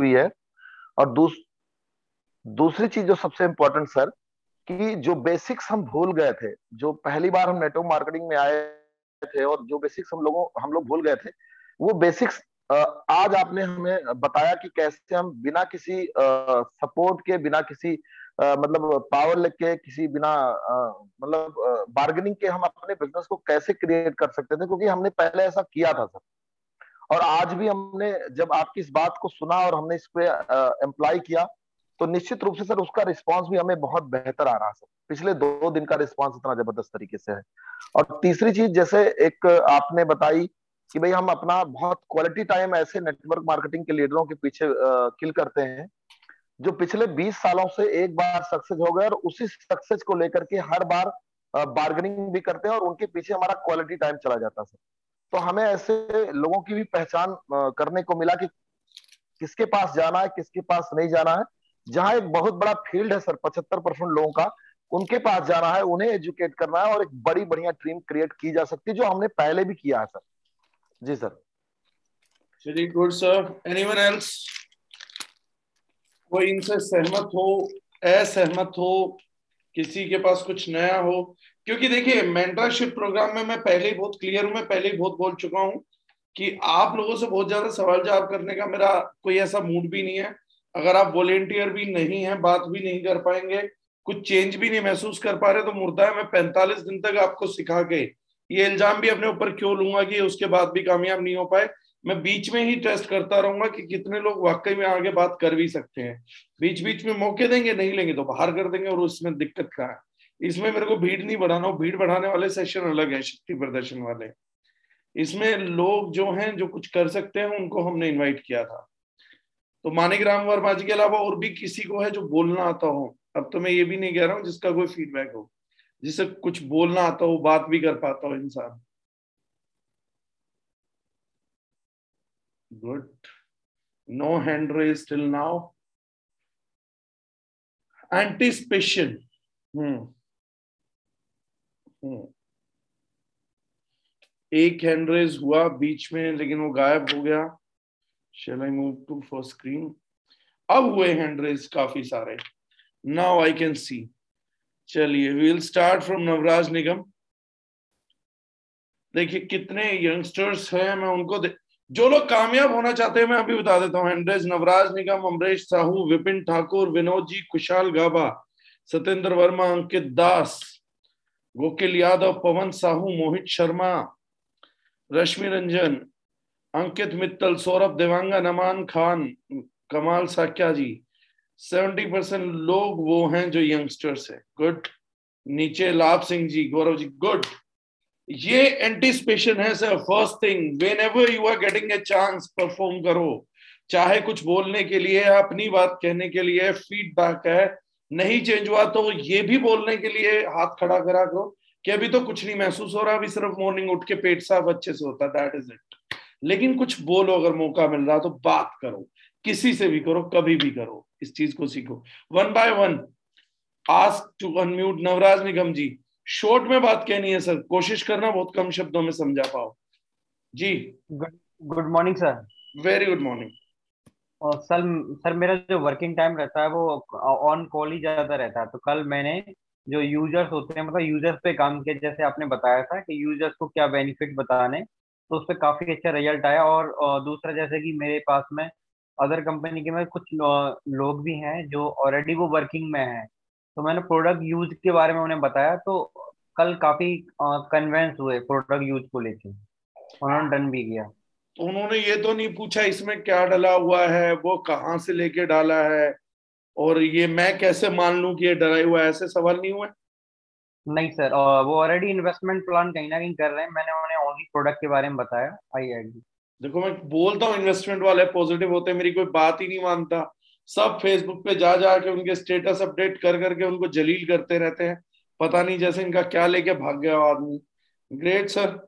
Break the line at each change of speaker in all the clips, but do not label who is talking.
हुई है। और दूस, दूसरी चीज़ जो सबसे इंपॉर्टेंट सर कि जो बेसिक्स हम भूल गए थे जो पहली बार हम नेटवर्क मार्केटिंग में आए थे और जो बेसिक्स हम लोगों हम लोग भूल गए थे वो बेसिक्स आज आपने हमें बताया कि कैसे हम बिना किसी सपोर्ट के बिना किसी मतलब पावर लेके किसी बिना मतलब बार्गेनिंग के हम अपने बिज़नेस को कैसे क्रिएट कर सकते थे क्योंकि हमने पहले ऐसा किया था सर और आज भी हमने जब आपकी इस बात को सुना और हमने इस पे एम्प्लॉय किया तो निश्चित रूप से सर उसका रिस्पांस भी हमें बहुत बेहतर आ रहा है सर। पिछले दो दिन का रिस्पांस इतना ज़बरदस्त तरीके से है। और तीसरी चीज़ जैसे एक आपने बताई कि भाई हम अपना बहुत क्वालिटी टाइम ऐसे नेटवर्क मार्केटिंग के लीडरों के पीछे किल करते हैं, जो पिछले 20 सालों से एक बार सक्सेस हो गए और उसी सक्सेस को लेकर के हर बार बार्गेनिंग भी करते हैं और उनके पीछे हमारा क्वालिटी टाइम चला जाता है तो हमें ऐसे लोगों की भी पहचान करने को मिला कि किसके पास जाना है, किसके पास नहीं जाना है। जहाँ एक बहुत बड़ा फ़ील्ड है सर, पचहत्तर परसेंट लोगों का, उनके पास जाना है, उन्हें एजुकेट करना है और एक बड़ी बढ़िया टीम क्रिएट की जा सकती है, जो हमने पहले भी किया है सर। जी sir.
Very good sir anyone else कोई इनसे सहमत हो, असहमत हो, किसी के पास कुछ नया हो क्योंकि देखिए मेंटरशिप प्रोग्राम में मैं पहले ही बहुत क्लियर हूँ, मैं पहले ही बहुत बोल चुका हूँ कि आप लोगों से बहुत ज़्यादा सवाल जवाब करने का मेरा कोई ऐसा मूड भी नहीं है। अगर आप वॉलेंटियर भी नहीं है, बात भी नहीं कर पाएँगे, कुछ चेंज भी नहीं महसूस कर पा रहे तो मुर्दा है, मैं पैंतालीस दिन तक आपको सिखा के ये इल्ज़ाम भी अपने ऊपर क्यों लूँगा कि उसके बाद भी कामयाब नहीं हो पाए? मैं बीच में ही टेस्ट करता रहूँगा कि कितने लोग वाकई में आगे बात कर भी सकते हैं। बीच बीच में मौके देंगे, नहीं लेंगे तो बाहर कर देंगे और उसमें दिक्कत क्या है? इसमें मेरे को भीड़ नहीं बढ़ाना भीड़ बढ़ाने वाले सेशन अलग है, शक्ति प्रदर्शन वाले। इसमें लोग जो हैं, जो कुछ कर सकते हैं, उनको हमने इनवाइट किया था। तो मानिक राम वर्मा जी के अलावा और भी किसी को है जो बोलना आता हो? अब तो मैं ये भी नहीं कह रहा हूँ, जिसका कोई फीडबैक हो। जिसे कुछ बोलना आता हो, बात भी कर पाता हो इंसान। Good no hand raise till now anticipation hmm एक हैंड रेज हुआ बीच में, लेकिन वो गायब हो गया। Shall I move to for screen? अब हुए हैंड रेज काफ़ी सारे। नाउ आई कैन सी चलिए will start from Navraj Nigam देखिए, कितने यंगस्टर्स हैं, मैं उनको जो लोग कामयाब होना चाहते हैं, मैं अभी बता देता हूँ। हैंड्रेज नवराज निगम अमरेश साहू विपिन ठाकुर विनोद जी खुशहाल गाबा सत्येंद्र वर्मा अंकित दास गोकिल यादव, पवन साहू, मोहित शर्मा, रश्मि रंजन, अंकित मित्तल, सौरभ देवांगा, नमान खान, कमाल साक्या जी। सेवेंटी परसेंट लोग वो हैं जो यंगस्टर्स है। गुड। नीचे लाभ सिंह जी, गौरव जी, गुड। ये एंटीस्पेशन है sir first thing whenever you are getting a chance perform करो। चाहे कुछ बोलने के लिए अपनी बात कहने के लिए फीडबैक है नहीं चेंज हुआ तो ये भी बोलने के लिए हाथ खड़ा करा करो कि अभी तो कुछ नहीं महसूस हो रहा अभी सिर्फ़ मॉर्निंग उठ के पेट साफ़ अच्छे से होता दैट इज़ इट लेकिन कुछ बोलो अगर मौका मिल रहा तो बात करो किसी से भी करो कभी भी करो इस चीज़ को सीखो। One by one ask to unmute Navraj Nigam ji short में बात कहनी है सर कोशिश करना बहुत कम शब्दों में समझा पाओ। जी।
Good morning sir
very good morning
sir sir मेरा जो वर्किंग टाइम रहता है वो ऑन कॉल ही ज़्यादा रहता है। तो कल मैंने जो यूज़र्स होते हैं मतलब यूज़र्स पे काम किया, जैसे आपने बताया था कि यूज़र्स को क्या बेनिफिट बताने तो उस पर काफ़ी अच्छा रिज़ल्ट आया। और दूसरा जैसे कि मेरे पास में अदर कंपनी के में कुछ लोग भी हैं जो ऑलरेडी वो वर्किंग में हैं। तो मैंने प्रोडक्ट यूज़ के बारे में उन्हें बताया तो कल काफ़ी कन्वेंस हुए प्रोडक्ट यूज़ को लेके। उन्होंने डन भी किया।
तो उन्होंने ये तो नहीं पूछा इसमें क्या डला हुआ है वो कहाँ से लेके डाला है और ये मैं कैसे मान लू कि ये डरा हुआ है? ऐसे सवाल नहीं हुए?
नहीं सर वो ऑलरेडी इन्वेस्टमेंट प्लान कहीं ना कहीं कर रहे हैं। मैंने उन्हें ओनली प्रोडक्ट के बारे में बताया आई एग्री
देखो मैं बोलता हूँ इन्वेस्टमेंट वाले पॉजिटिव होते हैं मेरी कोई बात ही नहीं मानता। सब फेसबुक पे जा जा के उनके स्टेटस अपडेट कर करके उनको जलील करते रहते हैं। पता नहीं जैसे इनका क्या लेके भाग गया आदमी। ग्रेट सर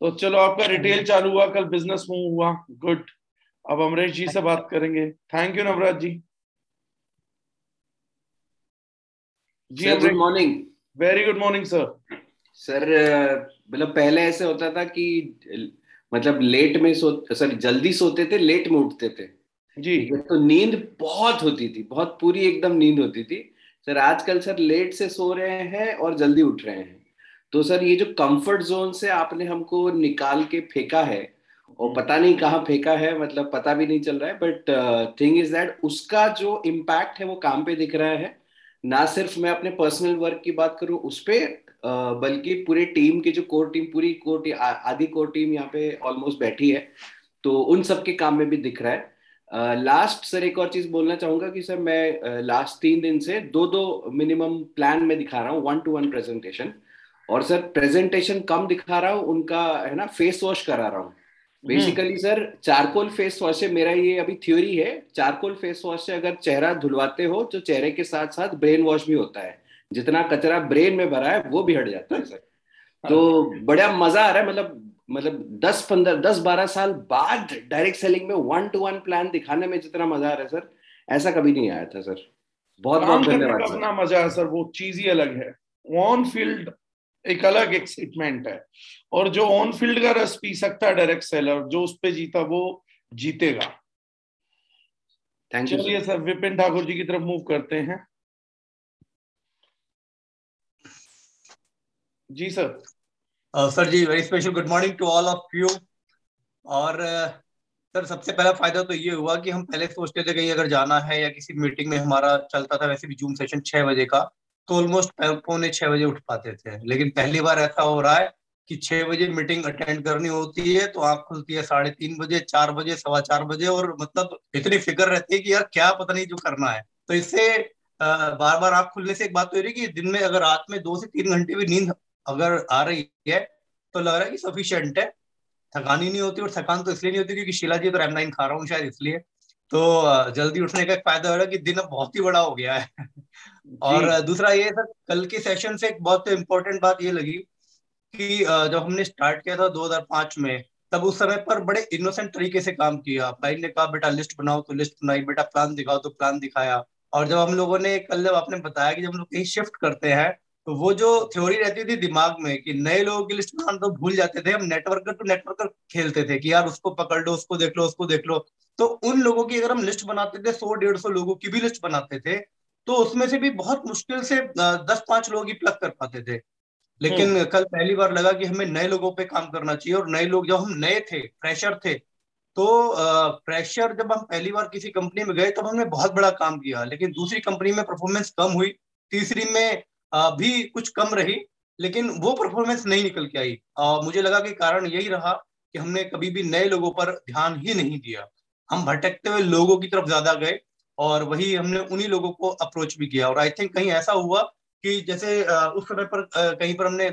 तो चलो आपका रिटेल चालू हुआ कल बिज़नेस मूव हुआ। गुड अब अमरीश जी से बात करेंगे। Thank you Navraj ji.
Ji good morning
very good morning sir
sir मतलब पहले ऐसे होता था कि मतलब लेट में सो सॉरी जल्दी सोते थे लेट में उठते थे।
जी।
तो नींद बहुत होती थी बहुत पूरी एकदम नींद होती थी। सर आजकल सर लेट से सो रहे हैं और जल्दी उठ रहे हैं। तो सर ये जो कंफर्ट जोन से आपने हमको निकाल के फेंका है और पता नहीं कहाँ फेंका है मतलब पता भी नहीं चल रहा है बट थिंग इज़ दैट उसका जो इम्पैक्ट है वो काम पे दिख रहा है। ना सिर्फ़ मैं अपने पर्सनल वर्क की बात करूँ उस पर uh, बल्कि पूरे टीम की जो कोर टीम पूरी कोर टीम आधी कोर टीम यहाँ पे ऑलमोस्ट बैठी है तो उन सब के काम में भी दिख रहा है। लास्ट uh, सर एक और चीज़ बोलना चाहूँगा कि सर मैं लास्ट uh, तीन दिन से दो दो मिनिमम प्लान में दिखा रहा हूँ वन टू वन प्रेजेंटेशन और सर प्रेजेंटेशन कम दिखा रहा हूँ उनका है ना फेस वॉश करा रहा हूँ। Basically sir charcoal face wash से मेरा ये अभी थ्योरी है। चारकोल फेस वॉश से अगर चेहरा धुलवाते हो तो चेहरे के साथ साथ ब्रेन वॉश भी होता है। जितना कचरा ब्रेन में भरा है वो भी हट जाता है सर। तो बड़ा मज़ा आ रहा है मतलब मतलब दस पंद्रह दस बारह साल बाद डायरेक्ट सेलिंग में वन टू वन प्लान दिखाने में जितना मज़ा आ रहा है सर ऐसा कभी नहीं आया था सर। बहुत बहुत धन्यवाद
अपना मज़ा है सर वो चीज़ ही अलग है। ऑन फ़ील्ड एक अलग एक्साइटमेंट है। और जो ऑन फ़ील्ड का रस पी सकता है डायरेक्ट सेलर जो उस पर जीता वो जीतेगा। चलिए सर विपिन ठाकुर जी की तरफ़ मूव करते हैं। जी sir
sir ji very special good morning to all of you और सर uh, सबसे पहला फ़ायदा तो ये हुआ कि हम पहले सोचते थे कहीं अगर जाना है या किसी मीटिंग में हमारा चलता था वैसे भी जूम सेशन छह बजे का। तो ऑलमोस्ट पौने छह बजे उठ पाते थे। लेकिन पहली बार ऐसा हो रहा है कि छह बजे मीटिंग अटेंड करनी होती है तो आँख खुलती है साढ़े तीन बजे, चार बजे, सवा चार बजे और मतलब इतनी फ़िक्र रहती है कि यार क्या पता नहीं जो करना है। तो इससे बार बार आँख खुलने से एक बात तो रही कि दिन में अगर रात में दो से तीन घंटे भी नींद अगर आ रही है तो लग रहा है कि सफिशियंट है। थकान ही नहीं होती और थकान तो इसलिए नहीं होती क्योंकि शिला जी तो रेमनाइन खा रहा हूँ शायद इसलिए। तो जल्दी उठने का एक फ़ायदा हो रहा है कि दिन अब बहुत ही बड़ा हो गया है। और दूसरा ये सर, कल के सेशन से एक बहुत इंपॉर्टेंट बात ये लगी कि जब हमने स्टार्ट किया था 2005 में, तब उस समय पर बड़े इनोसेंट तरीके से काम किया। भाई ने कहा, बेटा लिस्ट बनाओ तो लिस्ट बनाई, बेटा प्लान दिखाओ तो प्लान दिखाया। और जब हम लोगों ने, कल जब आपने बताया कि जब हम लोग कहीं शिफ्ट करते हैं तो वो जो थ्योरी रहती थी दिमाग में कि नए लोगों की लिस्ट बनाना तो भूल जाते थे, हम नेटवर्कर टू नेटवर्कर खेलते थे कि यार उसको पकड़ लो, उसको देख लो, उसको देख लो। तो उन लोगों की अगर हम लिस्ट बनाते थे, सौ डेढ़ सौ लोगों की भी लिस्ट बनाते थे तो उसमें से भी बहुत मुश्किल से दस पाँच लोग ही प्लग कर पाते थे। लेकिन हम्म। कल पहली बार लगा कि हमें नए लोगों पे काम करना चाहिए और नए लोग जब हम नए थे फ्रेशर थे तो फ्रेशर जब हम पहली बार किसी कंपनी में गए तब हमने बहुत बड़ा काम किया। लेकिन दूसरी कंपनी में परफॉर्मेंस कम हुई तीसरी में भी कुछ कम रही लेकिन वो परफॉर्मेंस नहीं निकल के आई। मुझे लगा कि कारण यही रहा कि हमने कभी भी नए लोगों पर ध्यान ही नहीं दिया। हम भटकते हुए लोगों की तरफ़ ज़्यादा गए और वही हमने उन्हीं लोगों को अप्रोच भी किया। और आई थिंक कहीं ऐसा हुआ कि जैसे उस समय पर कहीं पर हमने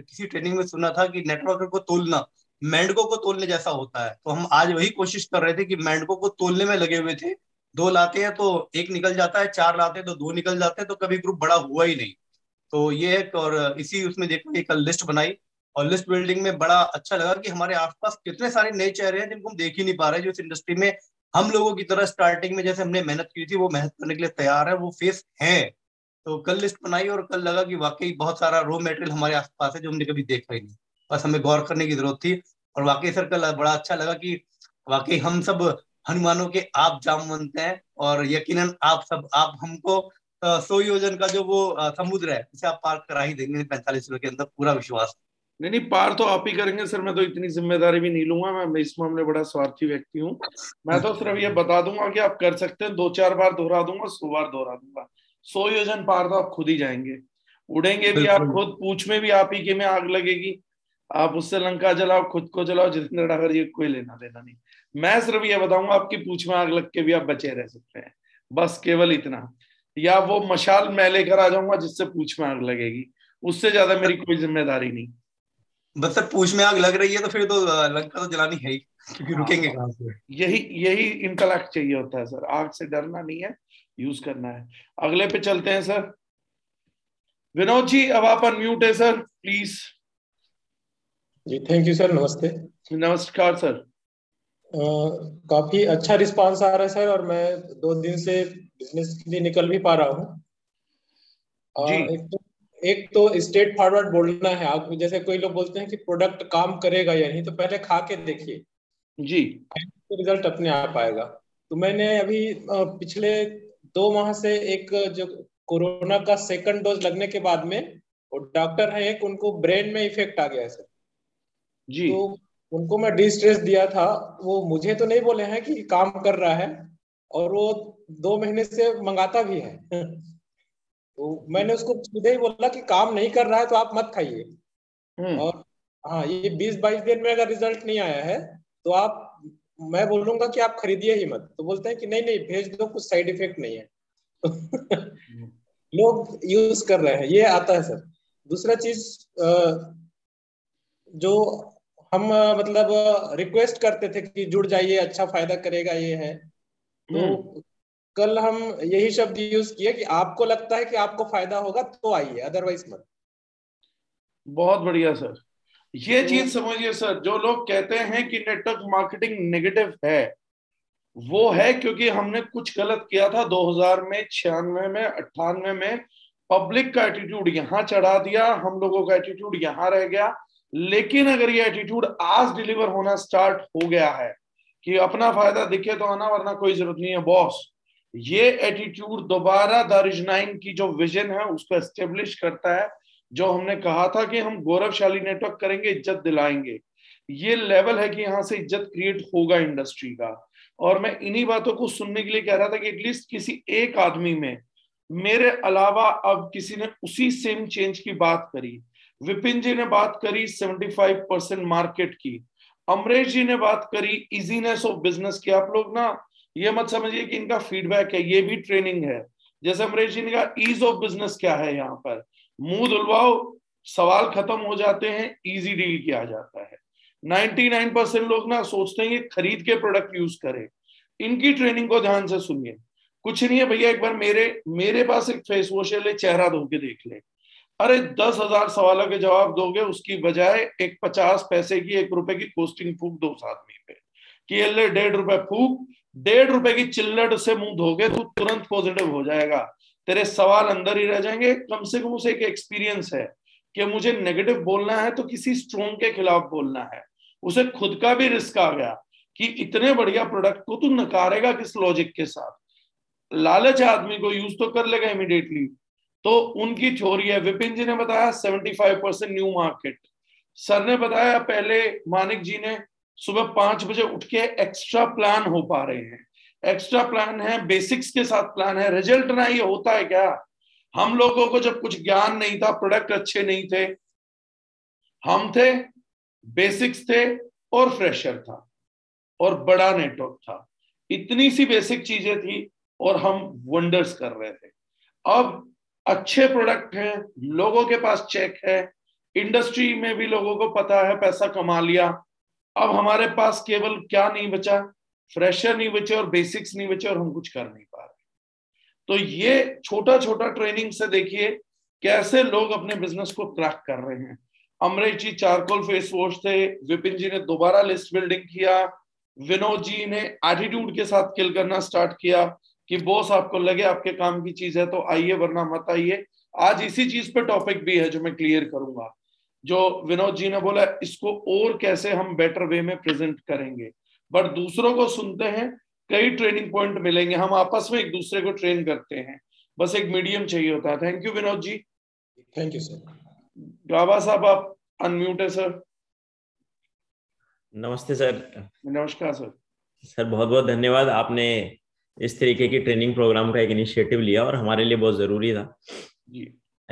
किसी ट्रेनिंग में सुना था कि नेटवर्कर को तोलना मेंढकों को तोलने जैसा होता है। तो हम आज वही कोशिश कर रहे थे कि मेंढकों को तोलने में लगे हुए थे। दो लाते हैं तो एक निकल जाता है, चार लाते हैं तो दो निकल जाते हैं तो कभी ग्रुप बड़ा हुआ ही नहीं। तो ये एक, और इसी उसमें देखो, एक लिस्ट बनाई। और लिस्ट बिल्डिंग में बड़ा अच्छा लगा कि हमारे आसपास कितने सारे नए चेहरे हैं जिनको हम देख ही नहीं पा रहे, जो इस इंडस्ट्री में हम लोगों की तरह स्टार्टिंग में जैसे हमने मेहनत की थी, वो मेहनत करने के लिए तैयार है, वो फेस है। तो कल लिस्ट बनाई और कल लगा कि वाकई बहुत सारा रो मेटेरियल हमारे आसपास है जो हमने कभी देखा ही नहीं। बस हमें गौर करने की ज़रूरत थी और वाकई सर कल बड़ा अच्छा लगा कि वाकई हम सब हनुमानों के आप जाम बनते हैं और यकीनन आप सब, आप हमको सौ योजन का जो वो समुद्र है उसे आप पार करा ही देंगे पैंतालीस के अंदर, पूरा विश्वास।
नहीं नहीं पार तो आप ही करेंगे सर मैं तो इतनी ज़िम्मेदारी भी नहीं लूँगा मैं इस मामले बड़ा स्वार्थी व्यक्ति हूँ। मैं तो सिर्फ़ ये बता दूँगा कि आप कर सकते हैं दो चार बार दोहरा दूँगा सौ बार दोहरा दूँगा। सौ योजन पार तो आप खुद ही जाएँगे। उड़ेंगे भी आप खुद पूछ में भी आप ही के में आग लगेगी। आप उससे लंका जलाओ खुद को जलाओ जितेंद्र डागर ये कोई लेना देना नहीं। मैं सिर्फ़ ये बताऊँगा आपकी पूछ में आग लग के भी आप बचे रह सकते हैं। बस केवल इतना। या वो मशाल मैं लेकर आ जाऊँगा जिससे पूछ में आग लगेगी। उससे ज़्यादा मेरी कोई ज़िम्मेदारी नहीं।
बस सर पूछ में आग लग रही है तो फिर तो लंका तो जलानी है ही क्योंकि हाँ, रुकेंगे कहाँ से?
यही यही इंटेलेक्ट चाहिए होता है सर। आग से डरना नहीं है यूज़ करना है। अगले पे चलते हैं सर। विनोद जी अब आप अनम्यूट है सर प्लीज़
जी थैंक यू सर नमस्ते।
नमस्कार सर।
काफ़ी अच्छा रिस्पांस आ रहा है सर और मैं दो दिन से बिज़नेस के लिए निकल भी पा रहा हूँ। एक तो एक तो स्टेट फॉरवर्ड बोलना है आप जैसे कोई लोग बोलते हैं कि प्रोडक्ट काम करेगा या नहीं तो पहले खा के देखिए।
जी।
तो रिज़ल्ट अपने आप आएगा। तो मैंने अभी पिछले दो माह से एक जो कोरोना का सेकंड डोज लगने के बाद में वो डॉक्टर है एक उनको ब्रेन में इफ़ेक्ट आ गया है सर जी। तो उनको मैं डिस्ट्रेस दिया था। वो मुझे तो नहीं बोले हैं कि काम कर रहा है और वो दो महीने से मंगाता भी है। तो मैंने उसको सीधे ही बोला कि काम नहीं कर रहा है तो आप मत खाइए हम्म। और हाँ ये बीस बाईस दिन में अगर रिज़ल्ट नहीं आया है तो आप मैं बोलूँगा कि आप खरीदिए ही मत तो बोलते हैं कि नहीं नहीं भेज दो कुछ साइड इफ़ेक्ट नहीं है। लोग यूज़ कर रहे हैं ये आता है सर दूसरा चीज़ जो हम मतलब रिक्वेस्ट करते थे कि जुड़ जाइए अच्छा फ़ायदा करेगा ये है तो हम्म। कल हम यही शब्द यूज़ किए कि आपको लगता है कि आपको फ़ायदा होगा तो आइए अदरवाइज़ मत।
बहुत बढ़िया सर। ये तो, चीज़ समझिए सर जो लोग कहते हैं कि नेटवर्क मार्केटिंग नेगेटिव है वो है क्योंकि हमने कुछ गलत किया था 2000 में छियानवे में अट्ठानवे में। पब्लिक का एटीट्यूड यहाँ चढ़ा दिया हम लोगों का एटीट्यूड यहाँ रह गया। लेकिन अगर ये एटीट्यूड आज डिलीवर होना स्टार्ट हो गया है कि अपना फ़ायदा दिखे तो आना वरना कोई ज़रूरत नहीं है बॉस ये एटीट्यूड दोबारा दारिज नाइन की जो विजन है उसको एस्टेब्लिश करता है, जो हमने कहा था कि हम गौरवशाली नेटवर्क करेंगे, इज़्ज़त दिलाएँगे। ये लेवल है कि यहाँ से इज़्ज़त क्रिएट होगा इंडस्ट्री का। और मैं इन्हीं बातों को सुनने के लिए कह रहा था कि एटलीस्ट किसी एक आदमी में, मेरे अलावा अब किसी ने उसी सेम चेंज की बात करी। विपिन जी ने बात करी 75 परसेंट मार्केट की। अमरेश जी ने बात करी इजीनेस ऑफ़ बिज़नेस की। आप लोग ना ये मत समझिए कि इनका फीडबैक है, ये भी ट्रेनिंग है। जैसे अमरेश जी ने कहा ईज ऑफ़ बिज़नेस क्या है यहाँ पर? मुँह धुलवाओ, सवाल खत्म हो जाते हैं इजी डील किया जाता है। 99 परसेंट लोग ना सोचते हैं खरीद के प्रोडक्ट यूज़ करें। इनकी ट्रेनिंग को ध्यान से सुनिए। कुछ नहीं है भैया, एक बार मेरे मेरे पास एक फेस वॉश है, ले चेहरा धो के देख ले। अरे, दस हज़ार सवालों के जवाब दोगे, उसकी बजाय एक पचास पैसे की, एक रुपए की कोस्टिंग फूक दो उस आदमी पे। कि ये डेढ़ रुपए फूक डेढ़ रुपए की चिल्लट से मुँह धोगे तो तुरंत पॉजिटिव हो जाएगा। तेरे सवाल अंदर ही रह जाएँगे। कम से कम उसे एक एक्सपीरियंस है कि मुझे नेगेटिव बोलना है तो किसी स्ट्रोंग के खिलाफ बोलना है। उसे खुद का भी रिस्क आ गया कि इतने बढ़िया प्रोडक्ट को तू नकारेगा किस लॉजिक के साथ। लालच आदमी को यूज़ तो कर लेगा इमिडिएटली तो उनकी थ्योरी है। विपिन जी ने बताया 75 परसेंट न्यू मार्केट सर ने बताया, पहले मानिक जी ने सुबह पाँच बजे उठ के एक्स्ट्रा प्लान हो पा रहे हैं। एक्स्ट्रा प्लान है बेसिक्स के साथ प्लान है रिज़ल्ट ना ये होता है क्या? हम लोगों को जब कुछ ज्ञान नहीं था प्रोडक्ट अच्छे नहीं थे, हम थे बेसिक्स थे और फ्रेशर था और बड़ा नेटवर्क था। इतनी सी बेसिक चीज़ें थी और हम वंडर्स कर रहे थे। अब अच्छे प्रोडक्ट हैं, लोगों के पास चेक है इंडस्ट्री में भी लोगों को पता है, पैसा कमा लिया अब हमारे पास केवल क्या नहीं बचा? फ्रेशर नहीं बचे और बेसिक्स नहीं बचे और हम कुछ कर नहीं पा रहे। तो ये छोटा छोटा ट्रेनिंग से देखिए, कैसे लोग अपने बिज़नेस को क्रैक कर रहे हैं। Amrish ji charcoal face wash थे, विपिन जी ने दोबारा लिस्ट बिल्डिंग किया, विनोद जी ने एटीट्यूड के साथ किल करना स्टार्ट किया कि बॉस आपको लगे आपके काम की चीज़ है तो आइए, वरना मत आइए। आज इसी चीज़ पे टॉपिक भी है जो मैं क्लियर करूँगा। जो विनोद जी ने बोला इसको और कैसे हम बेटर वे में प्रेजेंट करेंगे? बट दूसरों को सुनते हैं कई ट्रेनिंग पॉइंट मिलेंगे। हम आपस में एक दूसरे को ट्रेन करते हैं। बस एक मीडियम चाहिए होता है। Thank you Vinod ji.
Thank you sir
Gawa साहब आप अनम्यूट है सर
नमस्ते सर
नमस्कार सर
सर बहुत बहुत धन्यवाद। आपने इस तरीके की ट्रेनिंग प्रोग्राम का एक इनिशिएटिव लिया और हमारे लिए बहुत ज़रूरी था।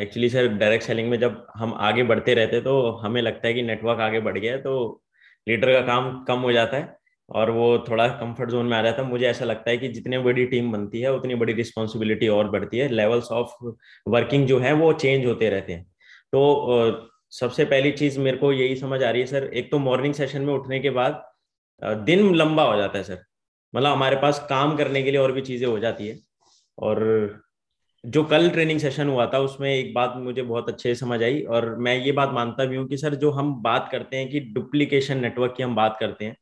एक्चुअली सर डायरेक्ट सेलिंग में जब हम आगे बढ़ते रहते तो हमें लगता है कि नेटवर्क आगे बढ़ गया है तो लीडर का काम कम हो जाता है और वो थोड़ा कंफर्ट जोन में आ जाता है। मुझे ऐसा लगता है कि जितनी बड़ी टीम बनती है, उतनी बड़ी रिस्पॉन्सिबिलिटी और बढ़ती है। लेवल्स ऑफ़ वर्किंग जो है, वो चेंज होते रहते हैं। तो सबसे पहली चीज़ मेरे को यही समझ आ रही है सर एक तो मॉर्निंग सेशन में उठने के बाद दिन लंबा हो जाता है सर मतलब हमारे पास काम करने के लिए और भी चीज़ें हो जाती है और जो कल ट्रेनिंग सेशन हुआ था, उसमें एक बात मुझे बहुत अच्छे से समझ आई और मैं ये बात मानता भी हूँ कि सर, जो हम बात करते हैं कि डुप्लीकेशन नेटवर्क की हम बात करते हैं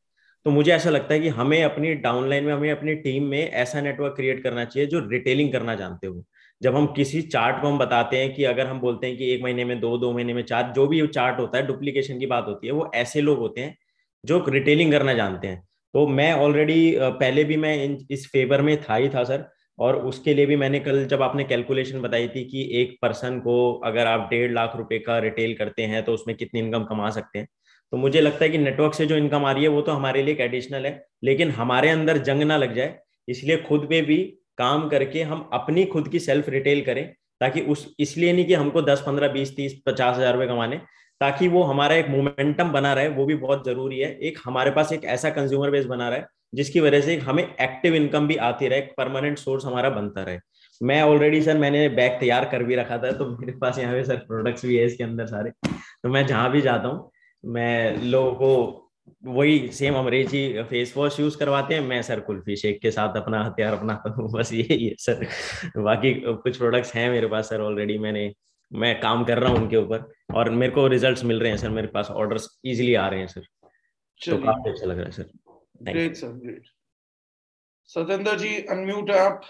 तो मुझे ऐसा लगता है कि हमें अपनी डाउनलाइन में, हमें अपनी टीम में ऐसा नेटवर्क क्रिएट करना चाहिए जो रिटेलिंग करना जानते हो। जब हम किसी चार्ट को हम बताते हैं कि अगर हम बोलते हैं कि एक महीने में दो दो महीने में चार, जो भी चार्ट होता है डुप्लीकेशन की बात होती है, वो ऐसे लोग होते हैं जो रिटेलिंग करना जानते हैं। तो मैं ऑलरेडी पहले भी मैं इस फेवर में था ही था, सर। और उसके लिए भी मैंने कल जब आपने कैलकुलेशन बताई थी कि एक पर्सन को अगर आप डेढ़ लाख रुपए का रिटेल करते हैं तो उसमें कितनी इनकम कमा सकते हैं? तो मुझे लगता है कि नेटवर्क से जो इनकम आ रही है, वो तो हमारे लिए एक एडिशनल है, लेकिन हमारे अंदर जंग ना लग जाए। इसलिए खुद पे भी काम करके हम अपनी खुद की सेल्फ रिटेल करें, ताकि उस, इसलिए नहीं कि हमको दस, पंद्रह, बीस, तीस, पचास हज़ार रुपए कमाने, ताकि वो हमारा एक मोमेंटम बना रहे, वो भी बहुत ज़रूरी है। एक हमारे पास एक ऐसा कंज्यूमर बेस बना रहा है जिसकी वजह से हमें एक्टिव इनकम भी आती रहे परमानेंट सोर्स हमारा बनता रहे। मैं ऑलरेडी सर मैंने बैग तैयार कर भी रखा था तो मेरे पास यहाँ पे सर प्रोडक्ट्स भी है इसके अंदर सारे। तो मैं जहाँ भी जाता हूँ मैं लोगों को वही सेम अंग्रेज़ी फेस वॉश यूज़ करवाते हैं मैं सर कुल्फी शेक के साथ अपना हथियार अपनाता हूँ बस यही है सर बाकी कुछ प्रोडक्ट्स हैं मेरे पास सर ऑलरेडी मैंने मैं काम कर रहा हूँ उनके ऊपर और मेरे को रिजल्ट्स मिल रहे हैं सर मेरे पास ऑर्डर्स इजीली आ रहे हैं सर तो काफ़ी अच्छा लग रहा है sir
great sir great Satendra ji unmute आप।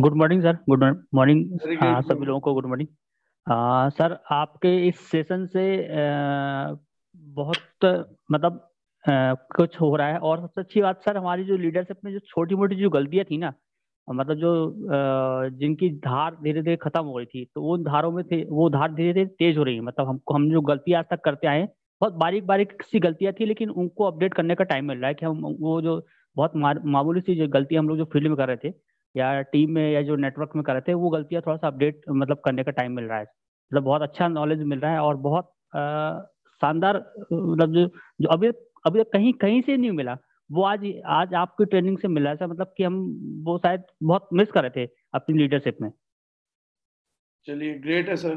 Good morning sir good morning सभी लोगों को गुड मॉर्निंग सर आपके इस सेशन से आ, बहुत मतलब आ, कुछ हो रहा है। और सबसे अच्छी बात सर हमारी जो लीडरशिप में जो छोटी मोटी जो गलतियाँ थी ना मतलब जो जिनकी धार धीरे धीरे खत्म हो रही थी तो वो धारों में थे वो धार धीरे धीरे तेज हो रही है। मतलब हमको हम जो गलती आज तक करते आए बहुत बारीक बारीक सी गलतियाँ थी, लेकिन उनको अपडेट करने का टाइम मिल रहा है कि हम, वो जो बहुत मामूली सी जो गलती हम लोग जो फ़ील्ड में कर रहे थे, या टीम में, या जो नेटवर्क में कर रहे थे, वो गलतियाँ थोड़ा सा अपडेट मतलब करने का टाइम मिल रहा है। मतलब बहुत अच्छा नॉलेज मिल रहा है और बहुत शानदार मतलब जो जो अभी अभी कहीं कहीं से नहीं मिला। वो आज आज आपकी ट्रेनिंग से मिला है मतलब कि हम, वो शायद बहुत मिस कर रहे थे अपनी लीडरशिप में।
चलिए ग्रेट है सर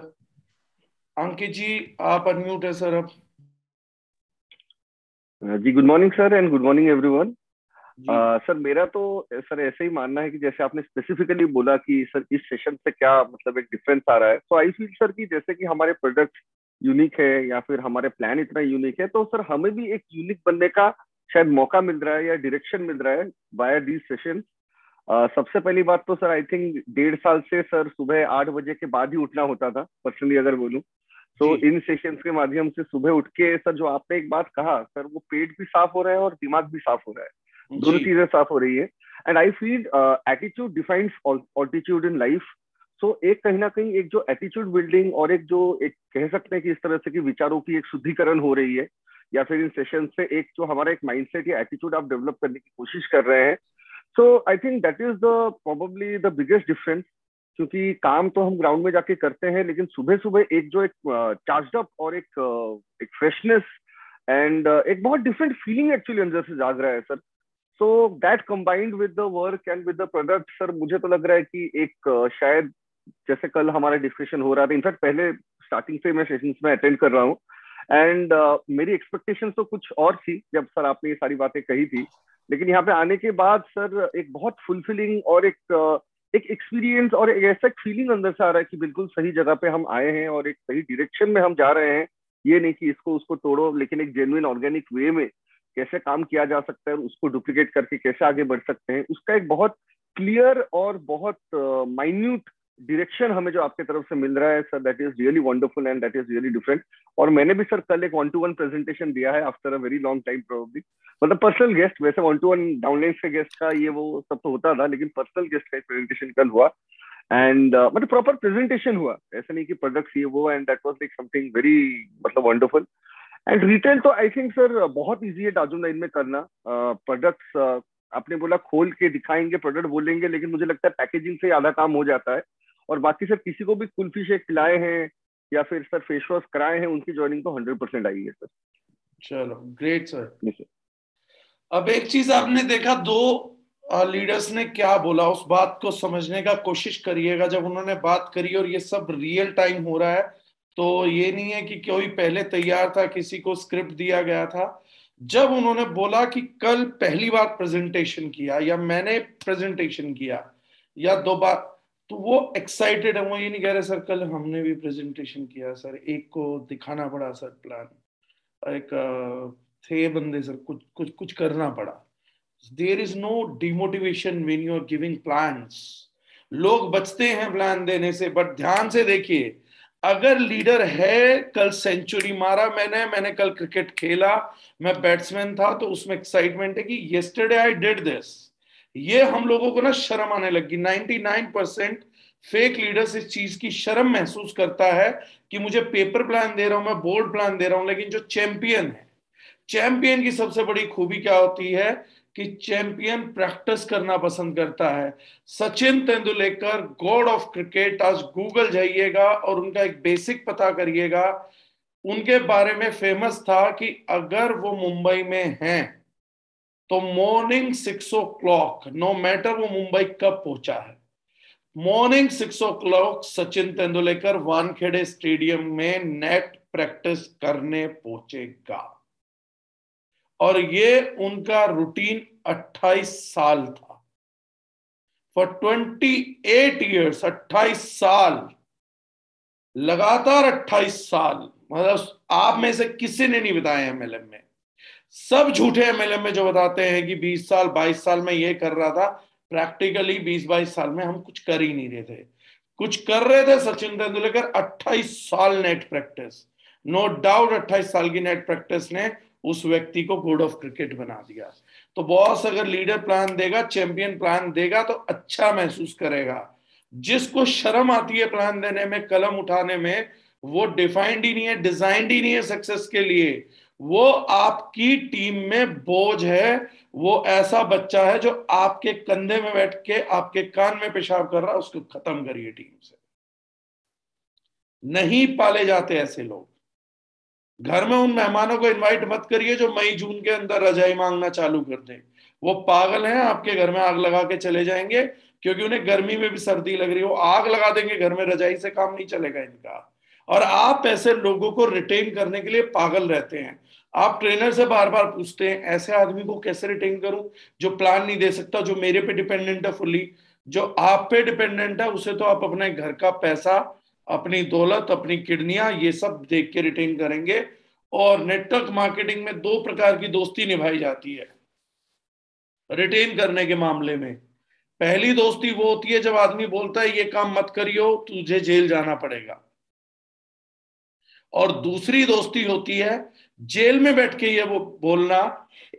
अंकित जी, आप अनम्यूट है सर अब।
जी good morning sir and good morning everyone sir मेरा तो सर ऐसे ही मानना है कि जैसे आपने स्पेसिफिकली बोला कि सर इस सेशन से क्या मतलब एक डिफरेंस आ रहा है तो आई फील सर कि जैसे कि हमारे प्रोडक्ट यूनिक है या फिर हमारे प्लान इतना यूनिक है तो सर हमें भी एक यूनिक बनने का शायद मौका मिल रहा है या डायरेक्शन मिल रहा है बाय दी सेशन सबसे पहली बात तो सर आई थिंक डेढ़ साल से सर सुबह आठ बजे के बाद ही उठना होता था पर्सनली अगर बोलूँ। तो इन सेशंस के माध्यम से सुबह उठ के सर जो आपने एक बात कहा सर वो पेट भी साफ़ हो रहा है और दिमाग भी साफ़ हो रहा है। दोनों चीज़ें साफ़ हो रही है। And I feel attitude defines altitude in life so एक कहीं ना कहीं एक जो एटीट्यूड बिल्डिंग और एक जो एक कह सकते हैं कि इस तरह से कि विचारों की एक शुद्धिकरण हो रही है या फिर इन सेशन से एक जो हमारा एक माइंडसेट या एटीट्यूड आप डेवलप करने की कोशिश कर रहे हैं। So I think that is the probably the biggest difference क्योंकि काम तो हम ग्राउंड में जाके करते हैं लेकिन सुबह सुबह एक जो एक चार्ज अप और एक एक फ्रेशनेस एंड एक बहुत डिफरेंट फीलिंग एक्चुअली अंदर से जाग रहा है sir. So that combined with the work and with the product sir मुझे तो लग रहा है कि एक शायद जैसे कल हमारा डिस्कशन हो रहा था इनफैक्ट पहले स्टार्टिंग से मैं सेशंस में अटेंड कर रहा हूँ। एंड uh, मेरी एक्सपेक्टेशन तो कुछ और थी जब सर आपने ये सारी बातें कही थी। लेकिन यहाँ पे आने के बाद सर एक बहुत फुलफिलिंग और एक uh, एक एक्सपीरियंस और एक ऐसा एक फीलिंग अंदर से आ रहा है कि बिल्कुल सही जगह पे हम आए हैं और एक सही डायरेक्शन में हम जा रहे हैं। ये नहीं कि इसको, उसको तोड़ो, लेकिन एक जेन्युन ऑर्गेनिक वे में कैसे काम किया जा सकता है और उसको डुप्लीकेट करके कैसे आगे बढ़ सकते हैं, उसका एक बहुत क्लियर और बहुत माइन्यूट डायरेक्शन हमें जो आपके तरफ़ से मिल रहा है sir that is really wonderful and that is really different और मैंने भी सर कल एक वन टू वन प्रेजेंटेशन दिया है after a very long time probably मतलब पर्सनल गेस्ट वैसे वन टू वन डाउनलाइन के गेस्ट का ये वो सब तो होता था लेकिन पर्सनल गेस्ट का एक प्रेजेंटेशन कल हुआ. एंड uh, मतलब प्रॉपर प्रेजेंटेशन हुआ. ऐसा नहीं कि प्रोडक्ट्स ये वो and that was like something very मतलब वंडरफुल एंड रिटेल तो आई थिंक सर बहुत ईजी है डाजू लाइन में करना. प्रोडक्ट्स uh, uh, आपने बोला खोल के दिखाएँगे प्रोडक्ट बोलेंगे लेकिन मुझे लगता है पैकेजिंग से आधा काम हो जाता है. और बाकी सर किसी को भी कुल्फी शेक पिलाए हैं या फिर सर फेस वॉश कराए हैं उनकी ज्वाइनिंग तो हंड्रेड परसेंट आई है सर।
चलो ग्रेट सर अब एक चीज़ आपने देखा दो लीडर्स ने क्या बोला? उस बात को समझने का कोशिश करिएगा। जब उन्होंने बात करी और ये सब रियल टाइम हो रहा है तो ये नहीं है कि कोई पहले तैयार था किसी को स्क्रिप्ट दिया गया था। जब उन्होंने बोला कि कल पहली बार प्रेजेंटेशन किया या मैंने प्रेजेंटेशन किया या दो बार तो वो एक्साइटेड है, वो ये नहीं कह रहे, सर, कल हमने भी प्रेजेंटेशन किया, सर, एक को दिखाना पड़ा, सर प्लान एक थे बंदे, सर, कुछ कुछ कुछ करना पड़ा। There is no demotivation when you are giving plan लोग बचते हैं प्लान देने से बट ध्यान से देखिए, अगर लीडर है, कल सेंचुरी मारा मैंने मैंने कल क्रिकेट खेला, मैं बैट्समैन था तो उसमें एक्साइटमेंट है कि येस्टरडे आई डिड दिस ये हम लोगों को ना शर्म आने लगी। 99 परसेंट फेक लीडर्स इस चीज़ की शर्म महसूस करता है कि मुझे पेपर प्लान दे रहा हूँ, मैं बोर्ड प्लान दे रहा हूँ, लेकिन जो चैंपियन है चैंपियन की सबसे बड़ी खूबी क्या होती है कि चैंपियन प्रैक्टिस करना पसंद करता है। Sachin Tendulkar god of cricket आज गूगल जाइएगा और उनका एक बेसिक पता करिएगा। उनके बारे में फ़ेमस था कि अगर वो मुंबई में हैं तो morning six o'clock no matter वो मुंबई कब पहुँचा है। Morning six o'clock Sachin Tendulkar Wankhede stadium में नेट प्रैक्टिस करने पहुंचेगा। और ये उनका रूटीन 28 साल था। फॉर 28 इयर्स 28 साल, लगातार 28 साल मतलब आप में से किसी ने नहीं बताया एमएलएम में। सब झूठे एमएलएम में जो बताते हैं कि 20 साल 22 साल में ये कर रहा था प्रैक्टिकली 20-22 साल में हम कुछ कर ही नहीं रहे थे। कुछ कर रहे थे सचिन तेंदुलकर 28 साल नेट प्रैक्टिस नो डाउट 28 साल की नेट प्रैक्टिस ने उस व्यक्ति को गॉड ऑफ़ क्रिकेट बना दिया। तो बॉस अगर लीडर प्लान देगा चैंपियन प्लान देगा तो अच्छा महसूस करेगा। जिसको शर्म आती है प्लान देने में, कलम उठाने में, वो डिफाइंड ही नहीं है डिजाइंड ही नहीं है सक्सेस के लिए। वो आपकी टीम में बोझ है, वो ऐसा बच्चा है जो आपके कंधे में बैठ के, आपके कान में पेशाब कर रहा है, उसको खत्म करिए टीम से। नहीं पाले जाते ऐसे लोग। घर में उन मेहमानों को इनवाइट मत करिए जो मई जून के अंदर रजाई मांगना चालू कर दे। वो पागल हैं, आपके घर में आग लगा के चले जाएँगे, क्योंकि उन्हें गर्मी में भी सर्दी लग रही है। आग लगा देंगे, घर में रजाई से काम नहीं चलेगा इनका। और आप ऐसे लोगों को रिटेन करने के लिए पागल रहते हैं। आप ट्रेनर से बार बार पूछते हैं, ऐसे आदमी को कैसे रिटेन करूँ? जो प्लान नहीं दे सकता, जो मेरे पे डिपेंडेंट है फुली जो आप पे डिपेंडेंट है, उसे तो आप अपने घर का पैसा, अपनी दौलत, अपनी किडनियाँ, ये सब देख के रिटेन करेंगे और नेटवर्क मार्केटिंग में दो प्रकार की दोस्ती निभाई जाती है। रिटेन करने के मामले में। पहली दोस्ती वो होती है जब आदमी बोलता है, ये काम मत करियो, तुझे जेल जाना पड़ेगा। और दूसरी दोस्ती होती है, जेल में बैठ के ये वो बोलना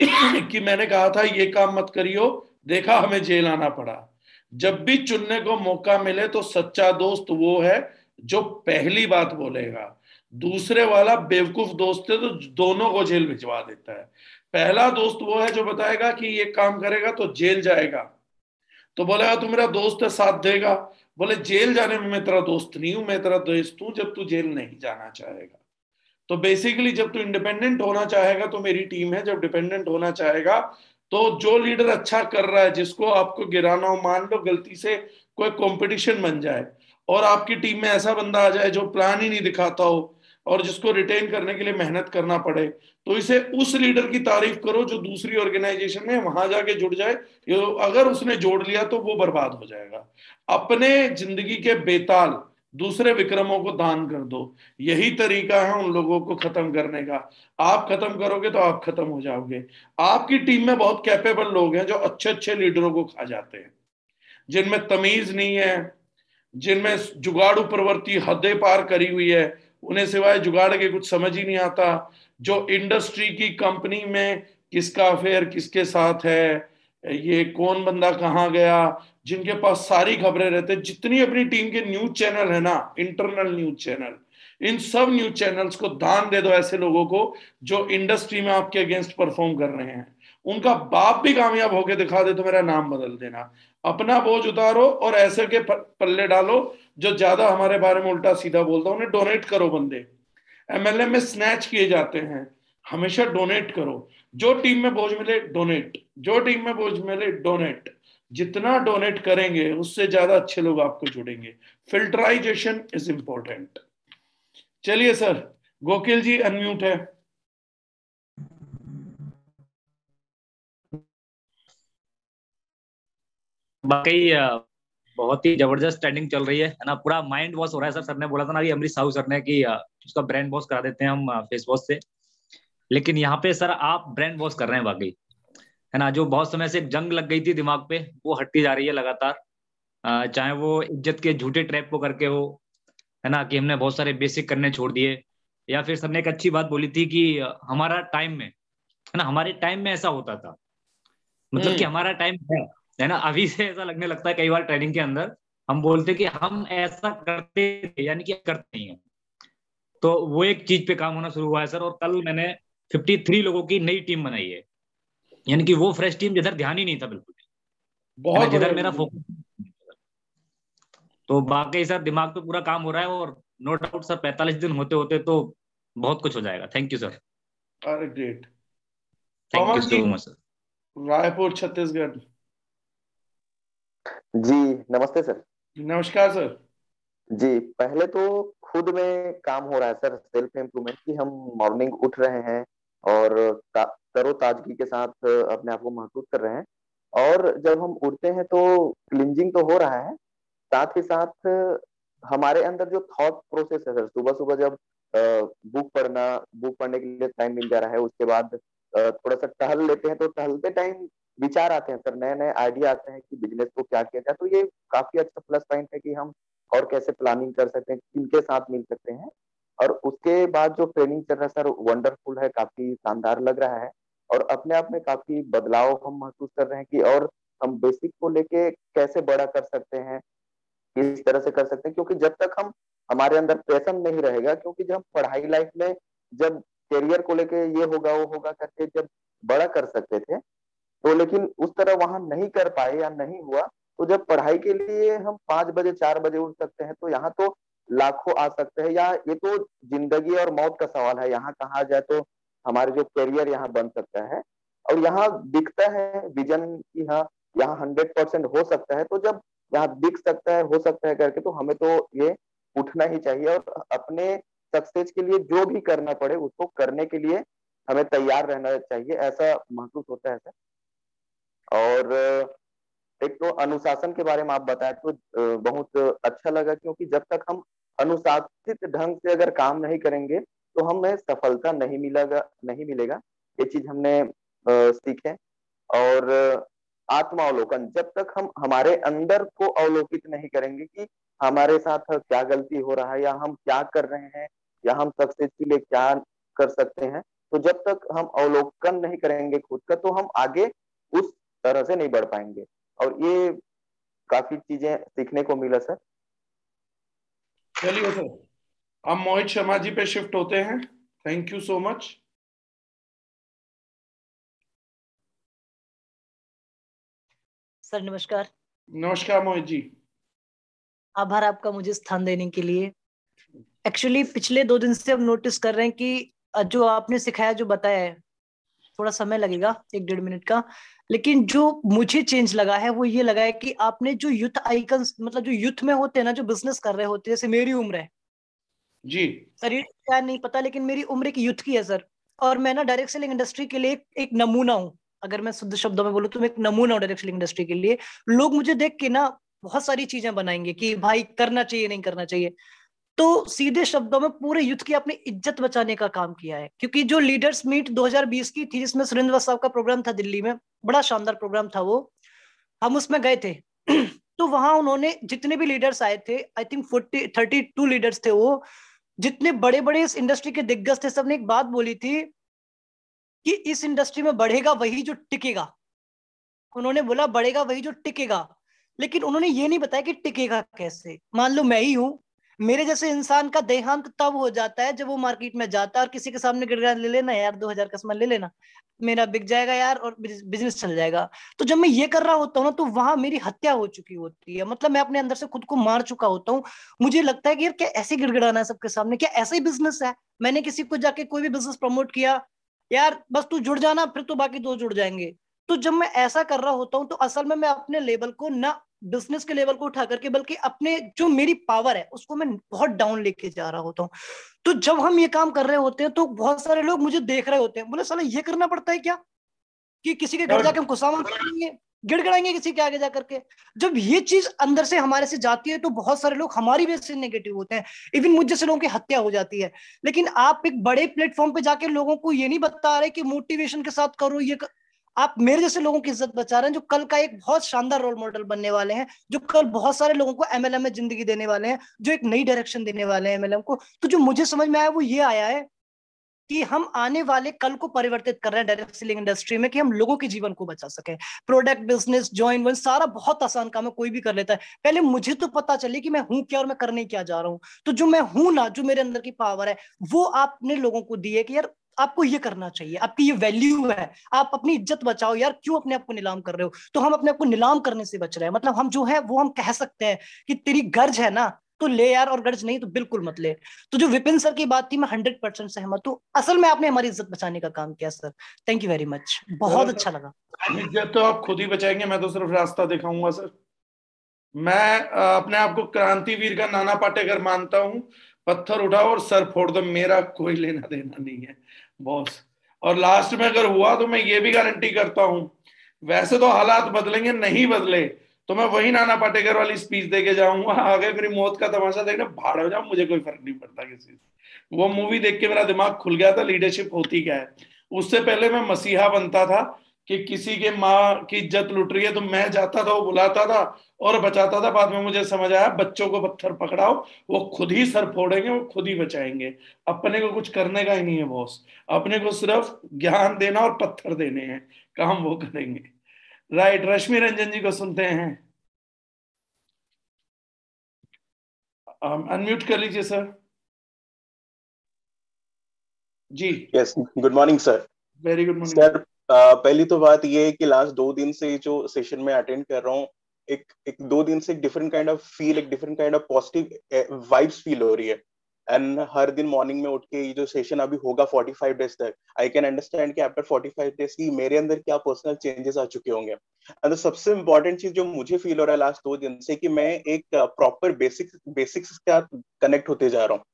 कि मैंने कहा था, ये काम मत करियो, देखा हमें जेल आना पड़ा। जब भी चुनने को मौका मिले तो सच्चा दोस्त वो है जो पहली बात बोलेगा। दूसरे वाला बेवकूफ़ दोस्त है तो दोनों को जेल भिजवा देता है। पहला दोस्त वो है जो बताएगा कि ये काम करेगा तो जेल जाएगा। तो बोलेगा, तू मेरा दोस्त है, साथ देगा। बोले, जेल जाने में मैं तेरा दोस्त नहीं हूँ, मैं तेरा दोस्त हूँ, जब तू जेल नहीं जाना चाहेगा। तो बेसिकली जब तू इंडिपेंडेंट होना चाहेगा तो मेरी टीम है, जब डिपेंडेंट होना चाहेगा तो जो लीडर अच्छा कर रहा है, जिसको आपको गिराना हो, मान लो गलती से कोई कंपटीशन बन जाए, और आपकी टीम में ऐसा बंदा आ जाए जो प्लान ही नहीं दिखाता हो और जिसको रिटेन करने के लिए मेहनत करना पड़े तो इसे उस लीडर की तारीफ़ करो जो दूसरी ऑर्गेनाइजेशन में वहाँ जाके जुड़ जाए। अगर उसने जोड़ लिया तो वो बर्बाद हो जाएगा। अपने ज़िंदगी के बेताल दूसरे विक्रमों को दान कर दो। यही तरीका है उन लोगों को खत्म करने का। आप खत्म करोगे तो आप खत्म हो जाओगे। आपकी टीम में बहुत कैपेबल लोग हैं जो अच्छे अच्छे लीडरों को खा जाते हैं। जिनमें तमीज नहीं है, जिनमें जुगाड़ू प्रवृत्ति हदें पार करी हुई है उन्हें सिवाय जुगाड़ के कुछ समझ ही नहीं आता, जो इंडस्ट्री की कंपनी में किसका अफेयर किसके साथ है, ये कौन बंदा कहाँ गया, जिनके पास सारी खबरें रहते, जितनी अपनी टीम के न्यूज़ चैनल है ना इंटरनल न्यूज़ चैनल इन सब न्यूज़ चैनल्स को दान दे दो ऐसे लोगों को, जो इंडस्ट्री में आपके अगेंस्ट परफॉर्म कर रहे हैं। उनका बाप भी कामयाब होकर दिखा दे तो मेरा नाम बदल देना। अपना बोझ उतारो और ऐसे के पल्ले डालो जो ज़्यादा हमारे बारे में उल्टा सीधा बोलता है, उन्हें डोनेट करो बंदे। एमएलए में स्नैच किए जाते हैं। हमेशा डोनेट करो। जो टीम में बोझ मिले डोनेट जो टीम में बोझ मिले डोनेट जितना डोनेट करेंगे, उससे ज़्यादा अच्छे लोग आपको जुड़ेंगे। फिल्टराइजेशन इज़ इंपॉर्टेंट चलिए सर, गोकिल जी अनम्यूट है।
बाकी बहुत ही ज़बरदस्त ट्रेंडिंग चल रही है ना? पूरा माइंड वॉश हो रहा है सर। सर ने बोला था ना कि अमरीश साहू सर ने कि उसका ब्रांड वॉश करा देते हैं हम फेस वॉश से। लेकिन यहाँ पे सर आप ब्रांड वॉश कर रहे हैं बाकी है ना? जो बहुत समय से जंग लग गई थी दिमाग पे वो हटती जा रही है लगातार। चाहे वो इज़्ज़त के झूठे ट्रैप को करके हो है ना? कि हमने बहुत सारे बेसिक करने छोड़ दिए। या फिर सबने एक अच्छी बात बोली थी कि हमारा टाइम में है ना? हमारे टाइम में ऐसा होता था। मतलब कि हम्म। हमारा टाइम है। है ना? अभी से ऐसा लगने लगता है कई बार ट्रेनिंग के अंदर हम बोलते कि हम ऐसा करते थे यानी कि करते नहीं है। तो वो एक चीज़ पे काम होना शुरू हुआ है सर और कल मैंने 53 लोगों की नई टीम बनाई है। यानी कि वो फ्रेश टीम जिधर ध्यान ही नहीं था बिल्कुल। बहुत जिधर मेरा फोकस तो बाकी सर दिमाग पे पूरा काम हो रहा है और नो डाउट सर पैंतालीस दिन होते होते तो बहुत कुछ हो जाएगा। थैंक यू सर
अरे great
thank you so much sir
Raipur Chhattisgarh.
जी नमस्ते सर।
नमस्कार सर।
जी पहले तो खुद में काम हो रहा है सर सेल्फ इम्प्रूवमेंट की। हम मॉर्निंग उठ रहे हैं और तरोताजगी के साथ अपने आप को महसूस कर रहे हैं। और जब हम उठते हैं तो क्लिंजिंग तो हो रहा है साथ ही साथ हमारे अंदर जो थॉट प्रोसेस है सर सुबह सुबह जब बुक पढ़ना बुक पढ़ने के लिए टाइम मिल जा रहा है उसके बाद थोड़ा सा टहल लेते हैं तो टहलते टाइम विचार आते हैं, सर नए नए आइडिया आते हैं कि बिज़नेस को क्या किया जाए तो ये काफ़ी अच्छा प्लस पॉइंट है कि हम और कैसे प्लानिंग कर सकते हैं किनके साथ मिल सकते हैं। और उसके बाद जो ट्रेनिंग चल रहा है, सर वंडरफुल है, काफ़ी शानदार लग रहा है। और अपने आप में काफ़ी बदलाव हम महसूस कर रहे हैं कि और हम बेसिक को लेके कैसे बड़ा कर सकते हैं, किस तरह से कर सकते हैं, क्योंकि जब तक हम, हमारे अंदर पैसन नहीं रहेगा, क्योंकि जब पढ़ाई लाइफ में जब करियर को लेके ये होगा, वो होगा करके जब बड़ा कर सकते थे तो लेकिन उस तरह वहाँ नहीं कर पाए या नहीं हुआ तो जब पढ़ाई के लिए हम पाँच बजे, चार बजे उठ सकते हैं तो यहाँ तो लाखों आ सकते हैं। या ये तो ज़िंदगी और मौत का सवाल है, यहाँ कहा जाए तो हमारे जो करियर यहाँ बन सकता है। और यहाँ दिखता है विजन की हाँ यहाँ हंड्रेड परसेंट हो सकता है। तो जब यहाँ दिख सकता है, हो सकता है करके तो हमें तो ये उठना ही चाहिए और अपने सक्सेस के लिए जो भी करना पड़े, उसको करने के लिए हमें तैयार रहना चाहिए। ऐसा महसूस होता है सर और एक तो अनुशासन के बारे में आप बताए तो बहुत अच्छा लगा क्योंकि जब तक हम अनुशासित ढंग से अगर काम नहीं करेंगे तो हमें सफलता नहीं मिलेगा नहीं मिलेगा। ये चीज़ हमने सीखे और, आत्मावलोकन, जब तक हम हमारे अंदर को अवलोकित नहीं करेंगे कि हमारे साथ क्या गलती हो रहा है या हम क्या कर रहे हैं या हम सक्सेस के लिए क्या कर सकते हैं तो जब तक हम अवलोकन नहीं करेंगे खुद का तो हम आगे उस तरह से नहीं बढ़ पाएँगे। और ये काफ़ी चीज़ें सीखने को मिला सर।
चलिए सर अब मोहित शर्मा जी पे शिफ्ट होते हैं। Thank you so much
sir नमस्कार।
नमस्कार मोहित जी।
आभार आपका मुझे स्थान देने के लिए। एक्चुअली पिछले दो दिन से हम नोटिस कर रहे हैं कि जो आपने सिखाया जो बताया है थोड़ा समय लगेगा एक डेढ़ मिनट का। लेकिन जो मुझे चेंज लगा है वो ये लगा है कि आपने जो यूथ आइकन मतलब जो यूथ में होते हैं ना जो बिज़नेस कर रहे होते हैं जैसे मेरी उम्र है।
जी।
सर ये क्या नहीं पता लेकिन मेरी उम्र एक यूथ की है सर। और मैं ना डायरेक्ट सेलिंग इंडस्ट्री के लिए एक, एक नमूना हूँ। अगर मैं शुद्ध शब्दों में बोलूँ तो मैं एक नमूना हूँ डायरेक्ट सेलिंग इंडस्ट्री के लिए। लोग मुझे देख के ना बहुत सारी चीज़ें बनाएँगे कि भाई करना चाहिए नहीं करना चाहिए। तो सीधे शब्दों में पूरे युद्ध की अपनी इज़्ज़त बचाने का काम किया है। क्योंकि जो लीडर्स मीट 2020 की थी, जिसमें सुरेंद्र साहब का प्रोग्राम था दिल्ली में, बड़ा शानदार प्रोग्राम था वो, हम उसमें गए थे। तो वहाँ उन्होंने जितने भी लीडर्स आए थे I think forty thirty two leaders थे वो, जितने बड़े बड़े इस इंडस्ट्री के दिग्गज थे, सबने एक बात बोली थी कि इस इंडस्ट्री में बढ़ेगा वही जो टिकेगा। उन्होंने बोला, बढ़ेगा वही जो टिकेगा। लेकिन उन्होंने ये नहीं बताया कि टिकेगा कैसे। मान लो मैं ही हूँ मेरे जैसे इंसान का देहांत तब हो जाता है जब वो मार्केट में जाता है और किसी के सामने गिड़गिड़ा ले लेना यार, दो हज़ार का सामान ले लेना। मेरा बिक जाएगा यार और बिज़नेस चल जाएगा। तो जब मैं ये कर रहा होता हूँ ना तो वहाँ मेरी हत्या हो चुकी होती है। मतलब मैं अपने अंदर से खुद को मार चुका होता हूँ। मुझे लगता है कि यार, क्या ऐसे गिड़गिड़ाना है सबके सामने? क्या ऐसा ही बिज़नेस है? मैंने किसी को जाके कोई भी बिज़नेस प्रमोट किया, यार, बस तू जुड़ जाना, फिर तो बाकी दो जुड़ जाएँगे। तो जब मैं ऐसा कर रहा होता हूँ तो असल में मैं अपने लेवल को ना बिज़नेस के लेवल को उठा करके, बल्कि अपने जो मेरी पावर है, उसको मैं बहुत डाउन लेके जा रहा होता हूँ। तो जब हम ये काम कर रहे होते हैं तो बहुत सारे लोग मुझे देख रहे होते हैं। बोले, साला, ये करना पड़ता है क्या? कि किसी के घर जाके हम खुशामद करेंगे? गिड़गड़ाएँगे किसी के आगे जाकर के? जब ये चीज़ अंदर से हमारे से जाती है तो बहुत सारे लोग हमारी वजह से नेगेटिव होते हैं। इवन मुझ जैसे लोगों की हत्या हो जाती है। लेकिन आप एक बड़े प्लेटफॉर्म पे जाके लोगों को ये नहीं बता रहे कि मोटिवेशन के साथ करो, ये कर... आप मेरे जैसे लोगों की इज़्ज़त बचा रहे हैं, जो कल का एक बहुत शानदार रोल मॉडल बनने वाले हैं, जो कल बहुत सारे लोगों को एमएलएम में ज़िंदगी देने वाले हैं, जो एक नई डायरेक्शन देने वाले हैं एमएलएम को। तो जो मुझे समझ में आया वो ये आया है कि हम आने वाले कल को परिवर्तित कर रहे हैं डायरेक्ट सेलिंग इंडस्ट्री में कि हम लोगों के जीवन को बचा सके। प्रोडक्ट बिज़नेस ज्वाइन वन सारा बहुत आसान काम है, कोई भी कर लेता है। पहले मुझे तो पता चले कि मैं हूँ क्या और मैं करने क्या जा रहा हूँ। तो जो मैं हूँ ना, जो मेरे अंदर की पावर है, वो आपने लोगों को दी है कि यार आपको ये करना चाहिए, आपकी ये वैल्यू है। आप अपनी इज़्ज़त बचाओ यार, क्यों अपने आप को नीलाम कर रहे हो? तो हम अपने आप को नीलाम करने से बच रहे हैं। मतलब हम जो है, वो हम कह सकते हैं कि तेरी गर्ज है ना तो ले यार और गर्ज नहीं तो बिल्कुल मत ले। तो जो विपिन सर की बात थी, मैं हंड्रेड परसेंट सहमत हूँ। असल में आपने हमारी इज़्ज़त बचाने का काम किया, sir. Thank you very much बहुत अच्छा लगा।
इज़्ज़त तो आप खुद ही बचाएँगे, मैं तो सिर्फ़ रास्ता दिखाऊँगा, सर। मैं अपने आप को क्रांतिवीर का नाना पाटेकर मानता हूँ। पत्थर उठाओ और सर फोड़ दो, मेरा कोई लेना देना नहीं है। बॉस। और लास्ट में अगर हुआ तो मैं ये भी गारंटी करता हूँ, वैसे तो हालात बदलेंगे, नहीं बदले तो मैं वही नाना पाटेकर वाली स्पीच दे के जाऊँगा, आगे मेरी मौत का तमाशा देखना, भाड़ हो जाओ, मुझे कोई फ़र्क नहीं पड़ता किसी से। वो मूवी देख के मेरा दिमाग खुल गया था लीडरशिप होती क्या है। उससे पहले मैं मसीहा बनता था, कि किसी के माँ की इज़्ज़त लुट रही है तो मैं जाता था, वो बुलाता था और बचाता था। बाद में मुझे समझ आया बच्चों को पत्थर पकड़ाओ वो खुद ही सर फोड़ेंगे वो खुद ही बचाएँगे। अपने को कुछ करने का ही नहीं है बॉस अपने को सिर्फ़ ज्ञान देना और पत्थर देने हैं काम वो करेंगे। राइट रश्मि रंजन जी को सुनते हैं। अनम्यूट कर लीजिए सर जी।
Yes good morning sir
very good morning sir
पहली तो बात ये है कि लास्ट दो दिन से जो सेशन में अटेंड कर रहा हूँ एक एक दो दिन से एक डिफरेंट काइंड ऑफ़ फील एक different kind of positive vibes feel हो रही है। एंड हर दिन मॉर्निंग में उठ के ये जो सेशन अभी होगा 45 डेज़ तक आई कैन अंडरस्टैंड कि आफ्टर 45 डेज़ की मेरे अंदर क्या पर्सनल चेंजेस आ चुके होंगे। एंड सबसे इंपॉर्टेंट चीज़ जो मुझे फील हो रहा है लास्ट दो दिन से कि मैं एक प्रॉपर बेसिक बेसिक्स के साथ कनेक्ट होते जा रहा हूँ।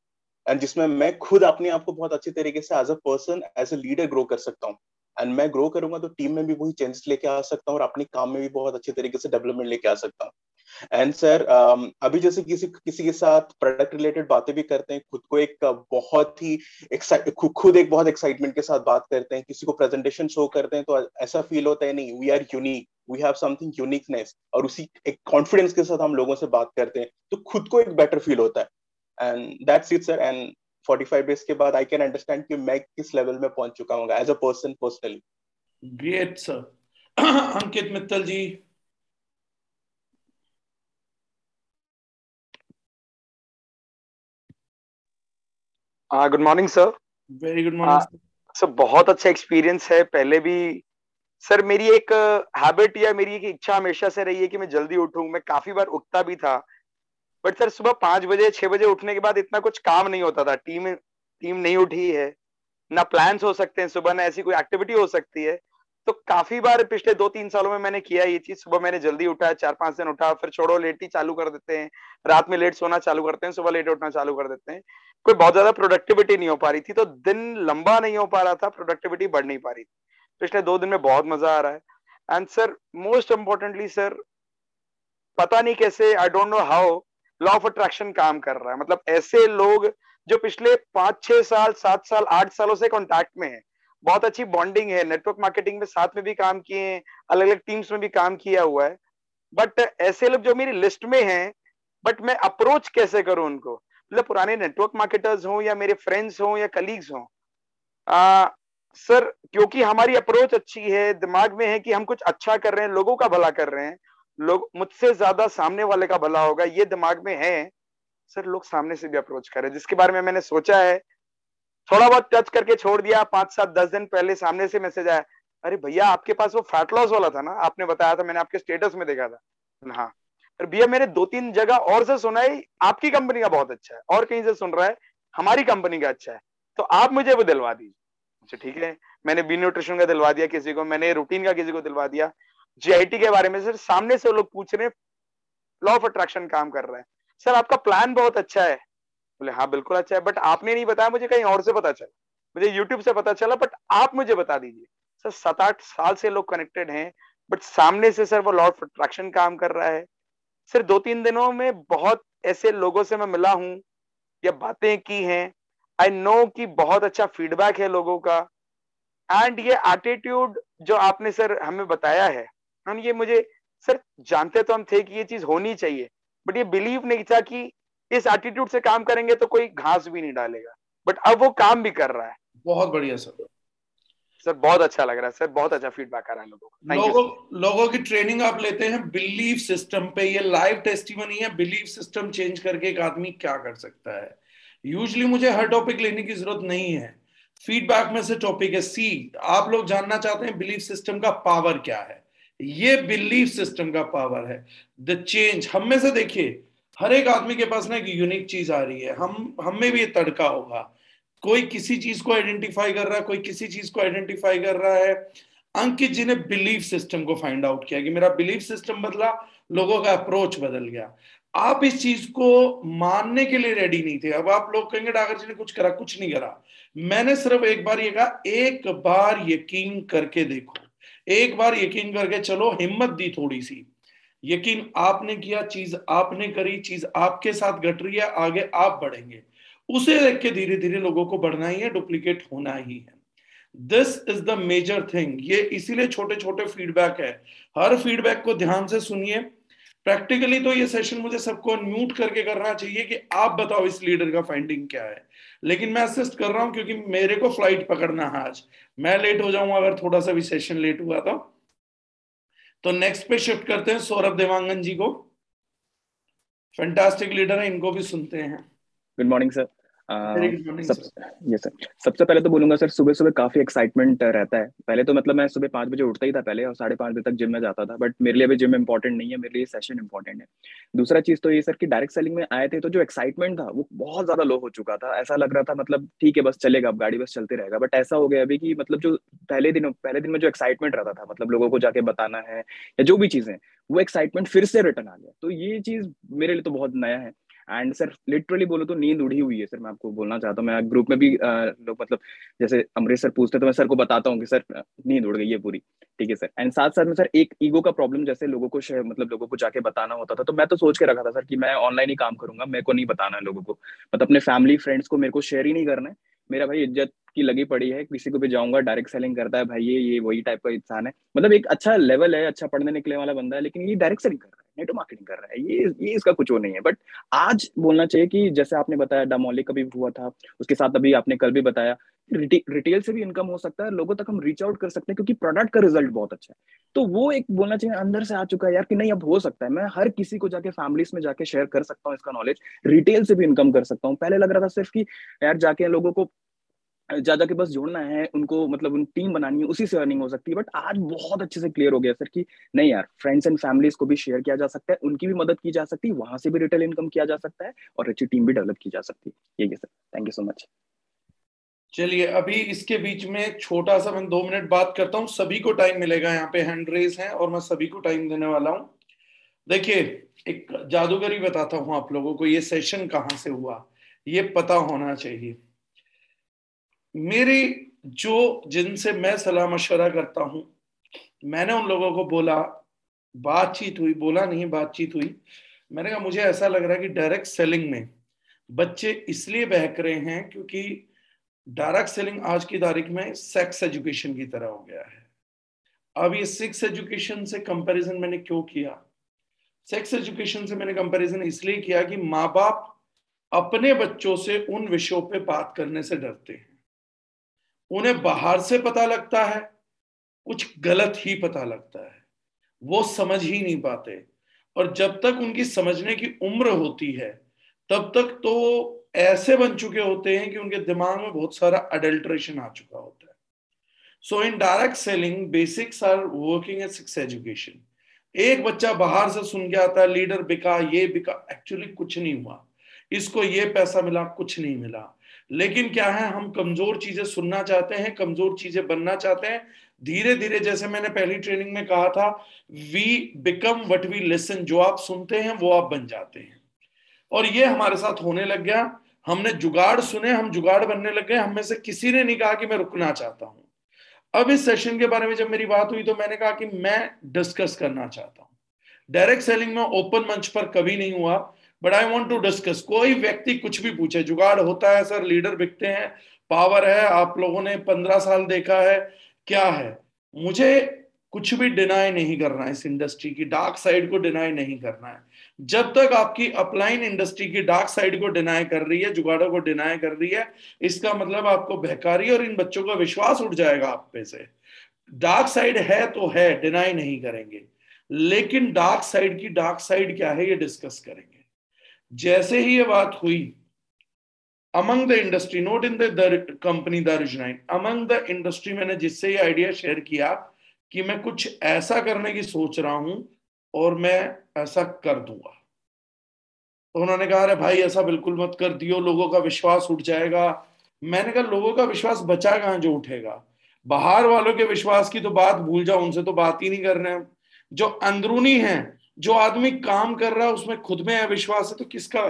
एंड जिसमें मैं खुद अपने आप को बहुत अच्छी तरीके से as a person as a leader grow कर सकता हूँ। एंड मैं ग्रो करूँगा तो टीम में भी वही चेंजेस लेके आ सकता हूँ और अपने काम में भी बहुत अच्छे तरीके से डेवलपमेंट लेके आ सकता हूँ। एंड सर um, अभी जैसे किसी किसी के साथ प्रोडक्ट रिलेटेड बातें भी करते हैं खुद को एक बहुत ही खुद एक बहुत एक्साइटमेंट के साथ बात करते हैं किसी को प्रेजेंटेशन शो करते हैं तो ऐसा फील होता है नहीं we are unique we have something uniqueness और उसी एक कॉन्फिडेंस के साथ हम लोगों से बात करते हैं तो खुद को एक बेटर फील होता है। And that's it sir and 45 days के बाद आई कैन अंडरस्टैंड कि मैं किस लेवल में पहुँच चुका हूँ as a person personally
great sir Ankit Mittal ji
good morning sir
very good morning
sir बहुत अच्छा एक्सपीरियंस है. पहले भी सर मेरी एक हैबिट या मेरी एक इच्छा हमेशा से रही है कि मैं जल्दी उठूं. मैं काफ़ी बार उठता भी था. बट सर, सुबह पाँच बजे, छह बजे उठने के बाद इतना कुछ काम नहीं होता था। टीम टीम नहीं उठी है। ना प्लान हो सकते हैं सुबह, ना ऐसी कोई एक्टिविटी हो सकती है। तो काफ़ी बार पिछले दो तीन सालों में मैंने किया ये चीज़। सुबह मैंने जल्दी उठा चार पाँच दिन उठा, फिर छोड़ो लेट ही चालू कर देते हैं। रात में लेट सोना चालू करते हैं, सुबह लेट उठना चालू कर देते हैं। कोई बहुत ज़्यादा प्रोडक्टिविटी नहीं हो पा रही थी तो दिन लंबा नहीं हो पा रहा था प्रोडक्टिविटी बढ़ नहीं पा रही थी। पिछले दो दिन में बहुत मज़ा आ रहा है। And sir most importantly sir, पता नहीं कैसे I don't know how law of attraction काम कर रहा है। मतलब ऐसे लोग जो पिछले पाँच, छह साल, सात साल, आठ सालों से कॉन्टैक्ट में है। बहुत अच्छी बॉन्डिंग है। नेटवर्क मार्केटिंग में साथ में भी काम किए हैं। अलग अलग टीम्स में भी काम किया हुआ है। बट ऐसे लोग जो मेरी लिस्ट में हैं बट मैं अप्रोच कैसे करूँ उनको? मतलब पुराने नेटवर्क मार्केटर्स हों या मेरे फ्रेंड्स हों या कलीग्स हों। सर क्योंकि हमारी अप्रोच अच्छी है, दिमाग में है कि हम कुछ अच्छा कर रहे हैं, लोगों का भला कर रहे हैं लोग मुझसे ज़्यादा सामने वाले का भला होगा, ये दिमाग में है। सर, लोग सामने से भी अप्रोच कर जिसके बारे में मैंने सोचा है। थोड़ा बहुत टच करके छोड़ दिया, पाँच सात, दस दिन पहले सामने से मैसेज आया। अरे भैया, आपके पास वो फैट लॉस वाला था ना? आपने बताया था, मैंने आपके स्टेटस में देखा था। हाँ। अरे भैया, मैंने दो तीन जगह और से सुना है, आपकी कंपनी का बहुत अच्छा है, और कहीं से सुन रहा है, हमारी कंपनी का अच्छा है। तो आप मुझे वो दिलवा दीजिए। अच्छा ठीक है। मैंने बी न्यूट्रिशन का दिलवा दिया किसी को, मैंने रूटीन का किसी को दिलवा दिया। जीआईटी के बारे में सर, सामने से लोग पूछ रहे हैं लॉ ऑफ़ अट्रैक्शन काम कर रहा है। सर, आपका प्लान बहुत अच्छा है। बोले हाँ बिल्कुल अच्छा है बट आपने नहीं बताया मुझे कहीं और से पता चला। मुझे यूट्यूब से पता चला बट आप मुझे बता दीजिए। सर, सात आठ साल से लोग कनेक्टेड हैं बट सामने से सर वो लॉ ऑफ़ अट्रैक्शन काम कर रहा है। सर दो तीन दिनों में बहुत ऐसे लोगों से मैं मिला हूँ, या बातें की हैं। आई नो कि बहुत अच्छा फीडबैक है लोगों का। एंड ये एटीट्यूड जो आपने सर हमें बताया है हम ये मुझे सर जानते तो हम थे कि ये चीज़ होनी चाहिए बट ये बिलीव नहीं था कि इस एटीट्यूड से काम करेंगे तो कोई घास भी नहीं डालेगा। बट अब वो काम भी कर रहा है।
बहुत बढ़िया सर।
सर बहुत अच्छा लग रहा है सर बहुत अच्छा फीडबैक आ रहा है लोगों को।
लोगों लोगों की ट्रेनिंग आप लेते हैं बिलीफ सिस्टम पे। ये लाइव टेस्टिमनी है बिलीफ सिस्टम चेंज करके एक आदमी क्या कर सकता है? यूजली मुझे हर टॉपिक लेने की ज़रूरत नहीं है। फीडबैक में से टॉपिक है सी आप लोग जानना चाहते हैं बिलीफ सिस्टम का पावर क्या है? ये बिलीफ सिस्टम का पावर है। द चेंज हम में से देखिए, हर एक आदमी के पास ना एक यूनिक चीज़ आ रही है। हम हम में भी ये तड़का होगा। कोई किसी चीज़ को आइडेंटिफाई कर रहा है, कोई किसी चीज़ को आइडेंटिफाई कर रहा है। अंकित जी ने बिलीफ सिस्टम को फाइंड आउट किया कि मेरा बिलीफ सिस्टम बदला, लोगों का अप्रोच बदल गया। आप इस चीज़ को मानने के लिए रेडी नहीं थे। अब आप लोग कहेंगे, डागर जी ने कुछ करा, कुछ नहीं करा। मैंने सिर्फ़ एक बार ये कहा, एक बार यकीन करके देखो। एक बार यकीन करके चलो, हिम्मत दी थोड़ी सी। यकीन आपने किया, चीज़ आपने करी, चीज़ आपके साथ घट रही है, आगे आप बढ़ेंगे। उसे देख के धीरे धीरे लोगों को बढ़ना ही है, डुप्लीकेट होना ही है। This is the major thing ये इसीलिए छोटे छोटे फीडबैक है। हर फीडबैक को ध्यान से सुनिए। प्रैक्टिकली तो ये सेशन मुझे सबको म्यूट करके करना चाहिए कि आप बताओ इस लीडर का फाइंडिंग क्या है। लेकिन मैं असिस्ट कर रहा हूँ क्योंकि मेरे को फ़्लाइट पकड़ना है आज। मैं लेट हो जाऊँगा अगर थोड़ा सा भी सेशन लेट हुआ तो। तो नेक्स्ट पे शिफ्ट करते हैं सौरभ देवांगन जी को। फैंटास्टिक लीडर है, इनको भी सुनते हैं।
गुड मॉर्निंग सर सब ये सर सबसे पहले तो बोलूँगा सर सुबह सुबह काफ़ी एक्साइटमेंट रहता है। पहले तो मतलब मैं सुबह पाँच बजे उठता ही था पहले और साढ़े पाँच बजे तक जिम में जाता था बट मेरे लिए अभी जिम इंपॉर्टेंट नहीं है मेरे लिए सेशन इंपॉर्टेंट है। दूसरा चीज़ तो ये सर कि डायरेक्ट सेलिंग में आए थे तो जो एक्साइटमेंट था वो बहुत ज़्यादा लो हो चुका था। ऐसा लग रहा था मतलब ठीक है बस चलेगा अब गाड़ी बस चलते रहेगा। बट ऐसा हो गया अभी कि मतलब जो पहले दिन पहले दिन में जो एक्साइटमेंट रहता था मतलब लोगों को जाके बताना है या जो भी चीज़ें वो एक्साइटमेंट फिर से रिटर्न आ गया। तो ये चीज़ मेरे लिए तो बहुत नया है। एंड सर लिटरली बोलो तो नींद उड़ी हुई है सर मैं आपको बोलना चाहता हूँ। मैं ग्रुप में भी लोग मतलब जैसे अमृत सर पूछते तो मैं सर को बताता हूँ कि सर नींद उड़ गई है पूरी। ठीक है सर एंड साथ साथ में सर एक ईगो का प्रॉब्लम जैसे लोगों को मतलब लोगों को जाके बताना होता था तो मैं तो सोच के रखा था सर कि मैं ऑनलाइन ही काम करूँगा, मेरे को नहीं बताना है लोगों को। मतलब अपने फैमिली फ्रेंड्स को मेरे को शेयर ही नहीं करना है। मेरा भाई इज़्ज़त की लगी पड़ी है, किसी को भी जाऊँगा डायरेक्ट सेलिंग करता है, भाई ये ये वही टाइप का इंसान है। मतलब एक अच्छा लेवल है अच्छा पढ़ने निकले वाला बंदा है, लेकिन ये डायरेक्ट सेलिंग कर रहा है। नेटो मार्केटिंग कर रहा है। ये ये इसका कुछ वो नहीं है। बट आज बोलना चाहिए कि जैसे आपने बताया डामोलिक का भी हुआ था, उसके साथ अभी आपने कल भी बताया रिटेल से भी इनकम हो सकता है, लोगों तक हम रीच आउट कर सकते हैं, क्योंकि प्रोडक्ट का रिज़ल्ट बहुत अच्छा है। तो वो एक बोलना चाहिए, अंदर से आ चुका है यार कि नहीं, अब हो सकता है। मैं हर किसी को जाके फैमिलीज़ में जाके शेयर कर सकता हूँ इसका नॉलेज रिटेल से भी इनकम कर सकता हूँ। पहले लग रहा था सिर्फ़ कि यार जाके लोगों को ज़्यादा के बस जोड़ना है, उनको मतलब उन टीम बनानी है, उसी से अर्निंग हो सकती है। बट आज बहुत अच्छे से क्लियर हो गया सर कि नहीं यार फ्रेंड्स एंड फैमिलीज़ को भी शेयर किया जा सकता है, उनकी भी मदद की जा सकती है, वहाँ से भी रिटेल इनकम किया जा सकता है और अच्छी टीम भी डेवलप की जा सकती है। यही sir thank you so much
चलिए, अभी इसके बीच में छोटा सा मैं दो मिनट बात करता हूँ। सभी को टाइम मिलेगा, यहाँ पे हैंड रेस है और मैं सभी को टाइम देने वाला हूँ। देखिए, एक जादूगरी बताता हूँ आप लोगों को, ये सेशन कहाँ से हुआ? ये पता होना चाहिए। मेरी जो जिनसे मैं सलाह मशवरा करता हूँ, मैंने उन लोगों को बोला, बातचीत हुई, बोला नहीं, बातचीत हुई। मैंने कहा, मुझे ऐसा लग रहा है कि डायरेक्ट सेलिंग में बच्चे इसलिए बहक रहे हैं क्योंकि डायरेक्ट सेलिंग आज की तारीख में सेक्स एजुकेशन की तरह हो गया है। अब ये सेक्स एजुकेशन से कंपैरिजन मैंने क्यों किया? सेक्स एजुकेशन से मैंने कंपैरिजन इसलिए किया कि माँ बाप अपने बच्चों से उन विषयों पे बात करने से डरते हैं। उन्हें बाहर से पता लगता है, कुछ गलत ही पता लगता है। वो समझ ही नहीं पाते। और जब तक उनकी समझने की उम्र होती है, तब तक तो ऐसे बन चुके होते हैं कि उनके दिमाग में बहुत सारा अडल्ट्रेशन आ चुका होता है। So in direct selling basics are working at six education एक बच्चा बाहर से सुन के आता है लीडर बिका, ये बिका एक्चुअली कुछ नहीं हुआ। इसको ये पैसा मिला, कुछ नहीं मिला। लेकिन क्या है, हम कमज़ोर चीज़ें सुनना चाहते हैं, कमज़ोर चीज़ें बनना चाहते हैं। धीरे धीरे जैसे मैंने पहली ट्रेनिंग में कहा था we become what we listen जो आप सुनते हैं, वो आप बन जाते हैं। और ये हमारे साथ होने लग गया। हमने जुगाड़ सुने, हम जुगाड़ बनने लग गए। हम में से किसी ने नहीं कहा कि मैं रुकना चाहता हूँ। अब इस सेशन के बारे में जब मेरी बात हुई तो मैंने कहा कि मैं डिस्कस करना चाहता हूँ। डायरेक्ट सेलिंग में ओपन मंच पर कभी नहीं हुआ। But I want to discuss कोई व्यक्ति कुछ भी पूछे, जुगाड़ होता है सर, लीडर बिकते हैं, पावर है, आप लोगों ने पंद्रह साल देखा है, क्या है? मुझे कुछ भी डिनाई नहीं करना है इस इंडस्ट्री की डार्क साइड को डिनाई नहीं करना है। जब तक आपकी अपलाइन इंडस्ट्री की डार्क साइड को डिनाई कर रही है, जुगाड़ों को डिनाई कर रही है, इसका मतलब आपको बहका रही है और इन बच्चों का विश्वास उठ जाएगा आप पे से। डार्क साइड है तो है डिनाई नहीं करेंगे। लेकिन डार्क साइड की डार्क साइड क्या है, ये डिस्कस करेंगे। जैसे ही ये बात हुई among the industry not in the company among the industry मैंने जिससे ये आइडिया शेयर किया कि मैं कुछ ऐसा करने की सोच रहा हूँ और मैं ऐसा कर दूँगा। तो उन्होंने कहा, अरे भाई, ऐसा बिल्कुल मत कर दियो, लोगों का विश्वास उठ जाएगा। मैंने कहा, लोगों का विश्वास बचा कहाँ जो उठेगा? बाहर वालों के विश्वास की तो बात, भूल जाओ, उनसे तो बात ही नहीं कर रहे हैं जो अंदरूनी है जो आदमी काम कर रहा है, उसमें खुद में अविश्वास है तो किसका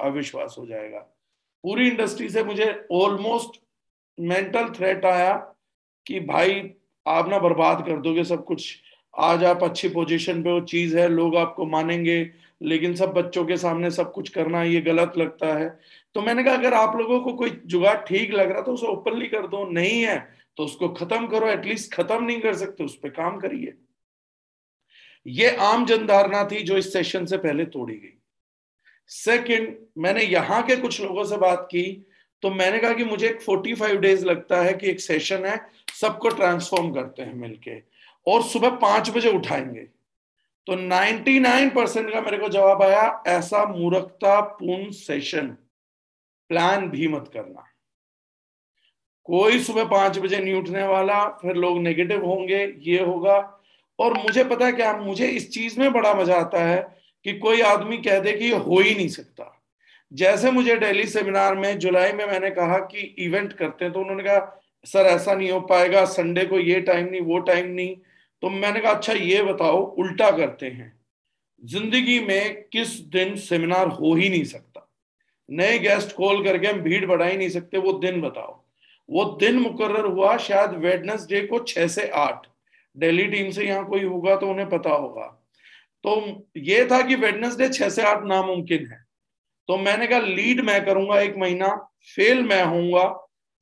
अविश्वास हो जाएगा? पूरी इंडस्ट्री से मुझे ऑलमोस्ट मेंटल थ्रेट आया कि भाई, आप ना बर्बाद कर दोगे सब कुछ। आज आप अच्छी पोजीशन पे वो चीज़ है, लोग आपको मानेंगे, लेकिन सब बच्चों के सामने सब कुछ करना, ये गलत लगता है। तो मैंने कहा, अगर आप लोगों को कोई जुगाड़ ठीक लग रहा तो उसे ओपनली कर दो, नहीं है तो उसको खत्म करो एटलीस्ट खत्म नहीं कर सकते, उस पर काम करिए। ये आम जनधारणा थी जो इस सेशन से पहले तोड़ी गई। सेकंड मैंने यहाँ के कुछ लोगों से बात की तो मैंने कहा कि मुझे एक 45 डेज़ लगता है कि एक सेशन है, सबको ट्रांसफॉर्म करते हैं मिलके। और सुबह पाँच बजे उठाएँगे। तो 99 परसेंट का मेरे को जवाब आया, ऐसा मूर्खता पूर्ण सेशन प्लान भी मत करना। कोई सुबह पाँच बजे नहीं उठने वाला, फिर लोग नेगेटिव होंगे, ये होगा। और मुझे पता है क्या, मुझे इस चीज़ में बड़ा मज़ा आता है कि कोई आदमी कह दे कि ये हो ही नहीं सकता। जैसे मुझे दिल्ली सेमिनार में जुलाई में मैंने कहा कि इवेंट करते हैं तो उन्होंने कहा, सर, ऐसा नहीं हो पाएगा, संडे को ये टाइम नहीं, वो टाइम नहीं। तो मैंने कहा अच्छा ये बताओ, उल्टा करते हैं। ज़िंदगी में किस दिन सेमिनार हो ही नहीं सकता? नए गेस्ट कॉल करके हम भीड़ बढ़ा ही नहीं सकते, वो दिन बताओ। वो दिन मुकर्र हुआ शायद वेडनेसडे को छह से आठ। दिल्ली टीम से यहाँ कोई होगा तो उन्हें पता होगा। तो ये था कि वेडनेसडे छह से आठ नामुमकिन है। तो मैंने कहा, लीड मैं करूँगा एक महीना, फेल मैं होऊँगा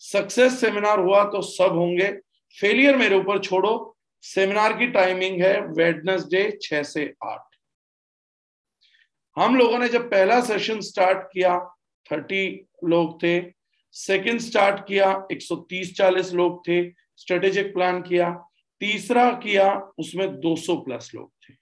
सक्सेस सेमिनार हुआ तो सब होंगे फेलियर मेरे ऊपर छोड़ो सेमिनार की टाइमिंग है वेडनेसडे छह से आठ. हम लोगों ने जब पहला सेशन स्टार्ट किया थर्टी लोग थे सेकंड स्टार्ट किया 130-40 लोग थे स्ट्रेटेजिक प्लान किया तीसरा किया उसमें 200 प्लस लोग थे।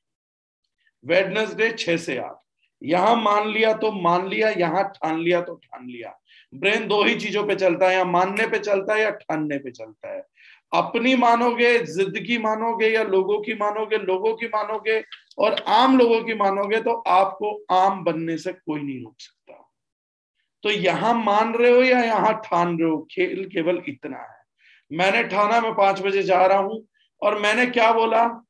वेडनेसडे छह से आठ। यहाँ मान लिया तो मान लिया, यहाँ ठान लिया तो ठान लिया। ब्रेन दो ही चीज़ों पे चलता है, या मानने पे चलता है या ठानने पे चलता है। अपनी मानोगे, जिद की मानोगे, या लोगों की मानोगे, लोगों की मानोगे, और आम लोगों की मानोगे तो आपको आम बनने से कोई नहीं रोक सकता। तो यहाँ मान रहे हो या यहाँ ठान रहे हो? खेल केवल इतना है। मैंने ठाना, मैं पाँच बजे जा रहा हूँ और मैंने क्या बोला?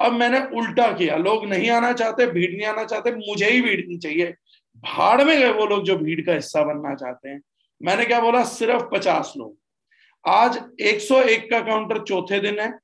अब मैंने उल्टा किया। लोग नहीं आना चाहते, भीड़ नहीं आना चाहते, मुझे ही भीड़ नहीं चाहिए। भाड़ में गए वो लोग जो भीड़ का हिस्सा बनना चाहते हैं। मैंने क्या बोला? सिर्फ़ पचास लोग। आज 101 का काउंटर चौथे दिन है।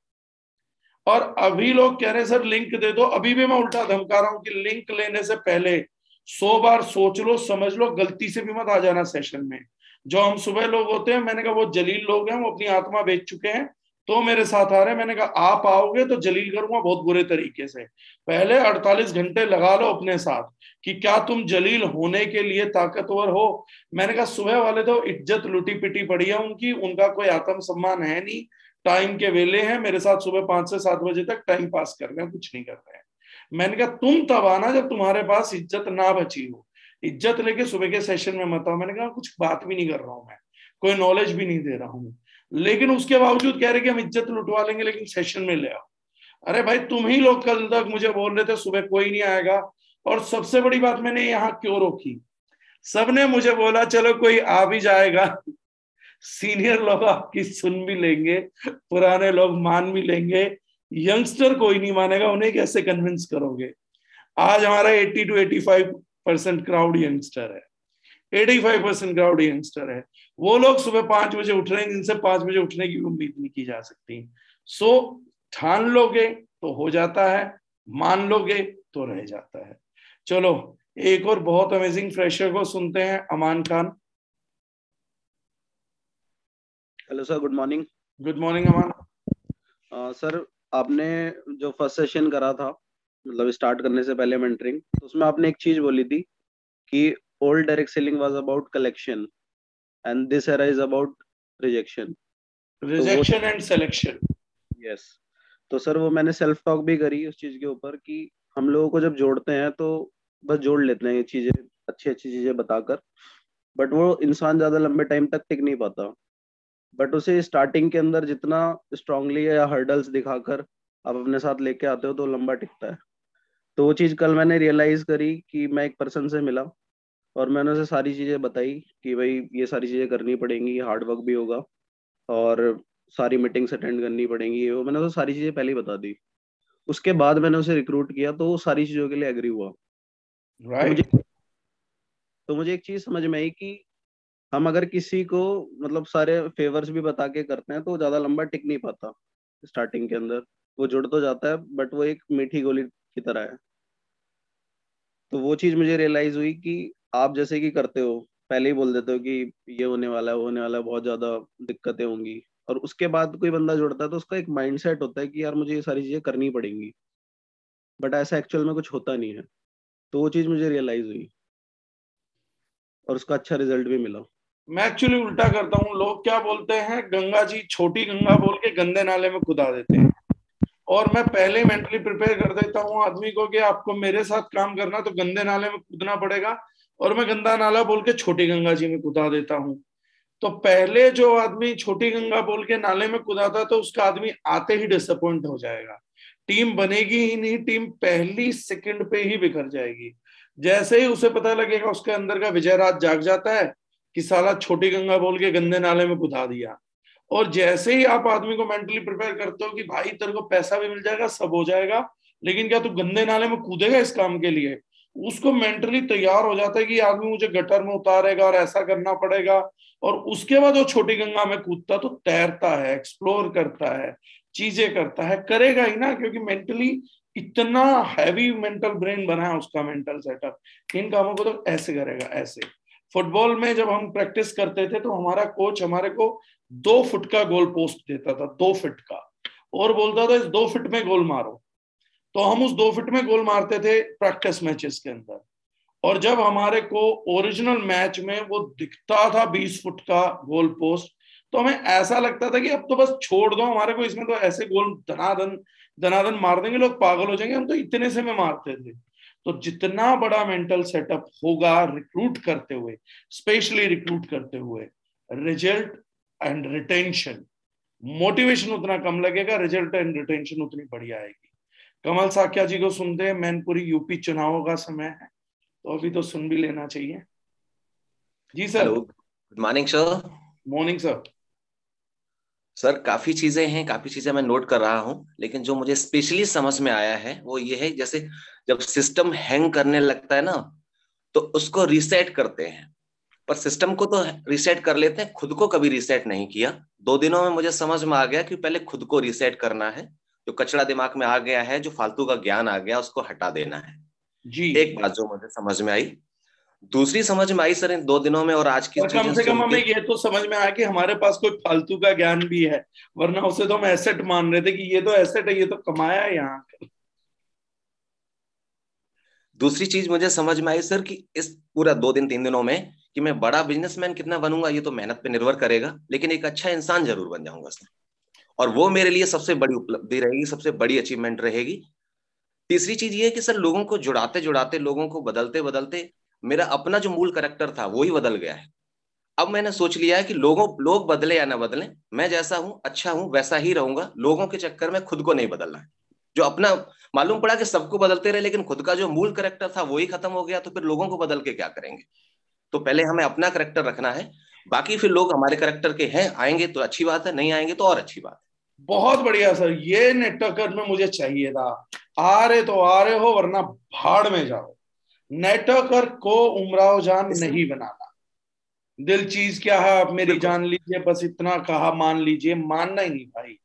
और अभी लोग कह रहे हैं, सर, लिंक दे दो। अभी भी मैं उल्टा धमका रहा हूँ कि लिंक लेने से पहले सौ बार सोच लो, समझ लो, गलती से भी मत आ जाना सेशन में। जो हम सुबह लोग होते हैं, मैंने कहा वो जलील लोग हैं, वो अपनी आत्मा बेच चुके हैं। तो मेरे साथ आ रहे मैंने कहा, आप आओगे तो जलील करूँगा बहुत बुरे तरीके से। पहले 48 घंटे लगा लो अपने साथ कि क्या तुम जलील होने के लिए ताकतवर हो। मैंने कहा, सुबह वाले तो इज़्ज़त लुटी पिटी पड़ी है उनकी, उनका कोई आत्म सम्मान है नहीं। टाइम के वेले हैं, मेरे साथ सुबह पाँच से सात बजे तक टाइम पास कर रहे हैं, कुछ नहीं कर रहे हैं। मैंने कहा, तुम तब आना जब तुम्हारे पास इज़्ज़त ना बची हो। इज़्ज़त लेके सुबह के सेशन में मत आओ। मैंने कहा, कुछ बात भी नहीं कर रहा हूँ मैं, कोई नॉलेज भी नहीं दे रहा हूँ। लेकिन उसके बावजूद कह रहे कि हम इज़्ज़त लुटवा लेंगे, लेकिन सेशन में ले आओ। अरे भाई, तुम ही लोग कल तक मुझे बोल रहे थे, सुबह कोई नहीं आएगा। और सबसे बड़ी बात मैंने यहाँ क्यों रोकी? सबने मुझे बोला, चलो कोई आ भी जाएगा। सीनियर लोग आपकी सुन भी लेंगे, पुराने लोग मान भी लेंगे। यंगस्टर कोई नहीं मानेगा, उन्हें कैसे कन्विंस करोगे? आज हमारा 80 टू 85 परसेंट क्राउड यंगस्टर है। 85 परसेंट क्राउड यंगस्टर है। वो लोग सुबह पाँच बजे उठ रहे हैं जिनसे पाँच बजे उठने की उम्मीद नहीं की जा सकती। सो ठान लोगे तो हो जाता है मान लोगे तो रह जाता है। चलो एक और बहुत अमेजिंग फ्रेशर को सुनते हैं Aman Khan.
Hello sir good morning
good morning Aman.
Sir आपने जो फ़र्स्ट सेशन करा था मतलब स्टार्ट करने से पहले मेंटरिंग तो उसमें आपने एक चीज़ बोली थी कि old direct selling was about collection and this era is about rejection
rejection and selection
yes तो सर वो मैंने सेल्फ टॉक भी करी उस चीज़ के ऊपर कि हम लोगों को जब जोड़ते हैं तो बस जोड़ लेते हैं ये चीज़ें अच्छी अच्छी चीज़ें बताकर। बट वो इंसान ज़्यादा लंबे टाइम तक टिक नहीं पाता। बट उसे स्टार्टिंग के अंदर जितना स्ट्रांगली या हर्डल्स दिखाकर आप अपने साथ लेके आते हो तो लंबा टिकता है। तो वो चीज़ कल मैंने रियलाइज़ करी कि मैं एक पर्सन से मिला। और मैंने उसे सारी चीज़ें बताई कि भाई ये सारी चीज़ें करनी पड़ेंगी हार्ड वर्क भी होगा और सारी मीटिंग्स अटेंड करनी पड़ेंगी वो मैंने उसे सारी चीज़ें पहले ही बता दी। उसके बाद मैंने उसे रिक्रूट किया तो वो सारी चीज़ों के लिए एग्री हुआ। right. तो मुझे तो मुझे एक चीज़ समझ में आई कि हम अगर किसी को मतलब सारे फेवर्स भी बता के करते हैं तो ज़्यादा लंबा टिक नहीं पाता स्टार्टिंग के अंदर। वो जुड़ तो जाता है बट वो एक मीठी गोली की तरह है। तो वो चीज़ मुझे रियलाइज़ हुई कि आप जैसे कि करते हो, पहले ही बोल देते हो कि ये होने वाला है, वो होने वाला है, बहुत ज़्यादा दिक्कतें होंगी। और उसके बाद कोई बंदा जुड़ता है तो उसका एक माइंडसेट होता है कि यार मुझे ये सारी चीज़ें करनी पड़ेंगी। बट ऐसा एक्चुअल में कुछ होता नहीं है। तो वो चीज़ मुझे रियलाइज़ हुई। और उसका अच्छा रिज़ल्ट भी मिला।
मैं एक्चुअली उल्टा करता हूँ। लोग क्या बोलते हैं? गंगा जी छोटी गंगा बोल के गंदे नाले में खुदा देते हैं। और मैं पहले मेंटली प्रिपेयर कर देता हूँ आदमी को कि आपको मेरे साथ काम करना तो गंदे नाले में कूदना पड़ेगा। और मैं गंदा नाला बोल के छोटी गंगा जी में कुदा देता हूँ। तो पहले जो आदमी छोटी गंगा बोल के नाले में कुदाता तो उसका आदमी आते ही डिसअपॉइंट हो जाएगा। टीम बनेगी ही नहीं, टीम पहली सेकंड पे ही बिखर जाएगी। जैसे ही उसे पता लगेगा उसके अंदर का विजय राज जाग जाता है कि साला छोटी गंगा बोल के गंदे नाले में कुदा दिया। और जैसे ही आप आदमी को मेंटली प्रिपेयर करते हो कि भाई तेरे को पैसा भी मिल जाएगा, सब हो जाएगा, लेकिन क्या तू गंदे नाले में कूदेगा इस काम के लिए? उसको मेंटली तैयार हो जाता है कि आदमी मुझे गटर में उतारेगा और ऐसा करना पड़ेगा। और उसके बाद वो छोटी गंगा में कूदता तो तैरता है एक्सप्लोर करता है, चीज़ें करता है, करेगा ही ना, क्योंकि मेंटली इतना हैवी मेंटल ब्रेन बना है उसका मेंटल सेटअप इन कामों को तो ऐसे करेगा, ऐसे। फुटबॉल में जब हम प्रैक्टिस करते थे तो हमारा कोच हमारे को दो फुट का गोल पोस्ट देता था, दो फुट का। और बोलता था, इस दो फिट में गोल मारो। तो हम उस दो फिट में गोल मारते थे प्रैक्टिस मैचेस के अंदर। और जब हमारे को ओरिजिनल मैच में वो दिखता था बीस फुट का गोल पोस्ट तो हमें ऐसा लगता था कि अब तो बस छोड़ दो, हमारे को इसमें तो ऐसे गोल धनाधन धनाधन मार देंगे, लोग पागल हो जाएँगे, हम तो इतने से में मारते थे। तो जितना बड़ा मेंटल सेटअप होगा रिक्रूट करते हुए, स्पेशली रिक्रूट करते हुए, रिज़ल्ट एंड रिटेंशन, मोटिवेशन उतना कम लगेगा, रिज़ल्ट एंड रिटेंशन उतनी बढ़िया आएगी। कमल साख्या जी को सुनते हैं मैनपुरी यूपी चुनावों का समय है तो अभी तो सुन भी लेना चाहिए। जी sir.
Good morning sir
morning sir
sir काफ़ी चीज़ें हैं काफ़ी चीज़ें मैं नोट कर रहा हूँ लेकिन जो मुझे स्पेशली समझ में आया है वो ये है जैसे जब सिस्टम हैंग करने लगता है ना तो उसको रीसेट करते हैं। पर सिस्टम को तो रीसेट कर लेते हैं खुद को कभी रीसेट नहीं किया। दो दिनों में मुझे समझ में आ गया कि पहले खुद को रीसेट करना है जो कचरा दिमाग में आ गया है जो फालतू का ज्ञान आ गया उसको हटा देना है।
जी।
एक बात जो मुझे समझ में आई। दूसरी समझ में आई सर इन दो दिनों में और आज की
कम से कम हमें ये तो समझ में आया कि हमारे पास कोई फालतू का ज्ञान भी है वरना उसे तो हम एसेट मान रहे थे कि ये तो एसेट है ये तो कमाया है यहाँ
दूसरी चीज़ मुझे समझ में आई सर कि इस पूरा दो दिन तीन दिनों में कि मैं बड़ा बिजनेसमैन कितना बनूँगा ये तो मेहनत पे निर्भर करेगा लेकिन एक अच्छा इंसान ज़रूर बन जाऊँगा सर। और वो मेरे लिए सबसे बड़ी उपलब्धि रहेगी, सबसे बड़ी अचीवमेंट रहेगी। तीसरी चीज़ ये है कि सर, लोगों को जुड़ाते जुड़ाते, लोगों को बदलते बदलते मेरा अपना जो मूल करेक्टर था, वो ही बदल गया है। अब मैंने सोच लिया है कि लोगों, लोग बदले या ना बदले, मैं जैसा हूँ अच्छा हूँ, वैसा ही रहूँगा, लोगों के चक्कर में खुद को नहीं बदलना है। जो अपना, मालूम पड़ा कि सबको बदलते रहे, लेकिन खुद का जो मूल करेक्टर था वही खत्म हो गया तो फिर लोगों को बदल के क्या करेंगे? तो पहले हमें अपना करेक्टर रखना है बाकी फिर लोग हमारे करेक्टर के हैं आएँगे तो अच्छी बात है नहीं आएँगे तो और अच्छी बात है।
बहुत बढ़िया सर ये नेटवर्कर में मुझे चाहिए था। आ रहे तो आ रहे हो वरना भाड़ में जाओ। नेटवर्कर को उमराव जान नहीं बनाना। दिल चीज़ क्या है आप मेरी जान लीजिए बस इतना कहा मान लीजिए मानना ही नहीं भाई।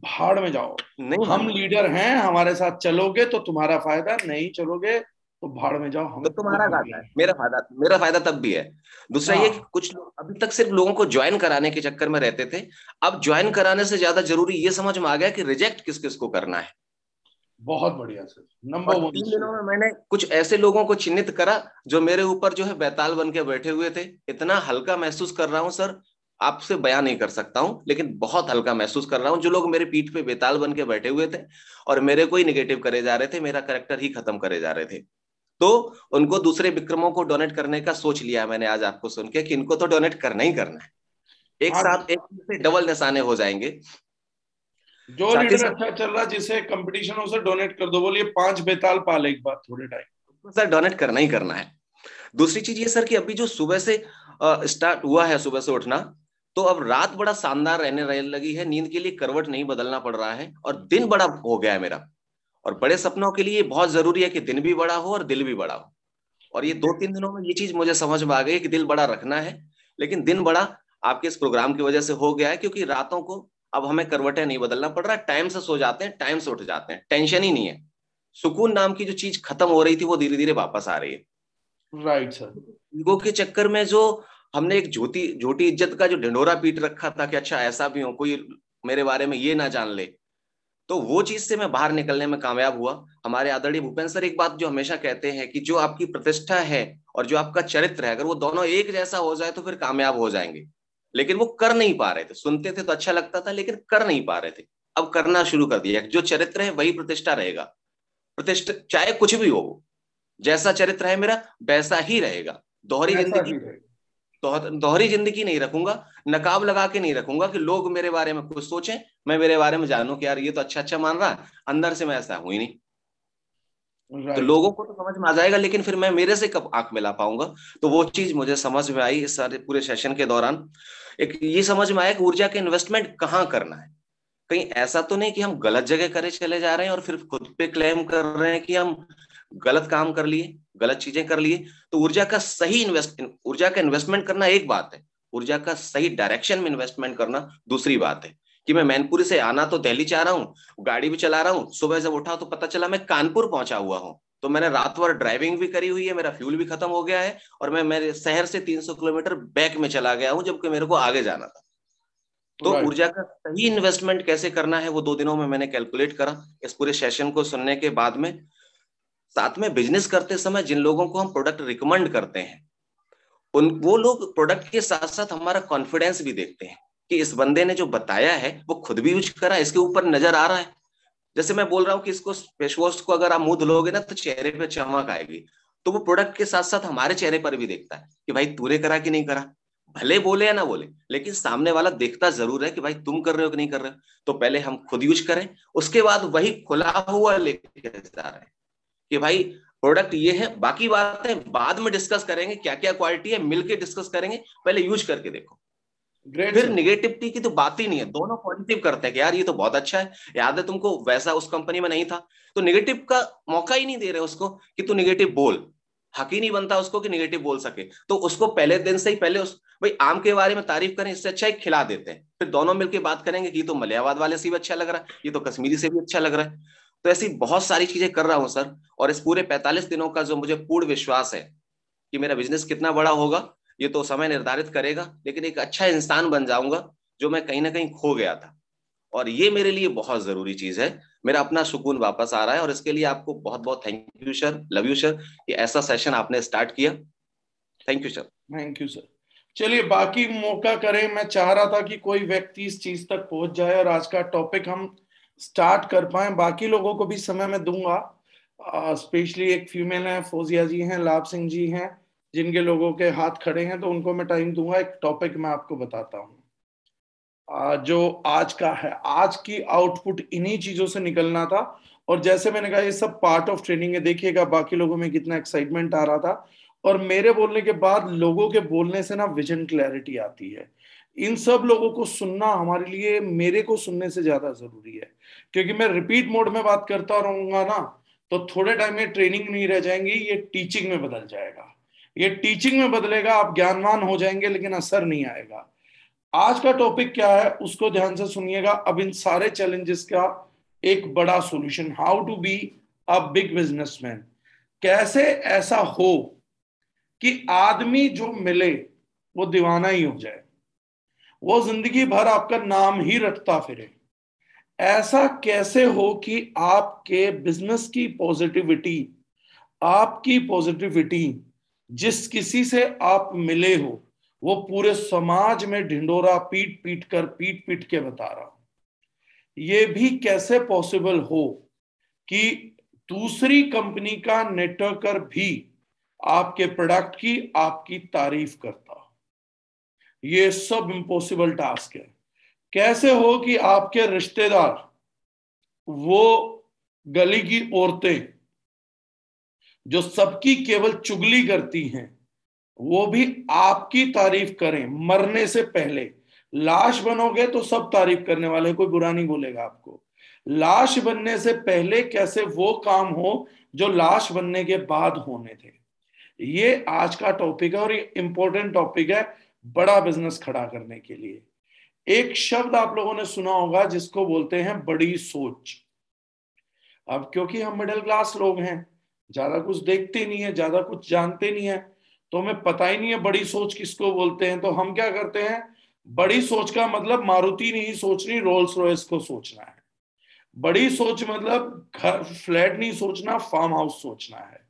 भाड़ में जाओ।
नहीं
हम लीडर हैं हमारे साथ चलोगे तो तुम्हारा फ़ायदा नहीं चलोगे तो भाड़ में जाओ हम
तो तुम्हारा घाटा है। मेरा फ़ायदा मेरा फ़ायदा तब भी है। दूसरा हाँ। ये कि कुछ लोग अभी तक सिर्फ़ लोगों को ज्वाइन कराने के चक्कर में रहते थे अब ज्वाइन कराने से ज़्यादा ज़रूरी ये समझ में आ गया कि रिजेक्ट किस किस को करना है।
बहुत बढ़िया सर। नंबर वन
तीन दिनों में मैंने कुछ ऐसे लोगों को चिन्हित करा जो मेरे ऊपर जो है बैताल बन के बैठे हुए थे। इतना हल्का महसूस कर रहा हूँ सर आपसे बयान नहीं कर सकता हूँ लेकिन बहुत हल्का महसूस कर रहा हूँ। जो लोग मेरे पीठ पे बेताल बन के बैठे हुए थे और मेरे को ही निगेटिव करे जा रहे थे मेरा करेक्टर ही खत्म करे जा रहे थे। तो उनको दूसरे विक्रमों को डोनेट करने का सोच लिया मैंने आज आपको सुन के कि इनको तो डोनेट करना ही करना है। एक हाँ। साथ एक से डबल निशाने हो जाएँगे।
जो लीडर अच्छा चल रहा जिसे कंपटीशन हो सर डोनेट कर दो। बोलिए पाँच बेताल पाल एक बार थोड़े टाइम
सर डोनेट करना ही करना है। दूसरी चीज़ ये सर कि अभी जो सुबह से स्टार्ट हुआ है सुबह से उठना तो अब रात बड़ा शानदार रहने रह लगी है। नींद के लिए करवट नहीं बदलना पड़ रहा है और दिन बड़ा हो गया है मेरा। और बड़े सपनों के लिए बहुत ज़रूरी है कि दिन भी बड़ा हो और दिल भी बड़ा हो। और ये दो तीन दिनों में ये चीज़ मुझे समझ में आ गई कि दिल बड़ा रखना है लेकिन दिन बड़ा आपके इस प्रोग्राम की वजह से हो गया है क्योंकि रातों को अब हमें करवटें नहीं बदलना पड़ रहा टाइम से सो जाते हैं टाइम से उठ जाते हैं टेंशन ही नहीं है। सुकून नाम की जो चीज़ खत्म हो रही थी वो धीरे धीरे वापस आ रही है।
राइट सर
ईगो के चक्कर में जो हमने एक झूठी झूठी इज़्ज़त का जो ढिंडोरा पीट रखा था कि अच्छा ऐसा भी हो कोई मेरे बारे में ये ना जान ले तो वो चीज़ से मैं बाहर निकलने में कामयाब हुआ। हमारे आदरणीय भूपेंद्र सर एक बात जो हमेशा कहते हैं कि जो आपकी प्रतिष्ठा है और जो आपका चरित्र है अगर वो दोनों एक जैसा हो जाए तो फिर कामयाब हो जाएँगे। लेकिन वो कर नहीं पा रहे थे। सुनते थे तो अच्छा लगता था लेकिन कर नहीं पा रहे थे। अब करना शुरू कर दिया। जो चरित्र है वही प्रतिष्ठा रहेगा। प्रतिष्ठा चाहे कुछ भी हो जैसा चरित्र है मेरा वैसा ही रहेगा। दोहरी ज़िंदगी दोहरी ज़िंदगी नहीं रखूँगा नकाब लगा के नहीं रखूँगा कि लोग मेरे बारे में कुछ सोचें मैं मेरे बारे में जानू कि यार ये तो अच्छा अच्छा मान रहा है अंदर से मैं ऐसा हूँ ही नहीं। तो लोगों को तो समझ में आ जाएगा लेकिन फिर मैं मेरे से कब आँख मिला पाऊँगा? तो वो चीज़ मुझे समझ में आई इस सारे पूरे सेशन के दौरान। एक ये समझ में आया कि ऊर्जा के इन्वेस्टमेंट कहाँ करना है? कहीं ऐसा तो नहीं कि हम गलत जगह करे चले जा रहे हैं और फिर खुद पे क्लेम कर रहे हैं कि हम गलत काम कर लिए गलत चीज़ें कर लिए तो ऊर्जा का सही इन्वेस्ट ऊर्जा का इन्वेस्टमेंट करना एक बात है ऊर्जा का सही डायरेक्शन में इन्वेस्टमेंट करना दूसरी बात है। कि मैं मैनपुरी से आना तो दिल्ली चाह रहा हूँ गाड़ी भी चला रहा हूँ सुबह जब उठा तो पता चला मैं कानपुर पहुँचा हुआ हूँ। तो मैंने रात भर ड्राइविंग भी करी हुई है मेरा फ्यूल भी खत्म हो गया है और मैं मेरे शहर से 300 किलोमीटर बैक में चला गया हूँ जबकि मेरे को आगे जाना था। तो ऊर्जा का सही इन्वेस्टमेंट कैसे करना है वो दो दिनों में मैंने कैलकुलेट करा। इस पूरे सेशन को सुनने के बाद में साथ में बिज़नेस करते समय जिन लोगों को हम प्रोडक्ट रिकमेंड करते हैं, उन, वो लोग प्रोडक्ट के साथ साथ हमारा कॉन्फिडेंस भी देखते हैं कि इस बंदे ने जो बताया है, वो खुद भी यूज़ करा इसके ऊपर नज़र आ रहा है। जैसे मैं बोल रहा हूँ कि इसको फेस वॉश को अगर आप मुँह धुलोगे ना तो चेहरे पे चमक आएगी। तो वो प्रोडक्ट के साथ साथ हमारे चेहरे पर भी देखता है कि भाई तूने करा कि नहीं करा। भले बोले या ना बोले, लेकिन सामने वाला देखता ज़रूर है कि भाई तुम कर रहे हो कि नहीं कर रहे हो। तो पहले हम खुद यूज़ करें, उसके बाद वही खुला हुआ लेके जा रहे हैं। कि भाई प्रोडक्ट ये है बाकी बातें बाद में डिस्कस करेंगे क्या क्या क्वालिटी है मिलके डिस्कस करेंगे पहले यूज़ करके देखो। Great, फिर निगेटिविटी की तो बात ही नहीं है दोनों पॉजिटिव करते हैं कि यार ये तो बहुत अच्छा है याद है तुमको वैसा उस कंपनी में नहीं था। तो निगेटिव का मौका ही नहीं दे रहे उसको कि तू निगेटिव बोल। हक ही नहीं बनता उसको कि निगेटिव बोल सके। तो उसको पहले दिन से ही पहले उस भाई आम के बारे में तारीफ़ करें इससे अच्छा ही खिला देते हैं। फिर दोनों मिलकर बात करेंगे कि ये तो मलियाबाद वाले से भी अच्छा लग रहा है ये तो कश्मीरी से भी अच्छा लग रहा है। तो ऐसी बहुत सारी चीज़ें कर रहा हूँ, सर, और इस पूरे पैंतालीस दिनों का जो मुझे पूर्ण विश्वास है कि मेरा बिज़नेस कितना बड़ा होगा, ये तो समय निर्धारित करेगा, लेकिन एक अच्छा इंसान बन जाऊँगा जो मैं कहीं ना कहीं खो गया था। और ये मेरे लिए बहुत ज़रूरी चीज़ है। मेरा अपना सुकून वापस आ रहा है और इसके लिए आपको बहुत बहुत thank you sir love you sir ये ऐसा सेशन आपने स्टार्ट किया। Thank you sir
thank you sir चलिए, बाकी मौका करें। मैं चाह रहा था कि कोई व्यक्ति इस चीज़ तक पहुँच जाए और आज का टॉपिक हम स्टार्ट कर पाए। बाकी लोगों को भी समय में दूँगा। स्पेशली एक फीमेल है फौजिया जी हैं लाभ सिंह जी हैं, जिनके लोगों के हाथ खड़े हैं तो उनको मैं टाइम दूँगा। एक टॉपिक मैं आपको बताता हूँ। जो आज का है। आज की आउटपुट इन्हीं चीज़ों से निकलना था। और जैसे मैंने कहा, ये सब पार्ट ऑफ़ ट्रेनिंग है। देखिएगा, बाकी लोगों में कितना एक्साइटमेंट आ रहा था। और मेरे बोलने के बाद लोगों के बोलने से ना विजन क्लैरिटी आती है। इन सब लोगों को सुनना हमारे लिए, मेरे को सुनने से ज़्यादा ज़रूरी है। क्योंकि मैं रिपीट मोड में बात करता रहूँगा ना तो थोड़े टाइम में ट्रेनिंग नहीं रह जाएँगी, ये टीचिंग में बदल जाएगा। ये टीचिंग में बदलेगा, आप ज्ञानवान हो जाएँगे, लेकिन असर नहीं आएगा। आज का टॉपिक क्या है, उसको ध्यान से सुनिएगा। अब इन सारे चैलेंजेस का एक बड़ा solution how to be a big businessman कैसे ऐसा हो कि आदमी जो मिले, वो दीवाना ही हो जाए। वो ज़िंदगी भर आपका नाम ही रटता फिरे। ऐसा कैसे हो कि आपके बिज़नेस की पॉजिटिविटी आपकी पॉजिटिविटी जिस किसी से आप मिले हो, वो पूरे समाज में ढिंडोरा पीट पीट कर पीट पीट के बता रहा ये भी कैसे पॉसिबल हो कि दूसरी कंपनी का नेटवर्कर भी आपके प्रोडक्ट की आपकी तारीफ़ करता हो? ये सब इम्पॉसिबल टास्क है। कैसे हो कि आपके रिश्तेदार वो गली की औरतें जो सबकी केवल चुगली करती हैं, वो भी आपकी तारीफ़ करें मरने से पहले। लाश बनोगे तो सब तारीफ़ करने वाले, कोई बुरा नहीं बोलेगा आपको। लाश बनने से पहले कैसे वो काम हो जो लाश बनने के बाद होने थे। ये आज का टॉपिक है और ये इंपॉर्टेंट टॉपिक है बड़ा बिज़नेस खड़ा करने के लिए। एक शब्द आप लोगों ने सुना होगा जिसको बोलते हैं बड़ी सोच। अब क्योंकि हम मिडिल क्लास लोग हैं, ज़्यादा कुछ देखते नहीं है, ज़्यादा कुछ जानते नहीं है तो हमें पता ही नहीं है बड़ी सोच किसको बोलते हैं। तो हम क्या करते हैं, बड़ी सोच का मतलब मारुति नहीं सोचनी रोल्स रॉयस को सोचना है। बड़ी सोच मतलब घर, फ्लैट नहीं सोचना फार्म हाउस सोचना है।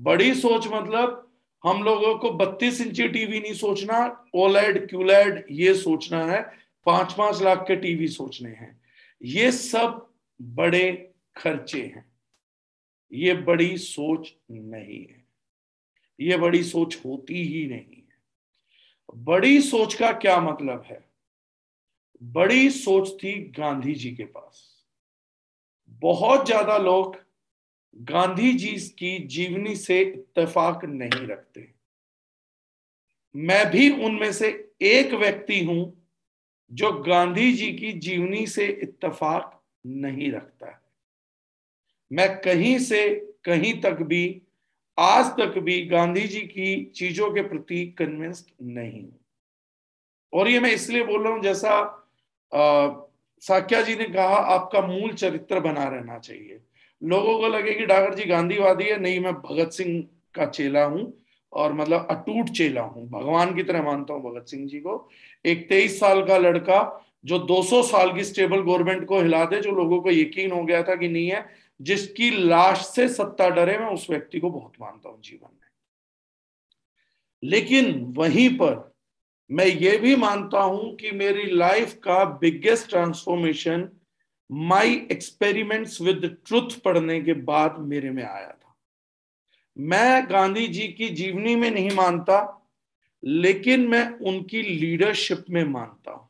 बड़ी सोच मतलब हम लोगों को 32 इंची टीवी नहीं सोचना ओलेड क्यूलेड ये सोचना है। पाँच पाँच लाख के टीवी सोचने हैं। ये सब बड़े खर्चे हैं। ये बड़ी सोच नहीं है। ये बड़ी सोच होती ही नहीं है। बड़ी सोच का क्या मतलब है? बड़ी सोच थी गांधी जी के पास। बहुत ज़्यादा लोग गांधी जी की जीवनी से इतफाक नहीं रखते। मैं भी उनमें से एक व्यक्ति हूँ जो गांधी जी की जीवनी से इत्तेफाक नहीं रखता। है मैं कहीं से कहीं तक भी, आज तक भी गांधी जी की चीज़ों के प्रति कन्विंस्ड नहीं और ये मैं इसलिए बोल रहा हूँ, जैसा साक्या जी ने कहा, आपका मूल चरित्र बना रहना चाहिए। लोगों को लगे कि डागर जी गांधीवादी है, नहीं, मैं भगत सिंह का चेला हूँ। और मतलब अटूट चेला हूँ। भगवान की तरह मानता हूँ भगत सिंह जी को। एक तेईस साल का लड़का जो 200 साल की स्टेबल गवर्नमेंट को हिला दे, जो लोगों को यकीन हो गया था कि नहीं है, जिसकी लाश से सत्ता डरे, मैं उस व्यक्ति को बहुत मानता हूँ जीवन में। लेकिन वहीं पर मैं ये भी मानता हूँ कि मेरी लाइफ का biggest transformation my experiments with truth पढ़ने के बाद मेरे में आया था। मैं गांधी जी की जीवनी में नहीं मानता, लेकिन मैं उनकी लीडरशिप में मानता हूँ।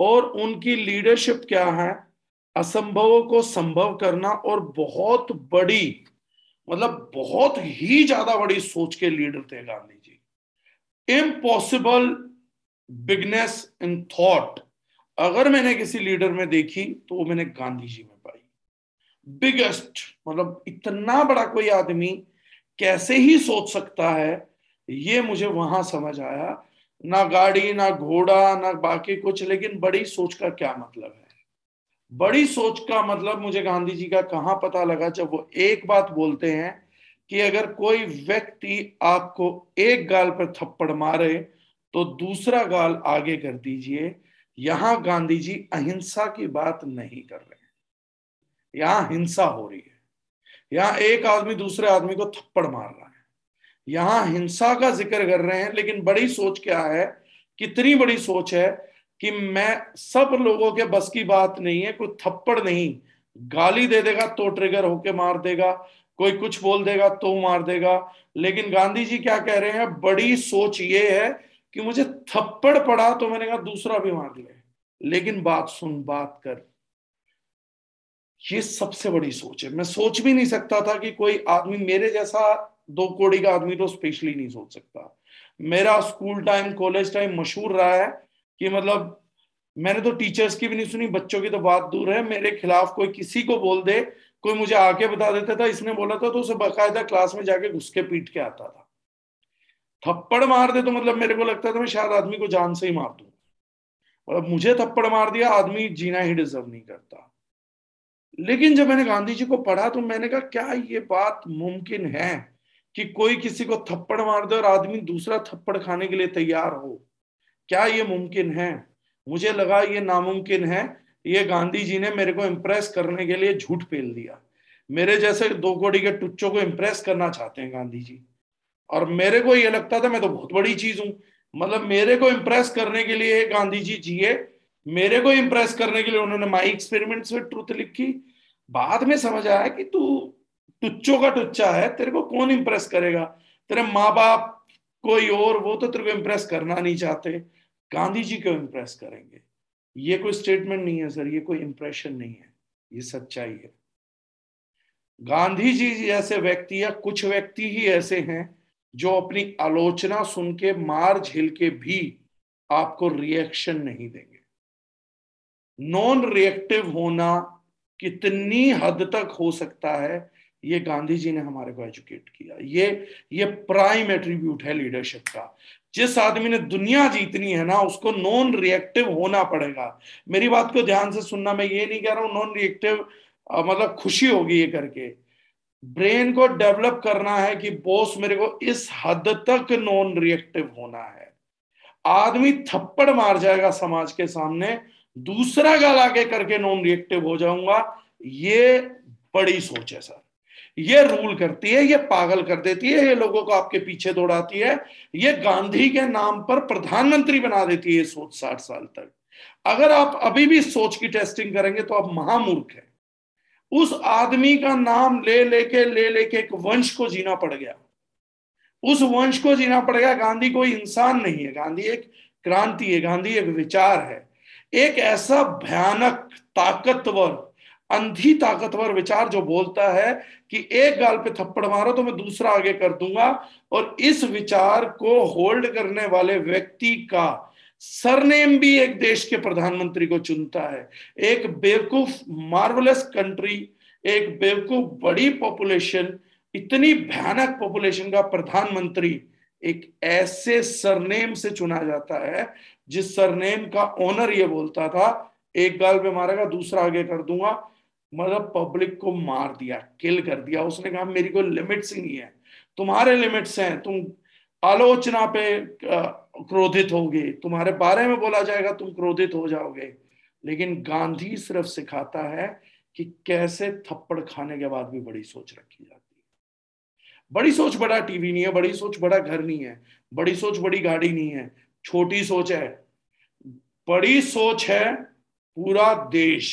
और उनकी लीडरशिप क्या है? असंभवों को संभव करना और बहुत बड़ी मतलब बहुत ही ज़्यादा बड़ी सोच के लीडर थे Gandhi ji. Impossible bigness in thought अगर मैंने किसी लीडर में देखी तो वो मैंने गांधी जी में बिगेस्ट मतलब इतना बड़ा कोई आदमी कैसे ही सोच सकता है, ये मुझे वहाँ समझ आया। ना गाड़ी, ना घोड़ा, ना बाकी कुछ, लेकिन बड़ी सोच का क्या मतलब है? बड़ी सोच का मतलब मुझे गांधी जी का कहाँ पता लगा जब वो एक बात बोलते हैं कि अगर कोई व्यक्ति आपको एक गाल पर थप्पड़ मारे तो दूसरा गाल आगे कर दीजिए। यहाँ गांधी जी अहिंसा की बात नहीं कर रहे। यहाँ हिंसा हो रही है। यहाँ एक आदमी दूसरे आदमी को थप्पड़ मार रहा है। यहाँ हिंसा का ज़िक्र कर रहे हैं, लेकिन बड़ी सोच क्या है? कितनी बड़ी सोच है कि मैं सब लोगों के बस की बात नहीं है, कोई थप्पड़ नहीं, गाली दे देगा तो ट्रिगर होके मार देगा, कोई कुछ बोल देगा तो मार देगा। लेकिन गांधी जी क्या कह रहे हैं? बड़ी सोच ये है कि मुझे थप्पड़ पड़ा तो मैंने कहा दूसरा भी मार ले लेकिन बात सुन, बात कर ये सबसे बड़ी सोच है। मैं सोच भी नहीं सकता था कि कोई आदमी, मेरे जैसा दो कोड़ी का आदमी तो स्पेशली नहीं सोच सकता। मेरा स्कूल टाइम कॉलेज टाइम मशहूर रहा है कि मतलब मैंने तो टीचर्स की भी नहीं सुनी, बच्चों की तो बात दूर है। मेरे खिलाफ कोई किसी को बोल दे, कोई मुझे आके बता देता था, इसने बोला था तो उसे बाकायदा क्लास में जाके घुस के पीट के आता था। थप्पड़ मार दे तो मतलब मेरे को लगता था मैं शायद आदमी को जान से ही मार दू। मतलब मुझे थप्पड़ मार दिया, आदमी जीना ही डिजर्व नहीं करता। लेकिन जब मैंने गांधी जी को पढ़ा तो मैंने कहा, क्या ये बात मुमकिन है कि कोई किसी को थप्पड़ मार दे और आदमी दूसरा थप्पड़ खाने के लिए तैयार हो? क्या ये मुमकिन है? मुझे लगा ये नामुमकिन है। ये गांधी जी ने मेरे को इम्प्रेस करने के लिए झूठ पेल दिया। मेरे जैसे दो कोड़ी के टुच्चों को इम्प्रेस करना चाहते हैं गांधी जी। और मेरे को ये लगता था, मैं तो बहुत बड़ी चीज़ हूँ। मतलब मेरे को इम्प्रेस करने के लिए गांधी जी जिए, मेरे को इम्प्रेस करने के लिए उन्होंने माई एक्सपेरिमेंट्स में ट्रूथ लिखी बाद में समझ आया कि तू टुच्चो का टुच्चा है, तेरे को कौन इम्प्रेस करेगा? तेरे माँ बाप कोई और, वो तो तेरे को इम्प्रेस करना नहीं चाहते। गांधी जी को इम्प्रेस करेंगे। ये कोई स्टेटमेंट नहीं है सर ये कोई इंप्रेशन नहीं है। ये सच्चाई है। गांधी जी जैसे व्यक्ति या कुछ व्यक्ति ही ऐसे हैं, जो अपनी आलोचना सुन के, मार झेल के भी आपको रिएक्शन नहीं देंगे। नॉन रिएक्टिव होना कितनी हद तक हो सकता है, ये गांधी जी ने हमारे को एजुकेट किया। ये ये प्राइम एट्रीब्यूट है लीडरशिप का। जिस आदमी ने दुनिया जीतनी है ना, उसको नॉन रिएक्टिव होना पड़ेगा। मेरी बात को ध्यान से सुनना, मैं ये नहीं कह रहा हूँ नॉन रिएक्टिव मतलब खुशी होगी ये करके। ब्रेन को डेवलप करना है कि बॉस मेरे को इस हद तक नॉन रिएक्टिव होना है। आदमी थप्पड़ मार जाएगा समाज के सामने दूसरा गाल आगे करके नॉन रिएक्टिव हो जाऊँगा। ये बड़ी सोच है, सर। ये रूल करती है, ये पागल कर देती है, ये लोगों को आपके पीछे दौड़ाती है। ये गांधी के नाम पर प्रधानमंत्री बना देती है सोच साठ साल तक। अगर आप अभी भी सोच की टेस्टिंग करेंगे तो आप महामूर्ख है। उस आदमी का नाम ले लेके ले लेके ले एक वंश को जीना पड़ गया। उस वंश को जीना पड़ गया। गांधी कोई इंसान नहीं है। गांधी एक क्रांति है। गांधी एक विचार है। एक ऐसा भयानक ताकतवर, अंधी ताकतवर विचार जो बोलता है कि एक गाल पे थप्पड़ मारो तो मैं दूसरा आगे कर दूँगा, और इस विचार को होल्ड करने वाले व्यक्ति का सरनेम भी एक देश के प्रधानमंत्री को चुनता है। एक बेवकूफ़ मार्वलस कंट्री एक बेवकूफ़ बड़ी पॉपुलेशन इतनी भयानक पॉपुलेशन का प्रधानमंत्री एक ऐसे सरनेम से चुना जाता है जिस सरनेम का ओनर ये बोलता था, एक गाल पे मारेगा, दूसरा आगे कर दूँगा। मतलब पब्लिक को मार दिया किल कर दिया। उसने कहा, मेरी कोई लिमिट्स ही नहीं है। तुम्हारे लिमिट्स हैं, तुम आलोचना पे क्रोधित होगे। तुम्हारे बारे में बोला जाएगा, तुम क्रोधित हो जाओगे। लेकिन गांधी सिर्फ़ सिखाता है कि कैसे थप्पड़ खाने के बाद भी बड़ी सोच रखी जाती है। बड़ी सोच बड़ा टीवी नहीं है, बड़ी सोच बड़ा घर नहीं है, बड़ी सोच बड़ी गाड़ी नहीं है। छोटी सोच है, बड़ी सोच है पूरा देश।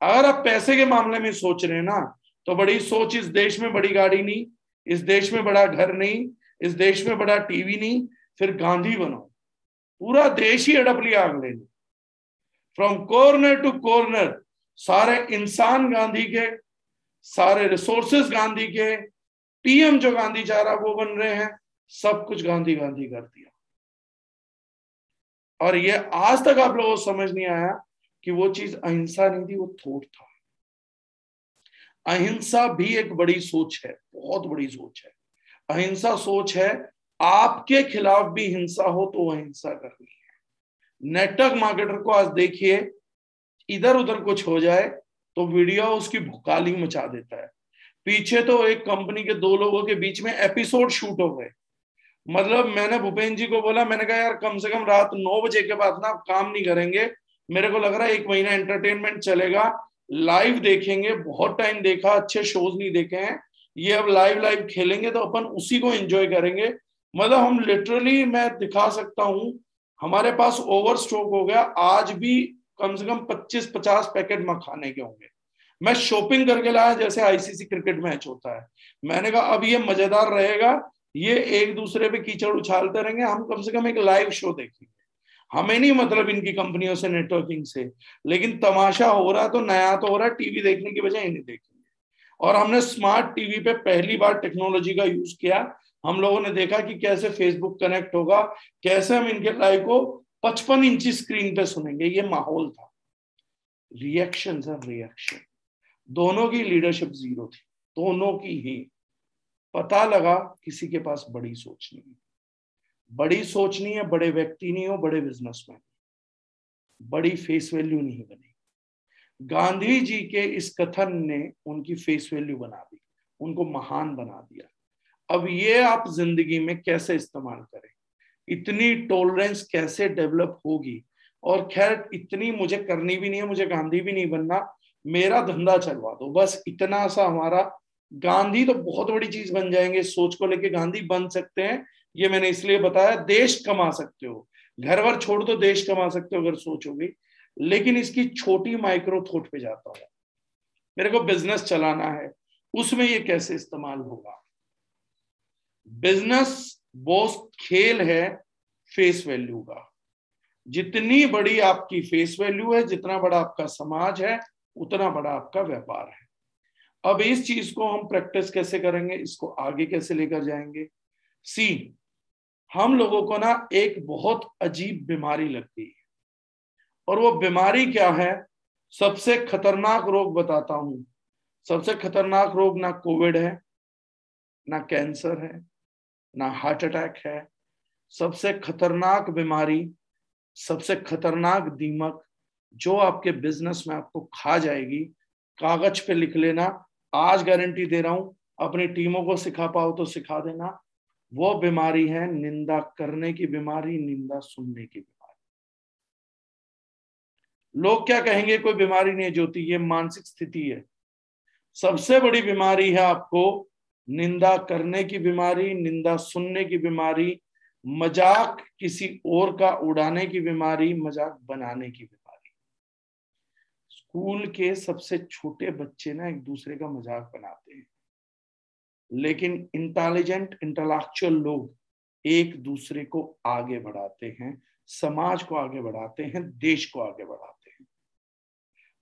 अगर आप पैसे के मामले में सोच रहे हैं ना तो बड़ी सोच इस देश में बड़ी गाड़ी नहीं, इस देश में बड़ा घर नहीं, इस देश में बड़ा टीवी नहीं, फिर गांधी बनो। पूरा देश ही अड़प लिया ने फ्रॉम कॉर्नर टू कॉर्नर सारे इंसान गांधी के, सारे रिसोर्सेस गांधी के पीएम जो गांधी चाह रहा वो बन रहे हैं। सब कुछ गांधी गांधी कर दिया। और ये आज तक आप लोगों को समझ नहीं आया कि वो चीज़ अहिंसा नहीं थी, वो थोट था। अहिंसा भी एक बड़ी सोच है, बहुत बड़ी सोच है। अहिंसा सोच है, आपके खिलाफ भी हिंसा हो तो अहिंसा करनी है। नेटवर्क मार्केटर को आज देखिए, इधर उधर कुछ हो जाए तो वीडियो उसकी भुकाली मचा देता है। पीछे तो एक कंपनी के दो लोगों के बीच में एपिसोड शूट हो गए। मतलब मैंने भूपेन्द्र जी को बोला, मैंने कहा, यार, कम से कम रात नौ बजे के बाद ना आप काम नहीं करेंगे। मेरे को लग रहा है एक महीना एंटरटेनमेंट चलेगा। लाइव देखेंगे, बहुत टाइम देखा, अच्छे शोज़ नहीं देखे हैं। ये अब लाइव लाइव खेलेंगे तो अपन उसी को एंजॉय करेंगे। मतलब हम लिटरली मैं दिखा सकता हूँ, हमारे पास ओवर स्टॉक हो गया। आज भी कम से कम 25-50 पैकेट मखाने के होंगे। मैं शॉपिंग करके लाया, जैसे आईसीसी क्रिकेट मैच होता है। मैंने कहा, अब ये मज़ेदार रहेगा। ये एक दूसरे पे कीचड़ उछालते रहेंगे। हम कम से कम एक लाइव शो देखेंगे। हमें नहीं मतलब इनकी कंपनियों से नेटवर्किंग से। लेकिन तमाशा हो रहा तो नया तो हो रहा टीवी देखने की बजाय इन्हें देखेंगे। और हमने स्मार्ट टीवी पे पहली बार टेक्नोलॉजी का यूज़ किया। हम लोगों ने देखा कि कैसे फेसबुक कनेक्ट होगा, कैसे हम इनके लाइव को पचपन इंची स्क्रीन पे सुनेंगे। ये माहौल था। रिएक्शन सर रिएक्शन दोनों की लीडरशिप ज़ीरो थी। दोनों की ही। पता लगा किसी के पास बड़ी सोच नहीं है। बड़ी सोच नहीं है, बड़े व्यक्ति नहीं हो, बड़े बिजनेसमैन बड़ी फेस वैल्यू नहीं बनी। गांधी जी के इस कथन ने उनकी फेस वैल्यू बना दी, उनको महान बना दिया। अब ये आप ज़िंदगी में कैसे इस्तेमाल करें? इतनी टॉलरेंस कैसे डेवलप होगी? और खैर, इतनी मुझे करनी भी नहीं है, मुझे गांधी भी नहीं बनना। मेरा धंधा चलवा दो, बस इतना सा हमारा गांधी तो बहुत बड़ी चीज़ बन जाएँगे सोच को लेके। गांधी बन सकते हैं, ये मैंने इसलिए बताया, देश कमा सकते हो। घर वर छोड़ दो देश कमा सकते हो, अगर सोचोगे लेकिन इसकी छोटी माइक्रो थोट पे जाता हूँ। मेरे को बिज़नेस चलाना है, उसमें ये कैसे इस्तेमाल होगा? बिज़नेस बोस खेल है, फेस वैल्यू का। जितनी बड़ी आपकी फेस वैल्यू है, जितना बड़ा आपका समाज है, उतना बड़ा आपका व्यापार है। अब इस चीज़ को हम प्रैक्टिस कैसे करेंगे? इसको आगे कैसे लेकर जाएँगे? सी, हम लोगों को ना एक बहुत अजीब बीमारी लगती है। और वो बीमारी क्या है? सबसे खतरनाक रोग बताता हूँ। सबसे खतरनाक रोग ना कोविड है, ना कैंसर है, ना हार्ट अटैक है। सबसे खतरनाक बीमारी, सबसे खतरनाक दीमक जो आपके बिज़नेस में आपको खा जाएगी, कागज़ पे लिख लेना आज गारंटी दे रहा हूँ, अपनी टीमों को सिखा पाओ तो सिखा देना। वो बीमारी है निंदा करने की बीमारी, निंदा सुनने की बीमारी। लोग क्या कहेंगे, कोई बीमारी नहीं ज्योति, ये मानसिक स्थिति है। सबसे बड़ी बीमारी है आपको निंदा करने की बीमारी, निंदा सुनने की बीमारी, मज़ाक किसी और का उड़ाने की बीमारी, मज़ाक बनाने की बीमारी। स्कूल के सबसे छोटे बच्चे ना एक दूसरे का मज़ाक बनाते हैं। लेकिन इंटेलिजेंट इंटेलेक्चुअल लोग एक दूसरे को आगे बढ़ाते हैं, समाज को आगे बढ़ाते हैं, देश को आगे बढ़ाते हैं।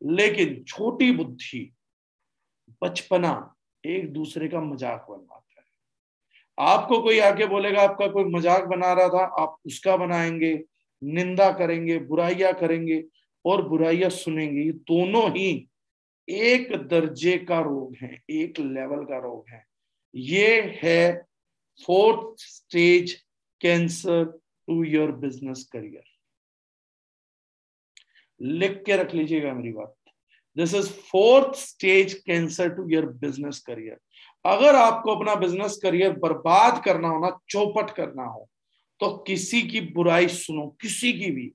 लेकिन छोटी बुद्धि, बचपना एक दूसरे का मज़ाक बनवाता है। आपको कोई आके बोलेगा, आपका कोई मज़ाक बना रहा था, आप उसका बनाएँगे, निंदा करेंगे, बुराइयाँ करेंगे और बुराइयाँ सुनेंगे, दोनों ही एक दर्जे का रोग है, एक लेवल का रोग है। ये है fourth stage cancer to your business career लिख के रख लीजिएगा मेरी बात। This is fourth stage cancer to your business career अगर आपको अपना बिज़नेस करियर बर्बाद करना हो ना, चौपट करना हो तो किसी की बुराई सुनो, किसी की भी।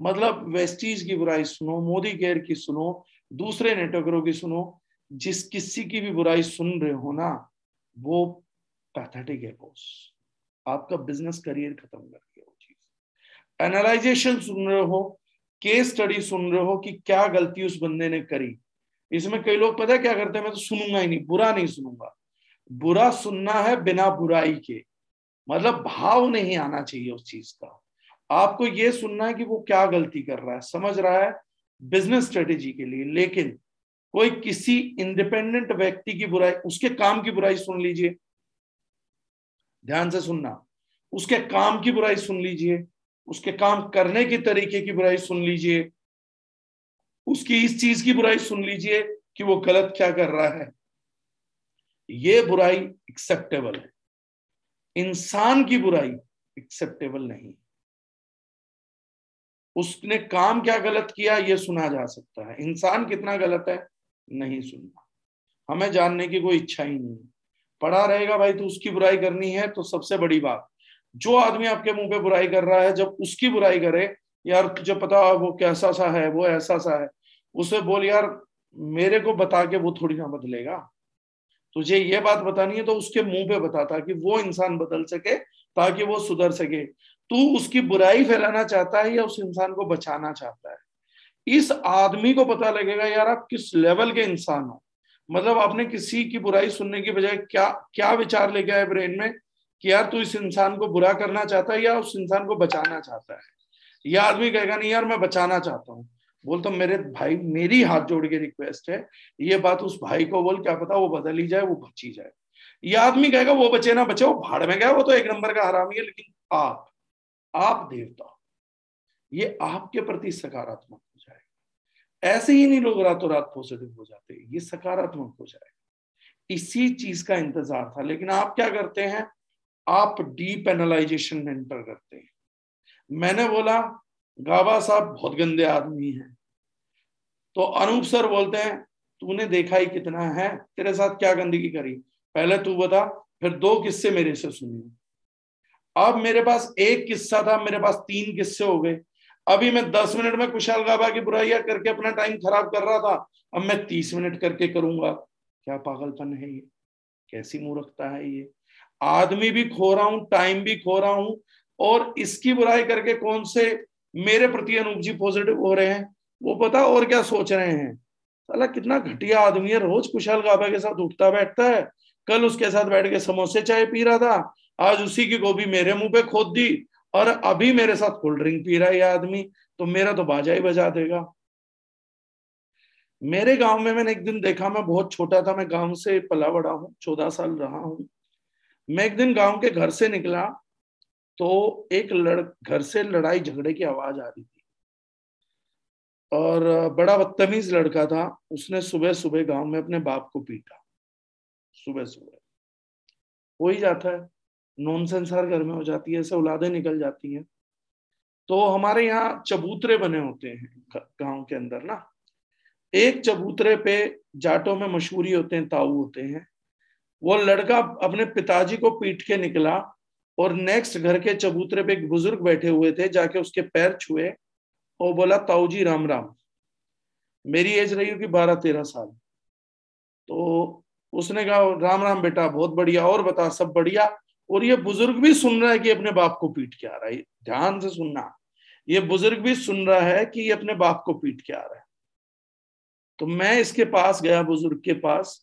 मतलब वेस्टीज की बुराई सुनो, मोदी केयर की सुनो, दूसरे नेटवर्करों की सुनो, जिस किसी की भी बुराई सुन रहे हो ना, वो पैथेटिक है बोस आपका बिज़नेस करियर खत्म कर दिया वो चीज़। एनालाइजेशन सुन रहे हो केस स्टडी सुन रहे हो कि क्या गलती उस बंदे ने करी। इसमें कई लोग, पता है क्या करते हैं? मैं तो सुनूँगा ही नहीं, बुरा नहीं सुनूँगा। बुरा सुनना है बिना बुराई के। मतलब भाव नहीं आना चाहिए उस चीज़ का। आपको ये सुनना है कि वो क्या गलती कर रहा है। समझ रहा है बिज़नेस स्ट्रेटेजी के लिए, लेकिन कोई किसी इंडिपेंडेंट व्यक्ति की बुराई, उसके काम की बुराई सुन लीजिए। ध्यान से सुनना। उसके काम की बुराई सुन लीजिए। उसके काम करने के तरीके की बुराई सुन लीजिए। उसकी इस चीज़ की बुराई सुन लीजिए कि वो गलत क्या कर रहा है। ये बुराई एक्सेप्टेबल है। इंसान की बुराई एक्सेप्टेबल नहीं उसने काम क्या गलत किया ये सुना जा सकता है। इंसान कितना गलत है? नहीं सुनना हमें जानने की कोई इच्छा ही नहीं। पढ़ा रहेगा, भाई तो उसकी बुराई करनी है तो सबसे बड़ी बात। जो आदमी आपके मुँह पे बुराई कर रहा है, जब उसकी बुराई करे, यार, तुझे पता, वो कैसा सा है, वो ऐसा सा है, उसे बोल, यार, मेरे को बता के वो थोड़ी ना बदलेगा। तुझे ये बात बतानी है तो उसके मुँह पे बता, ताकि वो इंसान बदल सके, ताकि वो सुधर सके। तू उसकी बुराई फैलाना चाहता है या उस इंसान को बचाना चाहता है? इस आदमी को पता लगेगा, यार, आप किस लेवल के इंसान हो? मतलब आपने किसी की बुराई सुनने की बजाय क्या क्या विचार लेके आए ब्रेन में कि यार, तू इस इंसान को बुरा करना चाहता है या उस इंसान को बचाना चाहता है? यह आदमी कहेगा, नहीं यार, मैं बचाना चाहता हूँ। बोल तो मेरे भाई, मेरी हाथ जोड़ के रिक्वेस्ट है, ये बात उस भाई को बोल, क्या पता वो बदल ही जाए, वो बची जाए। यह आदमी कहेगा, वो बचे ना बचे, वो भाड़ में गया, वो तो एक नंबर का हरामी है, लेकिन आप आप देवता ये आपके प्रति सकारात्मक हो जाएगा। ऐसे ही नहीं लोग रातों रात पॉजिटिव हो जाते ये सकारात्मक हो जाएगा। इसी चीज़ का इंतज़ार था, लेकिन आप क्या करते हैं? आप डीप एनालाइजेशन एंटर करते हैं। मैंने बोला, गाबा साहब बहुत गंदे आदमी हैं। तो अनूप सर बोलते हैं, तूने देखा ही कितना है, तेरे साथ क्या गंदगी करी? पहले तू बता, फिर दो किस्से मेरे से सुनिए अब मेरे पास एक किस्सा था, मेरे पास तीन किस्से हो गए। अभी मैं दस मिनट में कुशाल गाबा की बुराइयाँ करके अपना टाइम खराब कर रहा था, अब मैं तीस मिनट करके करूँगा। क्या पागलपन है ये? कैसी मूर्खता है ये? आदमी भी खो रहा हूँ टाइम भी खो रहा हूँ, और इसकी बुराई करके कौन से मेरे प्रति अनूप जी पॉजिटिव हो रहे हैं? वो पता और क्या सोच रहे हैं? साला कितना घटिया आदमी है, रोज कुशाल गाबा के साथ उठता बैठता है, कल उसके साथ बैठ के समोसे चाय पी रहा था आज उसी की गोभी मेरे मुँह पे खोद दी और अभी मेरे साथ कोल्ड ड्रिंक पी रहा है आदमी तो मेरा तो बाजा ही बजा देगा। मेरे गाँव में मैंने एक दिन देखा, मैं बहुत छोटा था, मैं गाँव से पला बड़ा हूँ, चौदह साल रहा हूँ। मैं एक दिन गाँव के घर से निकला तो एक लड़, घर से लड़ाई झगड़े की आवाज़ आ रही थी। और बड़ा बदतमीज लड़का था, उसने सुबह सुबह गाँव में अपने बाप को पीटा। सुबह सुबह हो ही जाता है। नॉन सेंसार घर में हो जाती है, ऐसे औलादे निकल जाती हैं। तो हमारे यहाँ चबूतरे बने होते हैं गाँव के अंदर ना। एक चबूतरे पे जाटों में मशहूरी होते हैं, ताऊ होते हैं। वो लड़का अपने पिताजी को पीट के निकला और नेक्स्ट घर के चबूतरे पे एक बुज़ुर्ग बैठे हुए थे, जाके उसके पैर छुए। और बोला ताऊ जी राम राम। मेरी एज रही होगी बारह, तेरह साल। तो उसने कहा, राम राम, बेटा, बहुत बढ़िया, और बता, सब बढ़िया। और ये बुज़ुर्ग भी सुन रहा है कि अपने बाप को पीट के आ रहा है। ध्यान से सुनना। ये बुज़ुर्ग भी सुन रहा है कि ये अपने बाप को पीट के आ रहा है। तो मैं इसके पास गया, बुज़ुर्ग के पास।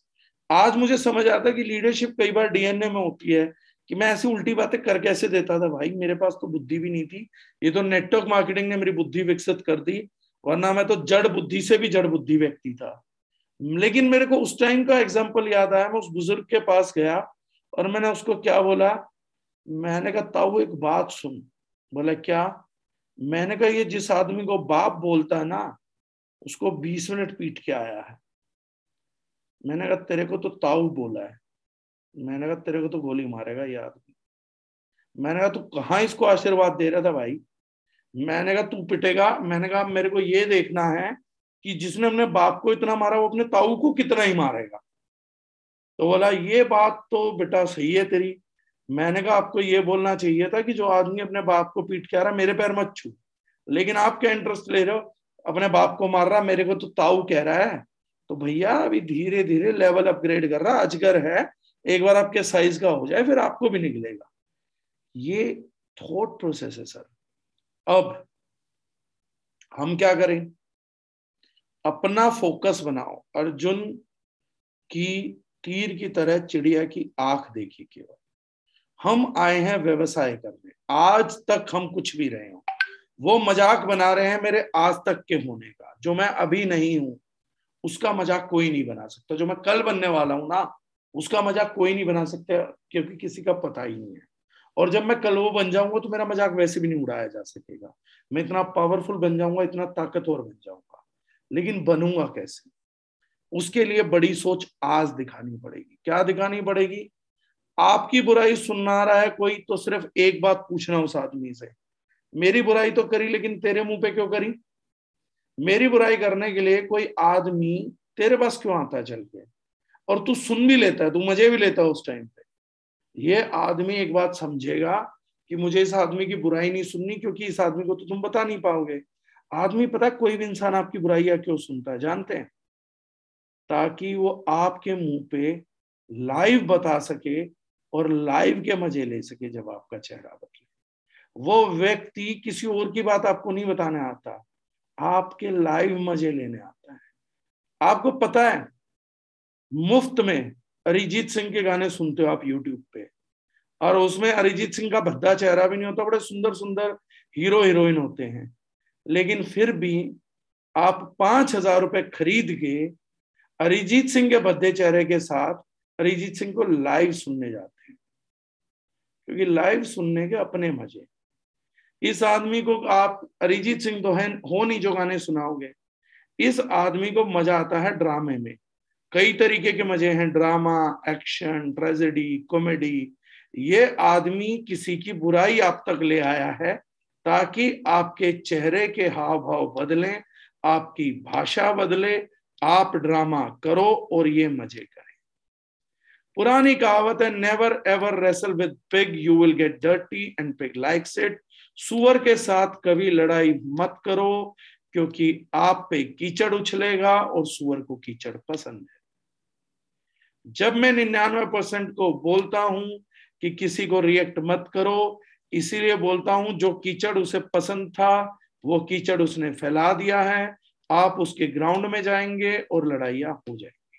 आज मुझे समझ आता है कि लीडरशिप कई बार डीएनए में होती है कि मैं ऐसी उल्टी बातें कर कैसे देता था। भाई, मेरे पास तो बुद्धि भी नहीं थी। ये तो नेटवर्क मार्केटिंग ने मेरी बुद्धि विकसित कर दी, वरना मैं तो जड़ बुद्धि से भी जड़ बुद्धि व्यक्ति था। लेकिन मेरे को उस टाइम का एग्ज़ाम्पल याद आया। मैं उस बुज़ुर्ग के पास गया और मैंने उसको क्या बोला? मैंने कहा, ताऊ, एक बात सुन। बोला, क्या? मैंने कहा, ये जिस आदमी को बाप बोलता है ना, उसको बीस मिनट पीट के आया है। मैंने कहा, तेरे को तो ताऊ बोला है। मैंने कहा, तेरे को तो गोली मारेगा ये आदमी। मैंने कहा, तू कहा इसको आशीर्वाद दे रहा था भाई? मैंने कहा, तू पिटेगा। मैंने कहा, मेरे को ये देखना है कि जिसने अपने बाप को इतना मारा, वो अपने ताऊ को कितना ही मारेगा। तो बोला, ये बात तो बेटा सही है तेरी। मैंने कहा, आपको ये बोलना चाहिए था कि जो आदमी अपने बाप को पीट के आ रहा, मेरे पैर मत छू। लेकिन आप क्या इंटरेस्ट ले रहे हो? अपने बाप को मार रहा, मेरे को तो ताऊ कह रहा है। तो भैया, अभी धीरे धीरे लेवल अपग्रेड कर रहा, अजगर है, एक बार आपके साइज़ का हो जाए, फिर आपको भी निकलेगा। ये थॉट प्रोसेस है सर अब हम क्या करें? अपना फोकस बनाओ। अर्जुन की तीर की तरह चिड़िया की आँख देखी केवल। हम आए हैं व्यवसाय करने। आज तक हम कुछ भी रहे हो। वो मज़ाक बना रहे हैं मेरे आज तक के होने का। जो मैं अभी नहीं हूँ, उसका मज़ाक कोई नहीं बना सकता। जो मैं कल बनने वाला हूँ ना, उसका मज़ाक कोई नहीं बना सकता, क्योंकि किसी का पता ही नहीं है। और जब मैं कल वो बन जाऊँगा तो मेरा मज़ाक वैसे भी नहीं उड़ाया जा सकेगा। मैं इतना पावरफुल बन जाऊँगा, इतना ताकतवर बन जाऊँगा। लेकिन बनूँगा कैसे? उसके लिए बड़ी सोच आज दिखानी पड़ेगी। क्या दिखानी पड़ेगी? आपकी बुराई सुनना रहा है, कोई तो सिर्फ़ एक बात पूछना उस आदमी से। मेरी बुराई तो करी, लेकिन तेरे मुँह पे क्यों करी? मेरी बुराई करने के लिए कोई आदमी तेरे पास क्यों आता है चल के? और तू सुन भी लेता है, तू मज़े भी लेता है उस टाइम पे। ये आदमी एक बात समझेगा कि मुझे इस आदमी की बुराई नहीं सुननी, क्योंकि इस आदमी को तो तुम बता नहीं पाओगे। आदमी पता कोई भी इंसान आपकी बुराइयाँ क्यों सुनता है, जानते हैं? ताकि वो आपके मुँह पे लाइव बता सके और लाइव के मज़े ले सके जब आपका चेहरा बदले। वो व्यक्ति किसी और की बात आपको नहीं बताने आता, आपके लाइव मज़े लेने आता है। आपको पता है, मुफ़्त में अरिजीत सिंह के गाने सुनते हो आप यूट्यूब पे और उसमें अरिजीत सिंह का भद्दा चेहरा भी नहीं होता, बड़े सुंदर सुंदर हीरो, हीरोइन होते हैं। लेकिन फिर भी आप पाँच हज़ार रुपए खरीद के अरिजीत सिंह के भद्दे चेहरे के साथ अरिजीत सिंह को लाइव सुनने जाते हैं। क्योंकि लाइव सुनने के अपने मज़े इस आदमी को आप अरिजीत सिंह तो है, हो नहीं जो गाने सुनाओगे। इस आदमी को मज़ा आता है ड्रामे में। कई तरीके के मज़े हैं ड्रामा एक्शन ट्रेजेडी कॉमेडी ये आदमी किसी की बुराई आप तक ले आया है ताकि आपके चेहरे के हाव भाव बदलें, आपकी भाषा बदले आप ड्रामा करो और ये मज़े करें। पुरानी कहावत है never ever wrestle with pig you will get dirty and pig likes it सुअर के साथ कभी लड़ाई मत करो, क्योंकि आप पे कीचड़ उछलेगा और सुअर को कीचड़ पसंद है। जब मैं निन्यानवे परसेंट को बोलता हूँ कि किसी को रिएक्ट मत करो, इसीलिए बोलता हूँ, जो कीचड़ उसे पसंद था, वो कीचड़ उसने फैला दिया है आप उसके ग्राउंड में जाएँगे और लड़ाइया हो जाएँगी।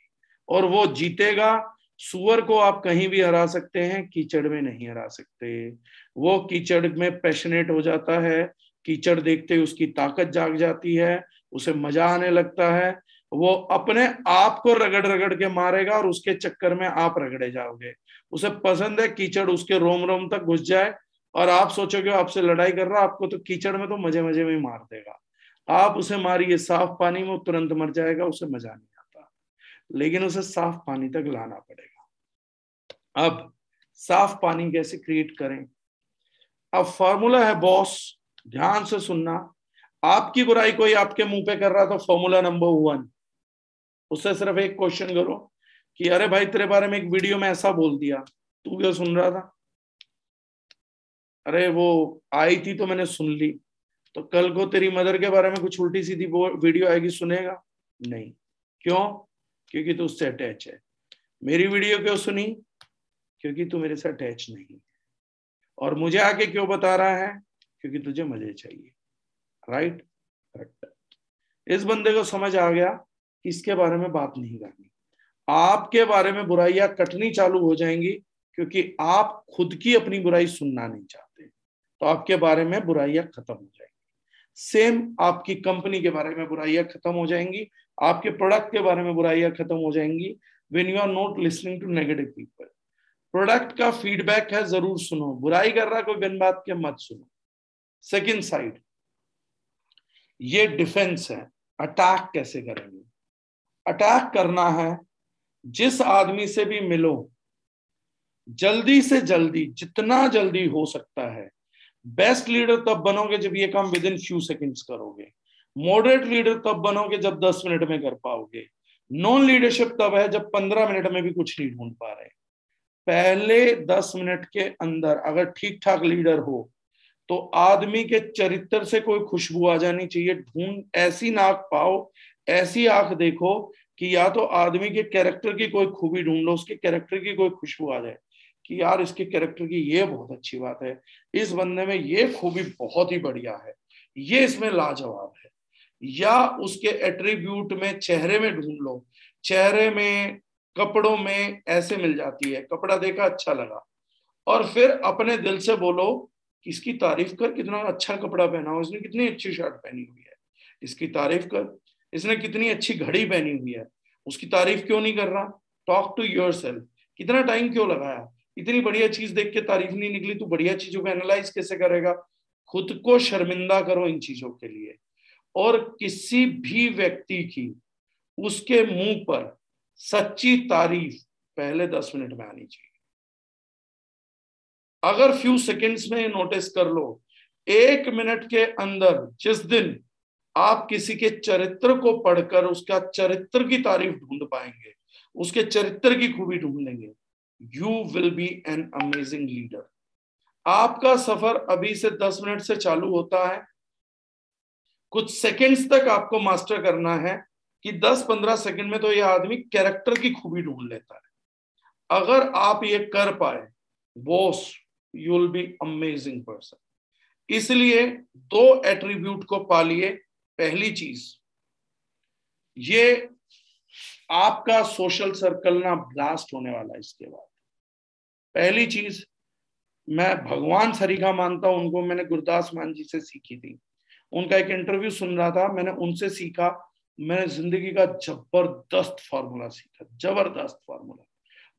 और वो जीतेगा, सुअर को आप कहीं भी हरा सकते हैं, कीचड़ में नहीं हरा सकते। वो कीचड़ में पैशनेट हो जाता है, कीचड़ देखते ही उसकी ताकत जाग जाती है, उसे मज़ा आने लगता है। वो अपने आप को रगड़ रगड़ के मारेगा और उसके चक्कर में आप रगड़े जाओगे। उसे पसंद है कीचड़, उसके रोम रोम तक घुस जाए और आप सोचोगे आपसे लड़ाई कर रहा, आपको तो कीचड़ में तो मज़े मज़े में मार देगा। आप उसे मारिए, साफ़ पानी में तुरंत मर जाएगा, उसे मज़ा नहीं आता। लेकिन उसे साफ़ पानी तक लाना पड़ेगा। अब साफ़ पानी कैसे क्रिएट करें? अब फॉर्मूला है बॉस ध्यान से सुनना। आपकी बुराई कोई आपके मुँह पे कर रहा था फॉर्मूला नंबर वन उससे सिर्फ़ एक क्वेश्चन करो कि, अरे भाई, तेरे बारे में एक वीडियो में ऐसा बोल दिया। तू क्या सुन रहा था? अरे, वो आई थी तो मैंने सुन ली। तो कल को तेरी मदर के बारे में कुछ उल्टी सीधी वीडियो आएगी, सुनेगा? नहीं। क्यों? क्योंकि तू उससे अटैच है। मेरी वीडियो क्यों सुनी? क्योंकि तू मेरे से अटैच नहीं और मुझे आके क्यों बता रहा है? क्योंकि तुझे मज़े चाहिए। राइट इस बंदे को समझ आ गया कि इसके बारे में बात नहीं करनी। आपके बारे में बुराइयाँ कटनी चालू हो जाएँगी, क्योंकि आप खुद की अपनी बुराई सुनना नहीं चाहते। तो आपके बारे में बुराइयाँ खत्म हो जाएँगी। सेम आपकी कंपनी के बारे में बुराइयाँ खत्म हो जाएँगी, आपके प्रोडक्ट के बारे में बुराइयाँ खत्म हो जाएँगी when you are not listening to negative people product का फीडबैक है, ज़रूर सुनो। बुराई कर रहा कोई बिन बात के, मत सुनो। सेकेंड साइड ये डिफेंस है। अटैक कैसे करेंगे? अटैक करना है, जिस आदमी से भी मिलो, जल्दी से जल्दी, जितना जल्दी हो सकता है बेस्ट लीडर तब बनोगे जब ये काम विद इन फ्यू सेकेंड्स करोगे। मॉडरेट लीडर तब बनोगे जब दस मिनट में कर पाओगे। नॉन लीडरशिप तब है जब पंद्रह मिनट में भी कुछ नहीं ढूंढ पा रहे। पहले दस मिनट के अंदर अगर ठीक ठाक लीडर हो तो आदमी के चरित्र से कोई खुशबू आ जानी चाहिए। ढूंढ, ऐसी नाक पाओ, ऐसी आँख देखो कि या तो आदमी के कैरेक्टर की कोई खूबी ढूंढ लो, उसके कैरेक्टर की कोई खुशबू आ जाए। कि यार इसके कैरेक्टर की ये बहुत अच्छी बात है। इस बंदे में ये खूबी बहुत ही बढ़िया है। ये इसमें लाजवाब है। या उसके एट्रीब्यूट में चेहरे में ढूंढ लो। चेहरे में, कपड़ों में ऐसे मिल जाती है। कपड़ा देखा अच्छा लगा। और फिर अपने दिल से बोलो कि इसकी तारीफ़ कर कितना अच्छा कपड़ा पहना हो। इसने कितनी अच्छी शर्ट पहनी हुई है। इसकी तारीफ़ कर। इसने कितनी अच्छी घड़ी पहनी हुई है। उसकी तारीफ़ क्यों नहीं कर रहा? टॉक टू योर कितना टाइम क्यों लगाया? इतनी बढ़िया चीज़ देख के तारीफ़ नहीं निकली तो बढ़िया चीज़ों को एनालाइज कैसे करेगा? खुद को शर्मिंदा करो इन चीज़ों के लिए। और किसी भी व्यक्ति की उसके मुँह पर सच्ची तारीफ़ पहले दस मिनट में आनी चाहिए। अगर फ्यू सेकंड्स में नोटिस कर लो, एक मिनट के अंदर जिस दिन आप किसी के चरित्र को पढ़कर उसका चरित्र की तारीफ़ ढूंढ पाएँगे, उसके चरित्र की खूबी ढूंढ लेंगे you will be an amazing leader आपका सफ़र अभी से दस मिनट से चालू होता है। कुछ सेकंड्स तक आपको मास्टर करना है कि 10-15 सेकंड में तो यह आदमी कैरेक्टर की खूबी ढूंढ लेता है। अगर आप ये कर पाए boss you will be amazing person इसलिए दो एट्रीब्यूट को पालिए। पहली चीज़, ये आपका सोशल सर्कल ना ब्लास्ट होने वाला है इसके बाद। पहली चीज़, मैं भगवान सरीखा मानता हूँ, उनको मैंने गुरदास मान जी से सीखी थी। उनका एक इंटरव्यू सुन रहा था, मैंने उनसे सीखा। मैंने ज़िंदगी का ज़बरदस्त फॉर्मूला सीखा, ज़बरदस्त फॉर्मूला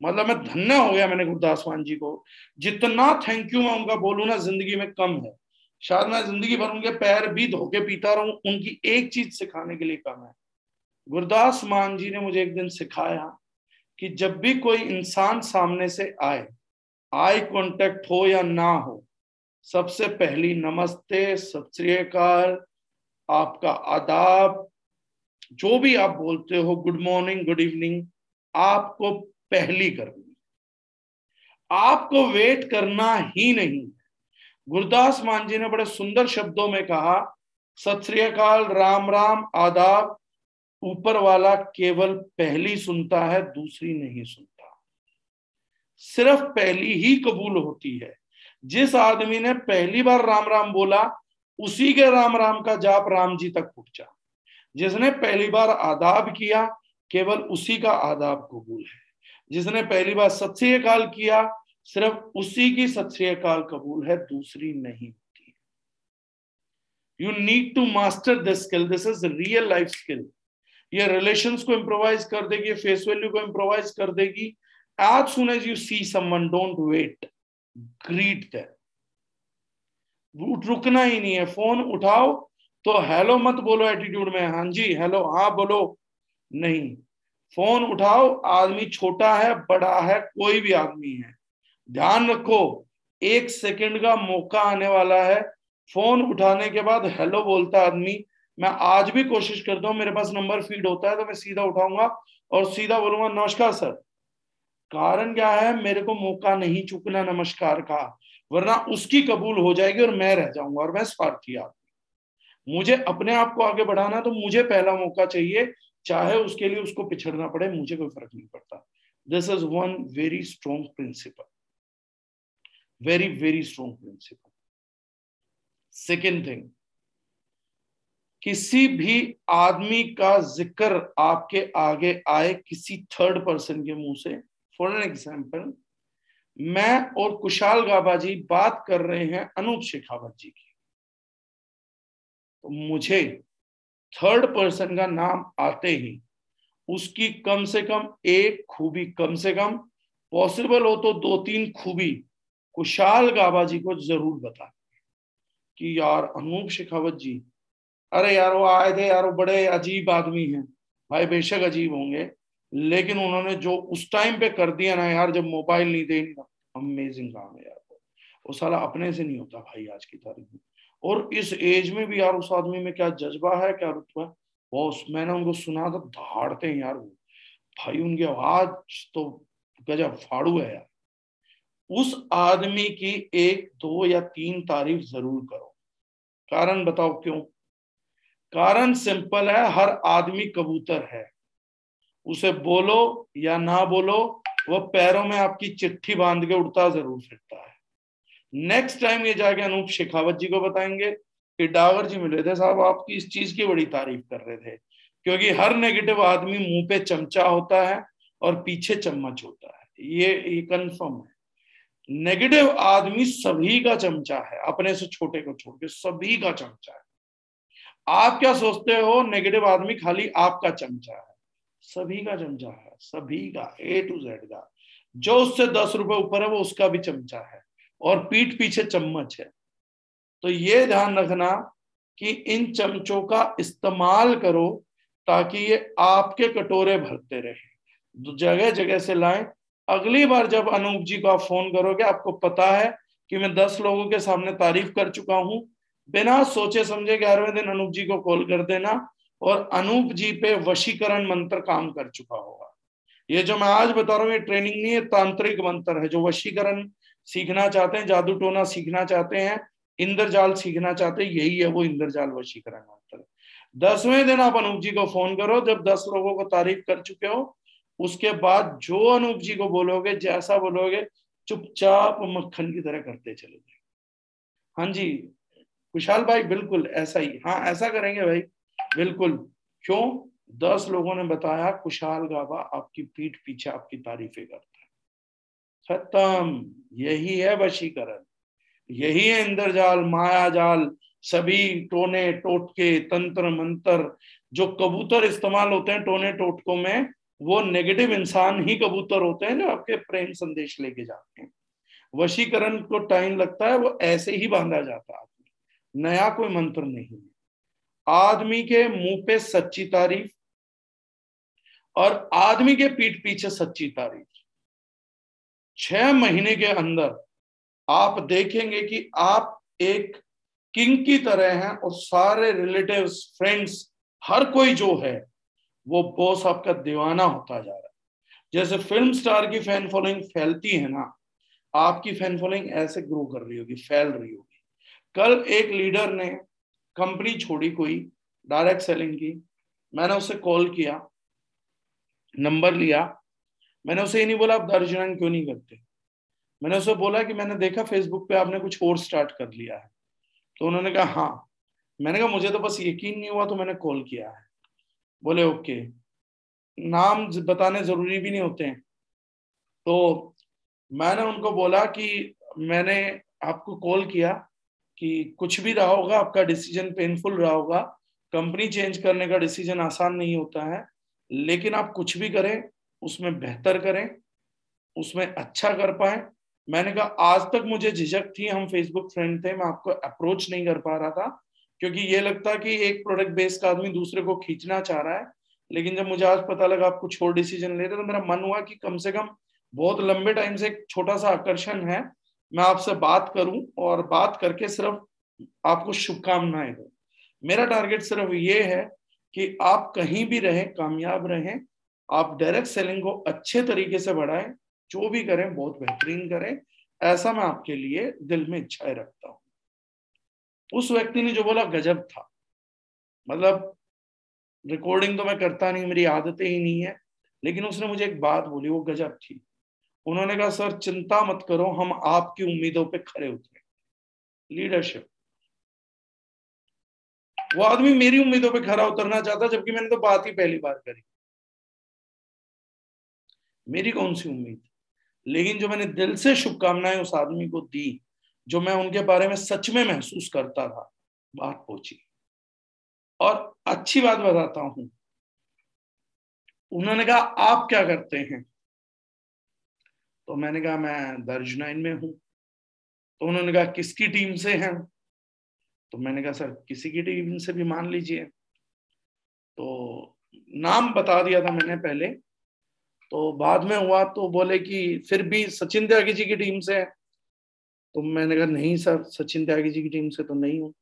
मतलब मैं धन्य हो गया मैंने गुरदास मान जी को। जितना थैंक यू मैं उनका बोलू ना, ज़िंदगी में कम है। शायद मैं ज़िंदगी भर उनके पैर भी धोके पीता रहूँ, उनकी एक चीज़ सिखाने के लिए कम है। गुरदास मान जी ने मुझे एक दिन सिखाया कि जब भी कोई इंसान सामने से आए आई कांटेक्ट हो या ना हो, सबसे पहली नमस्ते सत आपका आदाब। जो भी आप बोलते हो, गुड मॉर्निंग, गुड इवनिंग, आपको पहली करनी आपको वेट करना ही नहीं गुरदास मान जी ने बड़े सुंदर शब्दों में कहा सत राम राम, आदाब, ऊपर वाला केवल पहली सुनता है, दूसरी नहीं सुनता। सिर्फ़ पहली ही कबूल होती है। जिस आदमी ने पहली बार राम राम बोला, उसी के राम राम का जाप राम जी तक पहुँचा। जिसने पहली बार आदाब किया, केवल उसी का आदाब कबूल है। जिसने पहली बार सत किया, सिर्फ़ उसी की सत कबूल है, दूसरी नहीं होती। You need to master this skill this is real life skill ये रिलेशंस को इम्प्रोवाइज कर देगी फेस वैल्यू को इम्प्रोवाइज कर देगी as soon as you see someone don't wait greet them रुकना ही नहीं है। फ़ोन उठाओ तो हेलो मत बोलो एटीट्यूड में। हाँ जी हेलो हाँ बोलो। नहीं। फ़ोन उठाओ, आदमी छोटा है, बड़ा है, कोई भी आदमी है। ध्यान रखो, एक सेकंड का मौका आने वाला है। फ़ोन उठाने के बाद हेलो बोलता आदमी। मैं आज भी कोशिश करता हूँ, मेरे पास नंबर फ़ीड होता है तो मैं सीधा उठाऊँगा और सीधा बोलूँगा, नमस्कार सर। कारण क्या है? मेरे को मौका नहीं चुकना, नमस्कार का, वरना उसकी कबूल हो जाएगी और मैं रह जाऊँगा और मैं स्वार्थी आदमी मुझे अपने आप को आगे बढ़ाना तो मुझे पहला मौका चाहिए, चाहे उसके लिए उसको पिछड़ना पड़े, मुझे कोई फ़र्क नहीं पड़ता। This is one very strong principle very very strong principle second thing किसी भी आदमी का ज़िक्र आपके आगे आए, किसी थर्ड पर्सन के मुँह से फॉर एन एग्ज़ाम्पल मैं और कुशाल गाबा जी बात कर रहे हैं अनूप शेखावत जी की। तो मुझे थर्ड पर्सन का नाम आते ही उसकी कम से कम एक खूबी कम से कम पॉसिबल हो तो दो तीन खूबी कुशाल गाबा जी को ज़रूर बता। कि यार अनूप शेखावत जी, अरे यार वो आए थे यार, वो बड़े अजीब आदमी हैं, भाई बेशक अजीब होंगे। लेकिन उन्होंने जो उस टाइम पे कर दिया ना यार, जब मोबाइल नहीं दे अमेजिंग काम है यार वो। साला अपने से नहीं होता भाई आज की तारीख में। और इस एज में भी यार उस आदमी में क्या जज्बा है, क्या रुतबा वो मैंने उनको सुना तो धाड़ते हैं यार वो। भाई उनकी आवाज़ तो गजब, फाड़ू है यार। उस आदमी की एक, दो या तीन तारीफ़ ज़रूर करो। कारण बताओ क्यों? कारण सिंपल है, हर आदमी कबूतर है। उसे बोलो या ना बोलो, वह पैरों में आपकी चिट्ठी बाँध के उड़ता ज़रूर फिरता है। नेक्स्ट टाइम ये जाके अनूप शेखावत जी को बताएँगे कि डागर जी मिले थे साहब, आपकी इस चीज़ की बड़ी तारीफ़ कर रहे थे, क्योंकि हर नेगेटिव आदमी मुँह पे चमचा होता है और पीछे चम्मच होता है। ये ये कंफर्म है। नेगेटिव आदमी सभी का चमचा है, अपने से छोटे को छोड़ के सभी का चमचा है। आप क्या सोचते हो नेगेटिव आदमी खाली आपका चमचा है। सभी का चमचा है, सभी का ए टू जेड का। जो उससे दस रुपए ऊपर है, वो उसका भी चमचा है। और पीठ पीछे चम्मच है। तो ये ध्यान रखना कि इन चमचों का इस्तेमाल करो ताकि ये आपके कटोरे भरते रहे। जगह जगह से लाए। अगली बार जब अनूप जी को आप फ़ोन करोगे, आपको पता है कि मैं दस लोगों के सामने तारीफ़ कर चुका हूँ। बिना सोचे समझे ग्यारहवें दिन अनूप जी को कॉल कर देना। और अनूप जी पे वशीकरण मंत्र काम कर चुका होगा। ये जो मैं आज बता रहा हूँ, ये ट्रेनिंग नहीं है तांत्रिक मंत्र है, जो वशीकरण सीखना चाहते हैं, जादू टोना सीखना चाहते हैं, इंद्रजाल सीखना चाहते हैं, यही है वो इंद्रजाल वशीकरण मंत्र। दसवें दिन आप अनूप जी को फ़ोन करो, जब दस लोगों को तारीफ़ कर चुके हो, उसके बाद जो अनूप जी को बोलोगे, जैसा बोलोगे, चुपचाप मक्खन की तरह करते चले जाए हाँ जी, कुशाल भाई, बिल्कुल ऐसा ही। हाँ ऐसा करेंगे भाई बिल्कुल। क्यों? दस लोगों ने बताया कुशाल गाबा आपकी पीठ पीछे आपकी तारीफें करता है। खत्म। यही है वशीकरण। यही है इंद्रजाल माया जाल सभी टोने टोटके, तंत्र मंत्र, जो कबूतर इस्तेमाल होते हैं टोने टोटकों में, वो नेगेटिव इंसान ही कबूतर होते हैं जो आपके प्रेम संदेश लेके जाते हैं। वशीकरण को टाइम लगता है, वो ऐसे ही बांधा जाता है। नया कोई मंत्र नहीं है। आदमी के मुँह पे सच्ची तारीफ़ और आदमी के पीठ पीछे सच्ची तारीफ़। छह महीने के अंदर आप देखेंगे कि आप एक किंग की तरह हैं और सारे रिलेटिव्स फ्रेंड्स हर कोई जो है, वो बॉस आपका दीवाना होता जा रहा है। जैसे फ़िल्म स्टार की फ़ैन फॉलोइंग फैलती है ना, आपकी फ़ैन फॉलोइंग ऐसे ग्रो कर रही होगी, फैल रही होगी। कल एक लीडर ने कंपनी छोड़ी कोई डायरेक्ट सेलिंग की। मैंने उसे कॉल किया नंबर लिया। मैंने उसे ये नहीं बोला, आप दर्जन क्यों नहीं करते? मैंने उसे बोला कि मैंने देखा फेसबुक पे आपने कुछ और स्टार्ट कर लिया है। तो उन्होंने कहा हाँ। मैंने कहा, मुझे तो बस यकीन नहीं हुआ तो मैंने कॉल किया है। बोले, ओके। नाम बताने ज़रूरी भी नहीं होते हैं। तो मैंने उनको बोला कि मैंने आपको कॉल किया कि कुछ भी रहा होगा, आपका डिसीज़न पेनफुल रहा होगा। कंपनी चेंज करने का डिसीज़न आसान नहीं होता है। लेकिन आप कुछ भी करें, उसमें बेहतर करें, उसमें अच्छा कर पाए। मैंने कहा, आज तक मुझे झिझक थी, हम फेसबुक फ्रेंड थे, मैं आपको अप्रोच नहीं कर पा रहा था। क्योंकि ये लगता कि एक प्रोडक्ट बेस्ड का आदमी दूसरे को खींचना चाह रहा है। लेकिन जब मुझे आज पता लगा, आप कुछ और डिसीज़न ले रहे तो मेरा मन हुआ कि कम से कम बहुत लंबे टाइम से एक छोटा सा आकर्षण है। मैं आपसे बात करूँ और बात करके सिर्फ़ आपको शुभकामनाएँ दो। मेरा टारगेट सिर्फ़ ये है कि आप कहीं भी रहें, कामयाब रहें, आप डायरेक्ट सेलिंग को अच्छे तरीके से बढ़ाएँ, जो भी करें, बहुत बेहतरीन करें। ऐसा मैं आपके लिए दिल में इच्छाएँ रखता हूँ। उस व्यक्ति ने जो बोला, गजब था। मतलब रिकॉर्डिंग तो मैं करता नहीं, मेरी आदतें ही नहीं है, लेकिन उसने मुझे एक बात बोली, वो गजब थी। उन्होंने कहा, सर, चिंता मत करो, हम आपकी उम्मीदों पे खड़े उतरे लीडरशिप. वो आदमी मेरी उम्मीदों पे खड़ा उतरना चाहता, जबकि मैंने तो बात ही पहली बार करी। मेरी कौन सी उम्मीद? लेकिन जो मैंने दिल से शुभकामनाएँ उस आदमी को दी, जो मैं उनके बारे में सच में महसूस करता था, बात पहुँची। और अच्छी बात बताता हूँ, उन्होंने कहा, आप क्या करते हैं? तो मैंने कहा, मैं दर्ज नाइन में हूँ। तो उन्होंने कहा, किसकी टीम से हैं? तो मैंने कहा, सर, किसी की टीम से भी मान लीजिए। तो नाम बता दिया था मैंने पहले। तो बाद में हुआ तो बोले कि, फिर भी सचिन त्यागी जी की टीम से है? तो मैंने कहा, नहीं सर, सचिन त्यागी जी की टीम से तो नहीं हूँ।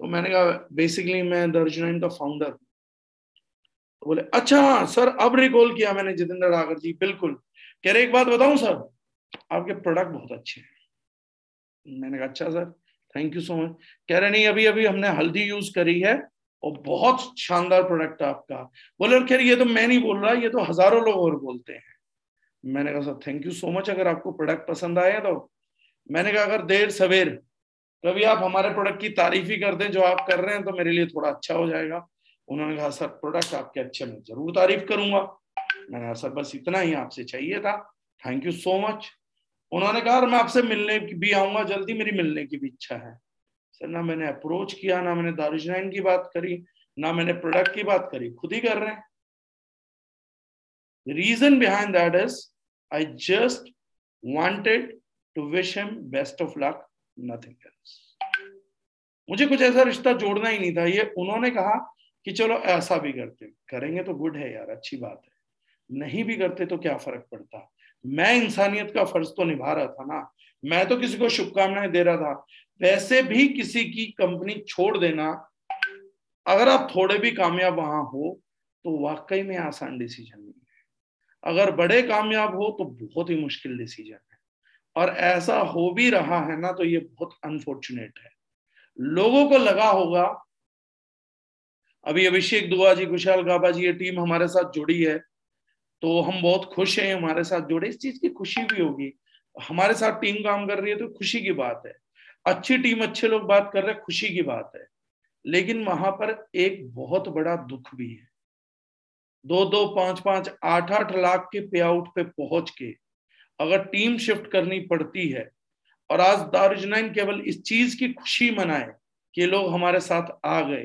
तो मैंने कहा, बेसिकली मैं दर्जनाइन का फाउंडर तो बोले अच्छा सर, अब रिकॉल किया मैंने जितेंद्र डागर जी, बिल्कुल। कह रहे, एक बात बताऊँ सर, आपके प्रोडक्ट बहुत अच्छे हैं. मैंने कहा अच्छा sir thank you so much कह रहे, नहीं अभी अभी हमने हल्दी यूज़ करी है और बहुत शानदार प्रोडक्ट है आपका. बोले रहे ये तो मैं नहीं बोल रहा, ये तो हज़ारों लोग और बोलते हैं. मैंने कहा, sir thank you so much अगर आपको प्रोडक्ट पसंद आया तो. मैंने कहा, अगर देर सवेर, कभी आप हमारे प्रोडक्ट की तारीफ़ ही कर दें, जो आप कर रहे हैं तो मेरे लिए थोड़ा अच्छा हो जाएगा. उन्होंने कहा, सर प्रोडक्ट आपके अच्छे मैं ज़रूर तारीफ़ करूँगा. मैंने सर बस इतना ही आपसे चाहिए था। थैंक यू सो मच उन्होंने कहा मैं आपसे मिलने भी आऊँगा, जल्दी मेरी मिलने की भी इच्छा है। सर, ना मैंने अप्रोच किया, ना मैंने दारुजनाइन की बात करी, ना मैंने प्रोडक्ट की बात करी, खुद ही कर रहे हैं। Reason behind that is I just wanted to wish him best of luck nothing else मुझे कुछ ऐसा रिश्ता जोड़ना ही नहीं था। ये उन्होंने कहा कि चलो ऐसा भी करते करेंगे तो गुड है यार, अच्छी बात है। नहीं भी करते तो क्या फ़र्क पड़ता? मैं इंसानियत का फ़र्ज़ तो निभा रहा था ना। मैं तो किसी को शुभकामनाएँ दे रहा था। वैसे भी किसी की कंपनी छोड़ देना। अगर आप थोड़े भी कामयाब वहाँ हो तो वाकई में आसान डिसीज़न नहीं है। अगर बड़े कामयाब हो तो बहुत ही मुश्किल डिसीज़न है। और ऐसा हो भी रहा है ना तो ये बहुत अनफॉर्चुनेट है। लोगों को लगा होगा, अभी अभिषेक दुआ जी कुशाल गाबा जी, ये टीम हमारे साथ जुड़ी है। तो हम बहुत खुश हैं, हमारे साथ जुड़े, इस चीज़ की खुशी भी होगी। हमारे साथ टीम काम कर रही है तो खुशी की बात है। अच्छी टीम, अच्छे लोग बात कर रहे हैं, खुशी की बात है। लेकिन वहाँ पर एक बहुत बड़ा दुख भी है। दो दो, पाँच पाँच, आठ आठ लाख के पे आउट पे पहुँच के अगर टीम शिफ्ट करनी पड़ती है और आज दारुजनैन केवल इस चीज़ की खुशी मनाए कि लोग हमारे साथ आ गए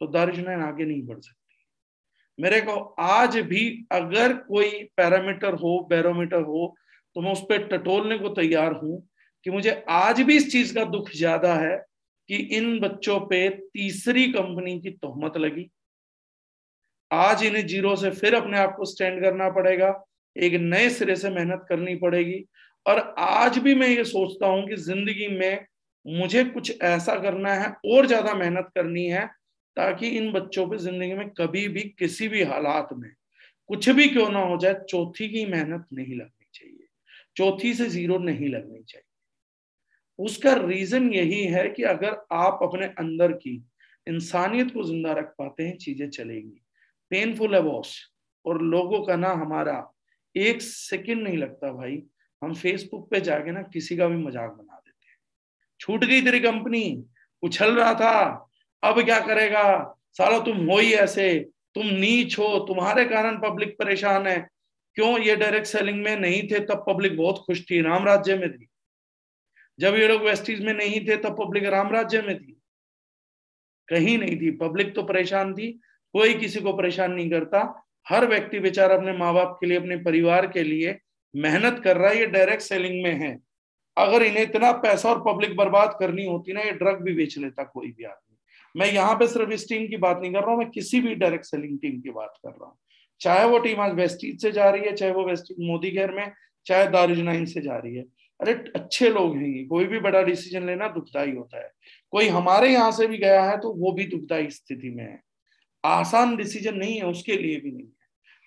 तो दारुजनैन आगे नहीं बढ़ सकती। मेरे को आज भी अगर कोई पैरामीटर हो, बैरोमीटर हो तो मैं उस पर टटोलने को तैयार हूँ कि मुझे आज भी इस चीज़ का दुख ज़्यादा है कि इन बच्चों पे तीसरी कंपनी की तोहमत लगी। आज इन्हें ज़ीरो से फिर अपने आप को स्टैंड करना पड़ेगा, एक नए सिरे से मेहनत करनी पड़ेगी। और आज भी मैं ये सोचता हूँ कि ज़िंदगी में मुझे कुछ ऐसा करना है और ज़्यादा मेहनत करनी है ताकि इन बच्चों पे ज़िंदगी में कभी भी किसी भी हालात में कुछ भी क्यों ना हो जाए, चौथी की मेहनत नहीं लगनी चाहिए। चौथी से ज़ीरो नहीं लगनी चाहिए। उसका रीजन यही है कि अगर आप अपने अंदर की इंसानियत को ज़िंदा रख पाते हैं, चीज़ें चलेंगी। पेनफुल है बॉस और लोगों का ना हमारा एक सेकंड नहीं लगता भाई। हम फेसबुक पे जाके ना किसी का भी मज़ाक बना देते हैं। छूट गई तेरी कंपनी उछल रहा था। अब क्या करेगा? साला, तुम हो ही ऐसे। तुम नीच हो। तुम्हारे कारण पब्लिक परेशान है। क्यों? ये डायरेक्ट सेलिंग में नहीं थे, तब पब्लिक बहुत खुश थी, राम राज्य में थी। जब ये लोग वेस्टीज में नहीं थे, तब पब्लिक राम राज्य में थी। कहीं नहीं थी। पब्लिक तो परेशान थी। कोई किसी को परेशान नहीं करता। हर व्यक्ति बेचारा अपने माँ बाप के लिए, अपने परिवार के लिए मेहनत कर रहा है। ये डायरेक्ट सेलिंग में है। अगर इन्हें इतना पैसा और पब्लिक बर्बाद करनी होती ना, ये ड्रग भी बेच लेता कोई भी आदमी। मैं यहाँ पे सिर्फ़ इस टीम की बात नहीं कर रहा हूँ, मैं किसी भी डायरेक्ट सेलिंग टीम की बात कर रहा हूँ। चाहे वो टीम आज वेस्टीज से जा रही है, चाहे वो वेस्टीज मोदी घेर में, चाहे दारुज नाइन से जा रही है। अरे, अच्छे लोग हैं ये, कोई भी बड़ा डिसीज़न लेना दुखदाई होता है। कोई हमारे यहाँ से भी गया है तो वो भी दुखदाई स्थिति में है। आसान डिसीज़न नहीं है, उसके लिए भी नहीं है।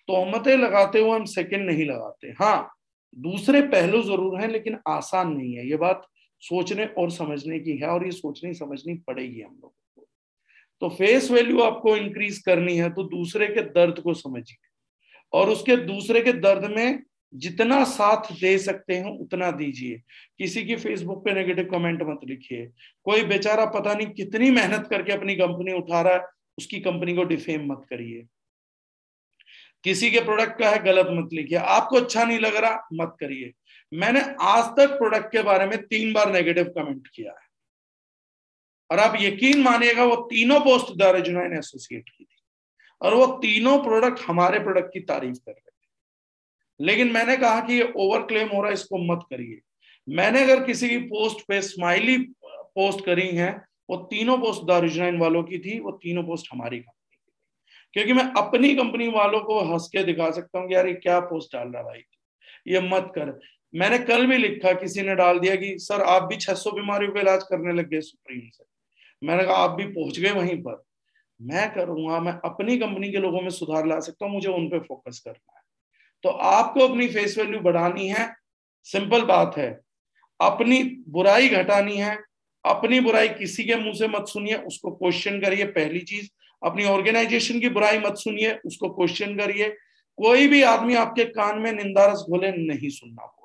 तोहमतें लगाते हुए हम सेकंड नहीं लगाते। हाँ दूसरे पहलू ज़रूर हैं, लेकिन आसान नहीं है। ये बात सोचने और समझने की है, और ये सोचनी समझनी पड़ेगी हम लोग तो फेस वैल्यू आपको इंक्रीज करनी है तो दूसरे के दर्द को समझिए। और उसके दूसरे के दर्द में जितना साथ दे सकते हैं, उतना दीजिए। किसी की फेसबुक पे नेगेटिव कमेंट मत लिखिए। कोई बेचारा पता नहीं कितनी मेहनत करके अपनी कंपनी उठा रहा है, उसकी कंपनी को डिफेम मत करिए। किसी के प्रोडक्ट का है, गलत मत लिखिए। आपको अच्छा नहीं लग रहा, मत करिए। मैंने आज तक प्रोडक्ट के बारे में तीन बार नेगेटिव कमेंट किया है। और आप यकीन मानिएगा, वो तीनों पोस्ट दारुजुना ने एसोसिएट की थी। और वो तीनों प्रोडक्ट हमारे प्रोडक्ट की तारीफ़ कर रहे थे। लेकिन मैंने कहा कि ये ओवर क्लेम हो रहा है, इसको मत करिए। मैंने अगर किसी की पोस्ट पे स्माइली पोस्ट करी है, वो तीनों पोस्ट दारुजुनाइन वालों की थी, वो तीनों पोस्ट हमारी कंपनी की थी। क्योंकि मैं अपनी कंपनी वालों को हंस के दिखा सकता हूँ कि यार ये क्या पोस्ट डाल रहा भाई? ये मत कर। मैंने कल भी लिखा, किसी ने डाल दिया कि, सर, आप भी 600 बीमारियों का इलाज करने लग गए सुप्रीम से। मैंने कहा, आप भी पहुँच गए वहीं पर। मैं करूँगा, मैं अपनी कंपनी के लोगों में सुधार ला सकता हूँ, मुझे उन पर फोकस करना है। तो आपको अपनी फेस वैल्यू बढ़ानी है सिंपल बात है। अपनी बुराई घटानी है, अपनी बुराई किसी के मुँह से मत सुनिए, उसको क्वेश्चन करिए, पहली चीज़। अपनी ऑर्गेनाइजेशन की बुराई मत सुनिए, उसको क्वेश्चन करिए। कोई भी आदमी आपके कान में निंदारस बोले नहीं सुनना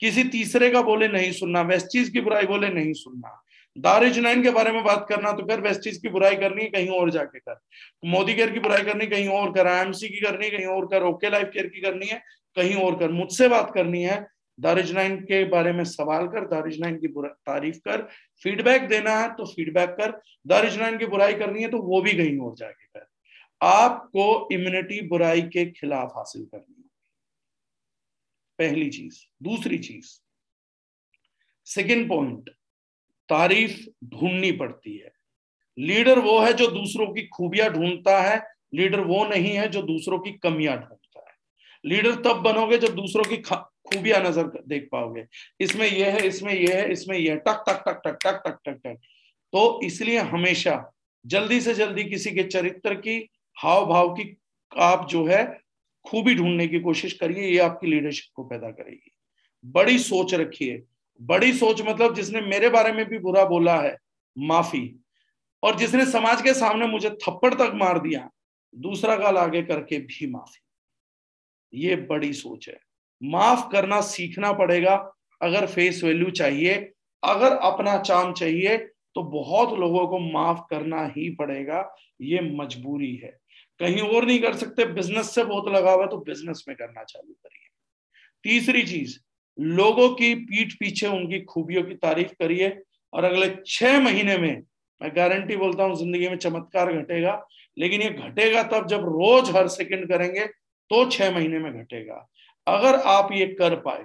किसी तीसरे का बोले नहीं सुनना वेस्टीज की बुराई बोले नहीं सुनना। दारिज नाइन के बारे में बात करना तो कर वेस्टीज की बुराई करनी है कहीं और जाके कर। मोदी केयर की बुराई करनी कहीं और कर। आईएमसी की करनी है, कहीं और कर। ओके लाइफ केयर की करनी है, कहीं और कर। मुझसे बात करनी है दारिज नाइन के बारे में सवाल कर दारिज नाइन की तारीफ़ कर। फीडबैक देना है तो फीडबैक कर। दारिज नाइन की बुराई करनी है तो वो भी कहीं और जाके कर। आपको इम्यूनिटी बुराई के खिलाफ हासिल करनी है। पहली चीज़। दूसरी चीज़। सेकेंड पॉइंट तारीफ़ ढूंढनी पड़ती है। लीडर वो है जो दूसरों की खूबियाँ ढूंढता है, लीडर वो नहीं है जो दूसरों की कमियाँ ढूंढता है। लीडर तब बनोगे जब दूसरों की खूबियाँ नज़र देख पाओगे। इसमें यह है, इसमें यह है, इसमें यह टक टक टक टक टक टक टक टक। तो इसलिए हमेशा जल्दी से जल्दी किसी के चरित्र की हाव भाव की आप जो है खूबी ढूँढने की कोशिश करिए, ये आपकी लीडरशिप को पैदा करेगी। बड़ी सोच रखिए। बड़ी सोच मतलब जिसने मेरे बारे में भी बुरा बोला है, माफ़ी। और जिसने समाज के सामने मुझे थप्पड़ तक मार दिया, दूसरा गाल आगे करके भी माफ़ी। ये बड़ी सोच है। माफ़ करना सीखना पड़ेगा। अगर फेस वैल्यू चाहिए, अगर अपना चाम चाहिए तो बहुत लोगों को माफ़ करना ही पड़ेगा। ये मजबूरी है। कहीं और नहीं कर सकते। बिज़नेस से बहुत लगा हुआ तो बिज़नेस में करना चालू करिए। तीसरी चीज़ लोगों की पीठ पीछे उनकी खूबियों की तारीफ़ करिए और अगले छह महीने में, मैं गारंटी बोलता हूँ, ज़िंदगी में चमत्कार घटेगा। लेकिन ये घटेगा तब जब रोज हर सेकंड करेंगे तो छह महीने में घटेगा। अगर आप ये कर पाए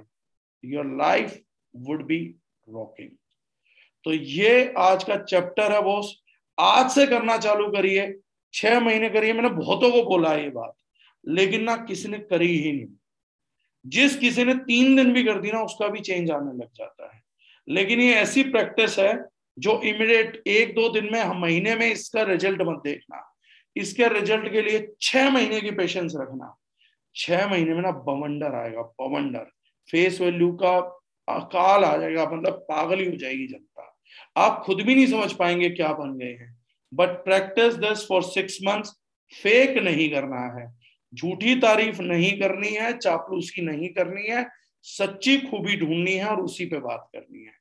your life would be rocking तो ये आज का चैप्टर है बॉस आज से करना चालू करिए, छह महीने करिए। मैंने बहुतों को बोला ये बात, लेकिन ना किसी ने करी ही नहीं। जिस किसी ने तीन दिन भी कर दी ना, उसका भी चेंज आने लग जाता है। लेकिन ये ऐसी प्रैक्टिस है, जो इमिडिएट एक दो दिन में, हम महीने में इसका रिज़ल्ट मत देखना। इसके रिज़ल्ट के लिए छह महीने की पेशेंस रखना। छह महीने में ना बवंडर आएगा, बवंडर। फेस वैल्यू का अकाल आ जाएगा मतलब पागल ही हो जाएगी जनता। आप खुद भी नहीं समझ पाएँगे क्या बन गए हैं। But practice this for six months fake नहीं करना है। झूठी तारीफ़ नहीं करनी है, चापलूसी नहीं करनी है, सच्ची खूबी ढूंढनी है और उसी पे बात करनी है।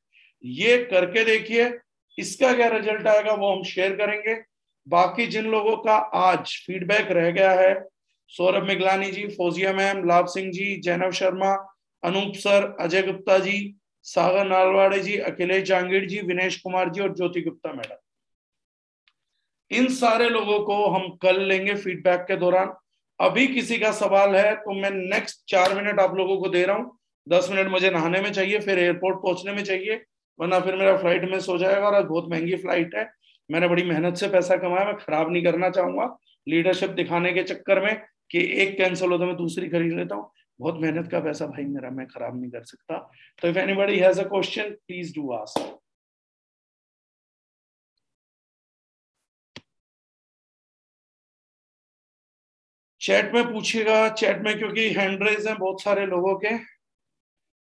ये करके देखिए, इसका क्या रिज़ल्ट आएगा वो हम शेयर करेंगे। बाकी जिन लोगों का आज फीडबैक रह गया है, सौरभ मिगलानी जी, फौजिया मैम लाभ सिंह जी जैनव शर्मा, अनूप सर, अजय गुप्ता जी, सागर नालवाड़े जी, अखिलेश जांगीर जी, विनेश कुमार जी और ज्योति गुप्ता मैडम। इन सारे लोगों को हम कल लेंगे फीडबैक के दौरान। अभी किसी का सवाल है तो मैं नेक्स्ट चार मिनट आप लोगों को दे रहा हूँ। दस मिनट मुझे नहाने में चाहिए, फिर एयरपोर्ट पहुँचने में चाहिए, वरना फिर मेरा फ़्लाइट मिस हो जाएगा और बहुत महँगी फ़्लाइट है। मैंने बड़ी मेहनत से पैसा कमाया, मैं खराब नहीं करना चाहूँगा। लीडरशिप दिखाने के चक्कर में कि एक कैंसिल हो तो मैं दूसरी खरीद लेता हूँ। बहुत मेहनत का पैसा भाई मेरा, मैं खराब नहीं कर सकता। तो if anybody has a question please do ask chat में पूछिएगा चैट में, क्योंकि हैंड रेज हैं बहुत सारे लोगों के।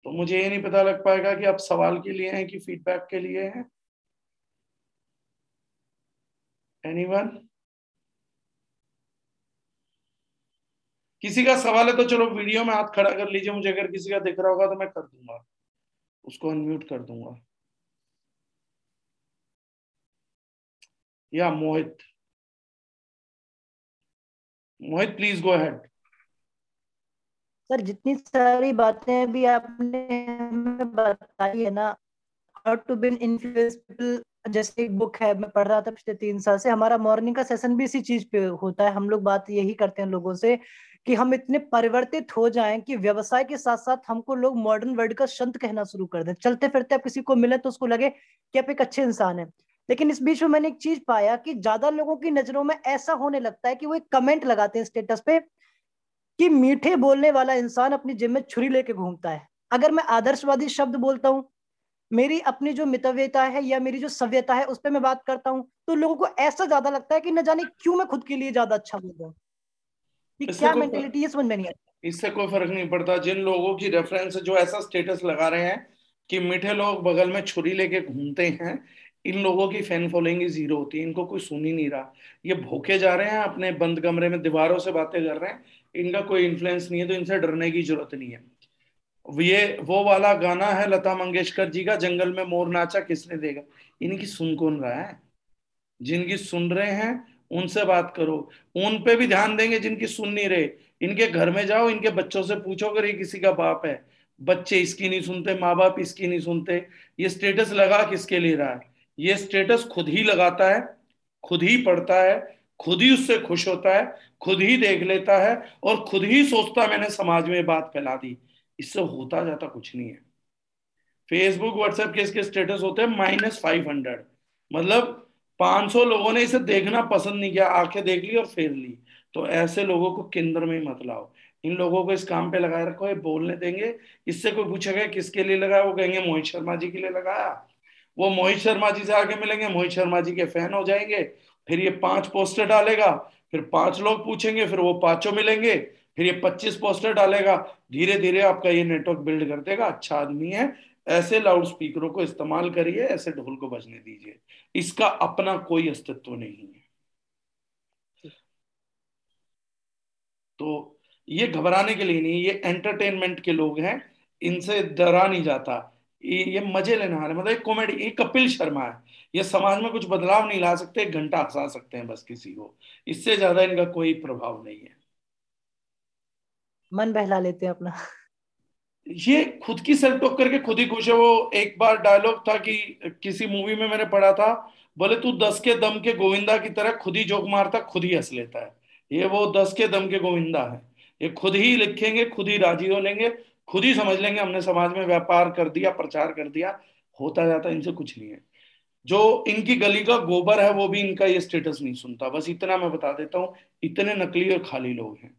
तो मुझे ये नहीं पता लग पाएगा कि आप सवाल के लिए हैं कि फीडबैक के लिए हैं। एनीवन किसी का सवाल है तो चलो वीडियो में हाथ खड़ा कर लीजिए, मुझे अगर किसी का दिख रहा होगा तो मैं कर दूँगा। उसको अनम्यूट कर दूँगा। या Mohit. Mohit please go ahead
sir, जितनी सारी बातें अभी आपने बताई है ना how to win influence people जैसे एक बुक है, मैं पढ़ रहा था पिछले तीन साल से, हमारा मॉर्निंग का सेशन भी इसी चीज़ पे होता है। हम लोग बात यही करते हैं लोगों से कि हम इतने परिवर्तित हो जाएँ कि व्यवसाय के साथ साथ हमको लोग मॉडर्न वर्ल्ड का संत कहना शुरू कर दें। चलते फिरते आप किसी को मिले तो उसको लगे कि आप एक अच्छे इंसान है। लेकिन इस बीच में मैंने एक चीज़ पाया कि ज़्यादा लोगों की नज़रों में ऐसा होने लगता है कि वो एक कमेंट लगाते हैं स्टेटस पे कि मीठे बोलने वाला इंसान अपनी जिम में छुरी लेके घूमता है। अगर मैं आदर्शवादी शब्द बोलता हूँ मेरी अपनी जो मितव्यता है या मेरी जो सभ्यता है उस पर मैं बात करता हूँ तो लोगों को ऐसा ज़्यादा लगता है कि न जाने क्यों मैं खुद के लिए ज़्यादा अच्छा बोल रहा हूँ। क्या मेंटेलिटी ये समझ में नहीं आता।
इससे कोई फ़र्क नहीं पड़ता। जिन लोगों की रेफरेंस जो ऐसा स्टेटस लगा रहे हैं कि मीठे लोग बगल में छुरी लेके घूमते हैं इन लोगों की फ़ैन फॉलोइंग ही ज़ीरो होती है, इनको कोई सुन ही नहीं रहा। ये भूखे जा रहे हैं, अपने बंद कमरे में दीवारों से बातें कर रहे हैं, इनका कोई इन्फ्लुएंस नहीं है तो इनसे डरने की ज़रूरत नहीं है। ये, वो वाला गाना है लता मंगेशकर जी का, जंगल में मोर नाचा किसने देगा? इनकी सुन कौन रहा है? जिनकी सुन रहे हैं, उनसे बात करो। उन पे भी ध्यान देंगे जिनकी सुन नहीं रहे। इनके घर में जाओ, इनके बच्चों से पूछो अगर ये किसी का बाप है। बच्चे इसकी नहीं सुनते, माँ बाप इसकी नहीं सुनते। ये स्टेटस लगा किसके लिए रहा है? ये स्टेटस खुद ही लगाता है, खुद ही पढ़ता है, खुद ही उससे खुश होता है, खुद ही देख लेता है और खुद ही सोचता मैंने समाज में बात फैला दी। इससे होता जाता कुछ नहीं है। फेसबुक व्हाट्सएप के इसके स्टेटस होते हैं माइनस फाइव हंड्रेड मतलब 500 लोगों ने इसे देखना पसंद नहीं किया, आँखें देख ली और फेर ली। तो ऐसे लोगों को केंद्र में ही मत लाओ। इन लोगों को इस काम पे लगाए रखो, ये बोलने देंगे। इससे कोई पूछेगा किसके लिए लगाया? वो कहेंगे, मोहित शर्मा जी के लिए लगाया। वो मोहित शर्मा जी से आगे मिलेंगे, मोहित शर्मा जी के फ़ैन हो जाएँगे, फिर ये पाँच पोस्टर डालेगा, फिर पाँच लोग पूछेंगे, फिर वो पाँचों मिलेंगे, फिर ये पच्चीस पोस्टर डालेगा धीरे धीरे आपका ये नेटवर्क बिल्ड कर देगा अच्छा आदमी है, ऐसे लाउड स्पीकरों को इस्तेमाल करिए, ऐसे ढोल को बजने दीजिए, इसका अपना कोई अस्तित्व नहीं है। तो ये घबराने के लिए नहीं, ये एंटरटेनमेंट के लोग हैं, इनसे डरा नहीं जाता ये मज़े लेने वाले मतलब एक कॉमेडी एक कपिल शर्मा है। ये समाज में कुछ बदलाव नहीं ला सकते घंटा हंसा सकते हैं बस किसी को। इससे ज़्यादा इनका कोई प्रभाव नहीं है।
मन बहला लेते हैं अपना।
ये खुद की सेल्फ टॉक करके खुद ही खुश है। वो एक बार डायलॉग था कि किसी मूवी में मैंने पढ़ा था बोले तू दस के दम के गोविंदा की तरह खुद ही जोक मारता खुद ही हंस लेता है। ये वो दस के दम के गोविंदा है। ये खुद ही लिखेंगे खुद ही राज़ी हो लेंगे खुद ही समझ लेंगे, हमने समाज में व्यापार कर दिया, प्रचार कर दिया, होता जाता, इनसे कुछ नहीं है। जो इनकी गली का गोबर है, वो भी इनका ये स्टेटस नहीं सुनता। बस इतना मैं बता देता हूँ, इतने नकली और खाली लोग हैं।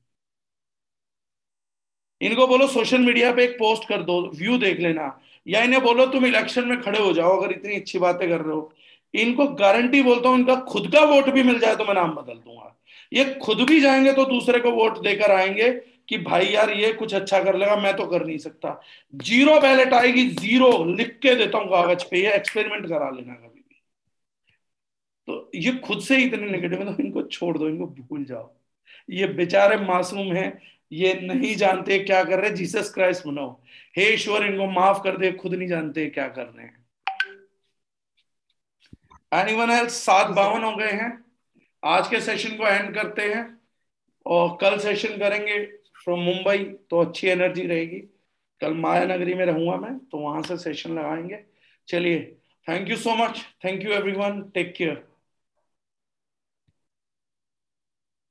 इनको बोलो सोशल मीडिया पे एक पोस्ट कर दो व्यू देख लेना। या इन्हें बोलो, तुम इलेक्शन में खड़े हो जाओ, अगर इतनी अच्छी बातें कर रहे हो। इनको गारंटी बोलता हूँ, इनका खुद का वोट भी मिल जाए तो मैं नाम बदल दूँगा। ये खुद भी जाएँगे तो दूसरे को वोट देकर आएँगे कि भाई यार ये कुछ अच्छा कर लेगा, मैं तो कर नहीं सकता। ज़ीरो बैलेट आएगी, ज़ीरो लिख के देता हूँ कागज़ पे, ये एक्सपेरिमेंट करा लेना कभी भी। तो ये खुद से ही इतने नेगेटिव है तो इनको छोड़ दो, इनको भूल जाओ। ये बेचारे मासूम हैं, ये नहीं जानते क्या कर रहे, जीसस क्राइस्ट मनाओ हे ईश्वर, इनको माफ़ कर दे, खुद नहीं जानते क्या कर रहे हैं। एनीवन एल्स सात बावन हो गए हैं। आज के सेशन को एंड करते हैं, और कल सेशन करेंगे। फ्रॉम मुंबई तो अच्छी एनर्जी रहेगी। कल माया नगरी में रहूँगा मैं तो वहाँ से सेशन लगाएँगे। चलिए thank you so much thank you everyone take care